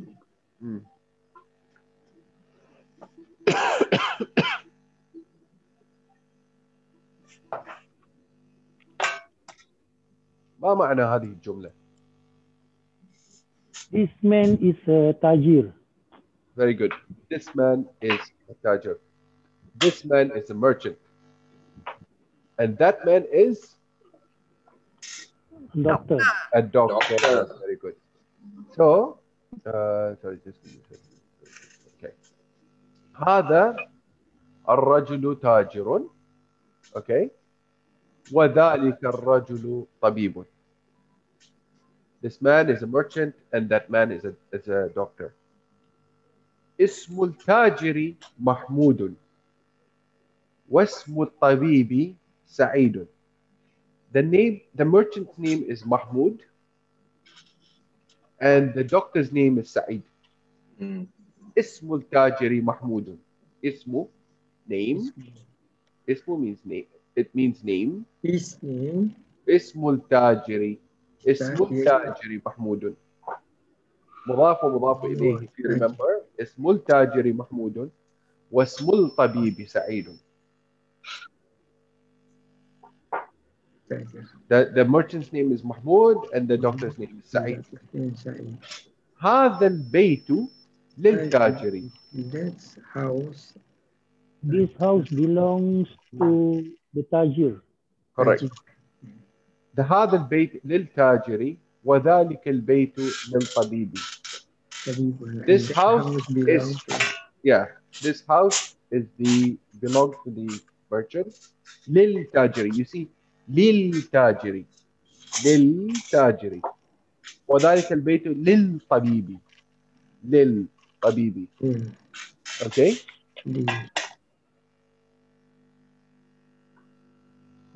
ما معنى هذه الجملة؟ This man is a tajir. Very good. This man is a tajir. This man is a merchant. And that man is Doctor. a doctor. Very good. So, uh, sorry, just give me a second. Okay. هذا الرجل تاجر. Okay. وذلك الرجل طبيب. This man is a merchant and that man is a, is a doctor. اسم التاجر محمود واسم الطبيب سعيد. The name, the merchant's name is Mahmoud and the doctor's name is Sa'id. اسم التاجر محمود. اسمه name. اسمه means name. It means name. His name. اسم التاجر اسم التاجر محمود مضاف ومضاف إليه if you remember اسم التاجر محمود واسم الطبيب سعيد The, the merchant's name is Mahmoud and the doctor's name is Sa'id. هذا البيت للتاجر. That's house. This house belongs to the tajir. Correct. The هذا البيت للتاجر وذلك البيت للطبيب. This house is yeah. This house is the belongs to the merchant. للتاجر. You see, للتاجر. للتاجر. وذلك البيت للطبيب. للطبيب. Okay.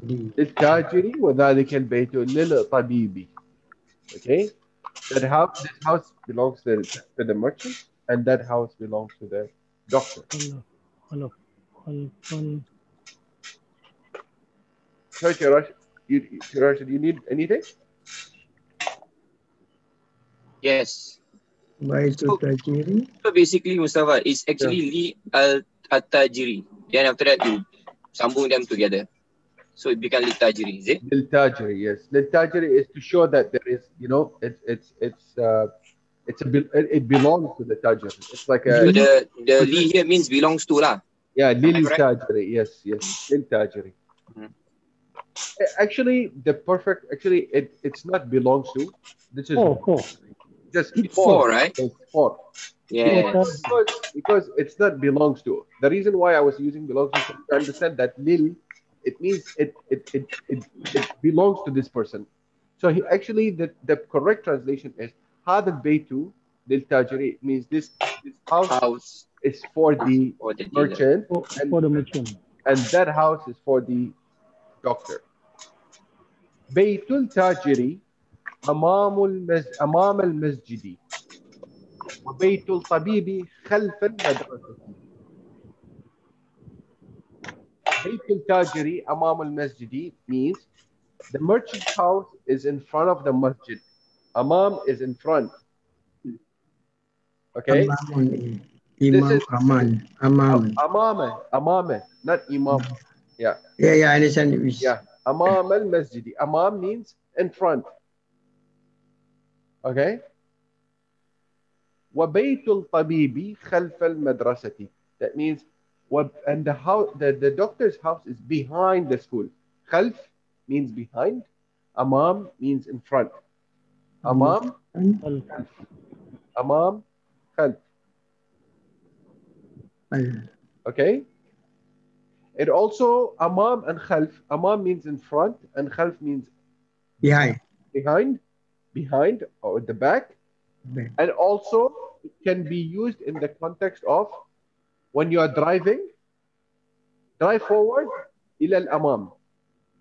للتاجر وذلك البيت للطبيب. Okay. That house, this house belongs to, to the merchant, and that house belongs to the doctor. Hello. Hello. Hello. Sorry, Chirash, you, Chirash, do you need anything? Yes. Baitul Tajiri. So basically, Mustafa, it's actually Li al Tajiri. Then after that, you sambung them together. So it becomes Li Tajiri, is it? Lil-Tajiri, yes. Lil-Tajiri is to show that there is, you know, it's it's it's uh, it's a be- it it belongs to the Tajir. It's like a So the the Li here means belongs to lah. yeah, Am I? Lil-Tajiri, yes, yes, Lil-Tajiri. Actually, the perfect actually it it's not belongs to. This is Four, four. just It's four, right? It's four. Yeah. Because, because it's not belongs to. The reason why I was using belongs to to understand that lil, it means it it, it, it, it belongs to this person. So he actually the, the correct translation is هذا البيت للتاجر. It means this this house, house is for the for the dealer. merchant For, and, for the merchant. and that house is for the doctor. بيت التاجر أمام المز... أمام المسجد وبيت الطبيب خلف المدرسة بيت التاجر أمام المسجد means the merchant's house is in front of the masjid. Amam is in front. Okay? Amamun. This Imam is- Aman. Amam. Amame, Amame, not Imam. Yeah. Yeah, yeah, I understand. Which, Yeah. Amam al masjidi. Amam means in front. Okay? وبيت الطبيب خلف المدرسة. That means what and the house the, the doctor's house is behind the school. Khalf means behind, amam means in front. Amam. Amam, khalf. Okay. It also amam and khalf. Amam means in front and khalf means behind. Behind, behind or at the back. And also it can be used in the context of when you are driving, drive forward, ila al-amam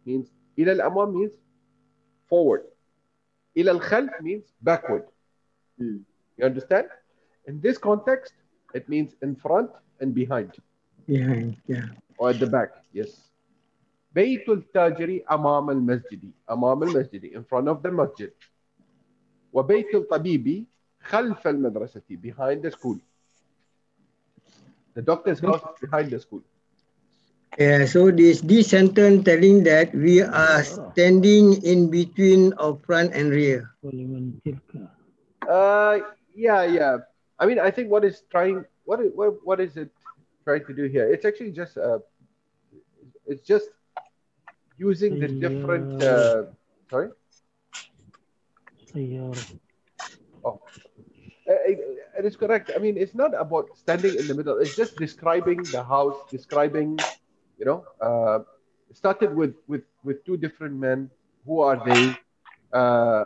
means ila al-amam means forward. Ila al-khalf means backward. You understand? In this context, it means in front and behind Behind, yeah. or at the back. Yes. بيت التاجر أمام المسجد أمام المسجد in front of the masjid وبيت الطبيب خلف المدرسة behind the school the doctor's house is behind the school. Yeah, so this this sentence telling that we are oh. standing in between of front and rear. Uh, yeah, yeah. I mean, I think what is trying what is, what, what is it trying to do here? It's actually just uh, it's just using the different uh, sorry. Oh, uh, it, is correct. I mean, it's not about standing in the middle. It's just describing the house, describing, you know, uh, started with with with two different men. Who are they? Uh,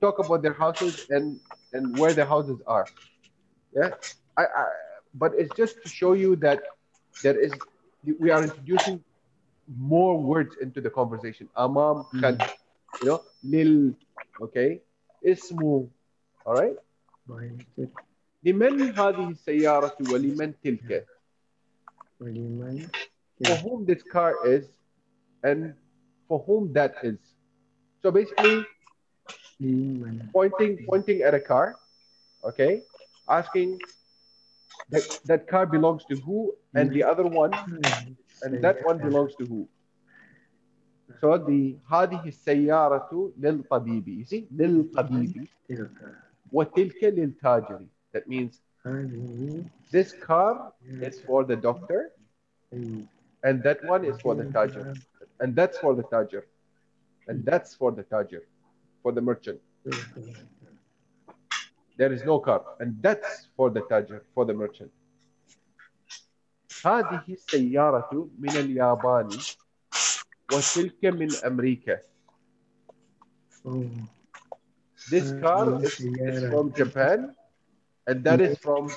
talk about their houses and and where their houses are. Yeah, I, I but it's just to show you that there is we are introducing more words into the conversation. Amam, khalf, you know, lil, okay, ismu, all right. لمن هذه السيارة ولمن تلك؟ ولمن For whom this car is and for whom that is. So basically, pointing pointing at a car, okay, asking that that car belongs to who and the other one and that one belongs to who. So the هذه السيارة للطبيب. You see, للطبيب. وتلك للتاجر. That means this car is for the doctor and that one is for the tajir. And that's for the tajir. And that's for the tajir, for the merchant. There is no car. And that's for the tajir, for the merchant. هذه السيارة من اليابان وتلك من أمريكا. This car is, is from Japan and that is from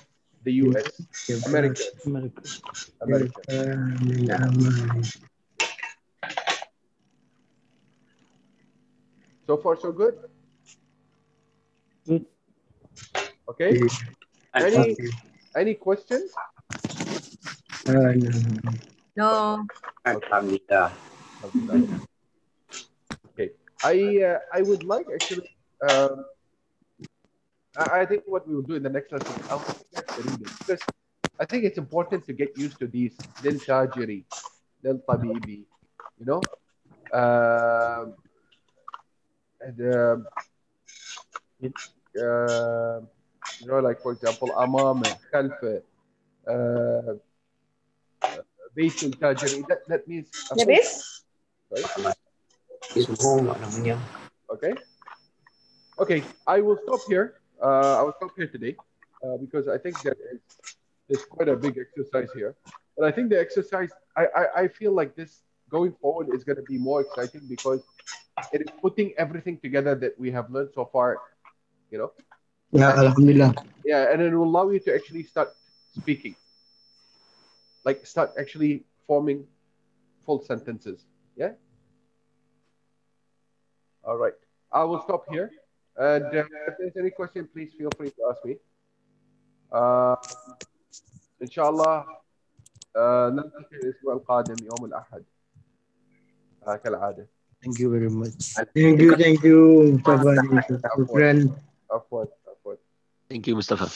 the US, America. America. America. So far, so good. Good. Okay. Any any questions? Uh, no. No. Okay. I uh, I would like actually. Um, I I think what we will do in the next lesson, I'll get the reading because I think it's important to get used to these lil tajiri, lil tabibi, you know, um, and um, uh, you know, like for example, amam, khalf, uh, base tajiri. That that means. Habis? Sorry? Semua. Okay. Okay, I will stop here. Uh, I will stop here today uh, because I think that there's quite a big exercise here. But I think the exercise, I, I, I feel like this going forward is going to be more exciting because it is putting everything together that we have learned so far, you know. Ya, Alhamdulillah. Yeah, and it will allow you to actually start speaking, like start actually forming full sentences. Yeah. All right. I will stop here. And uh, if there's any question, please feel free to ask me. Uh, إن شاء الله uh, نلتقي الأسبوع القادم يوم الأحد uh, كالعادة. Thank you very much. Thank you, thank you. Mustafa. Shukran. عفوا عفوا Thank you, Mustafa.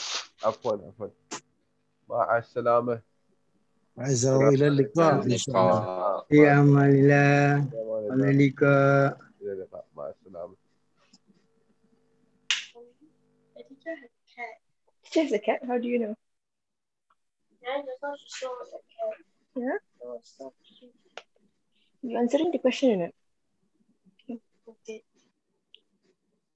عفوا عفوا. مع السلامة. مع السلامة إلى اللقاء إن شاء الله. في أمان الله. على اللقاء. إلى اللقاء. She has a cat? How do you know? Yeah, just now she saw the cat. Yeah? You answering the question or not?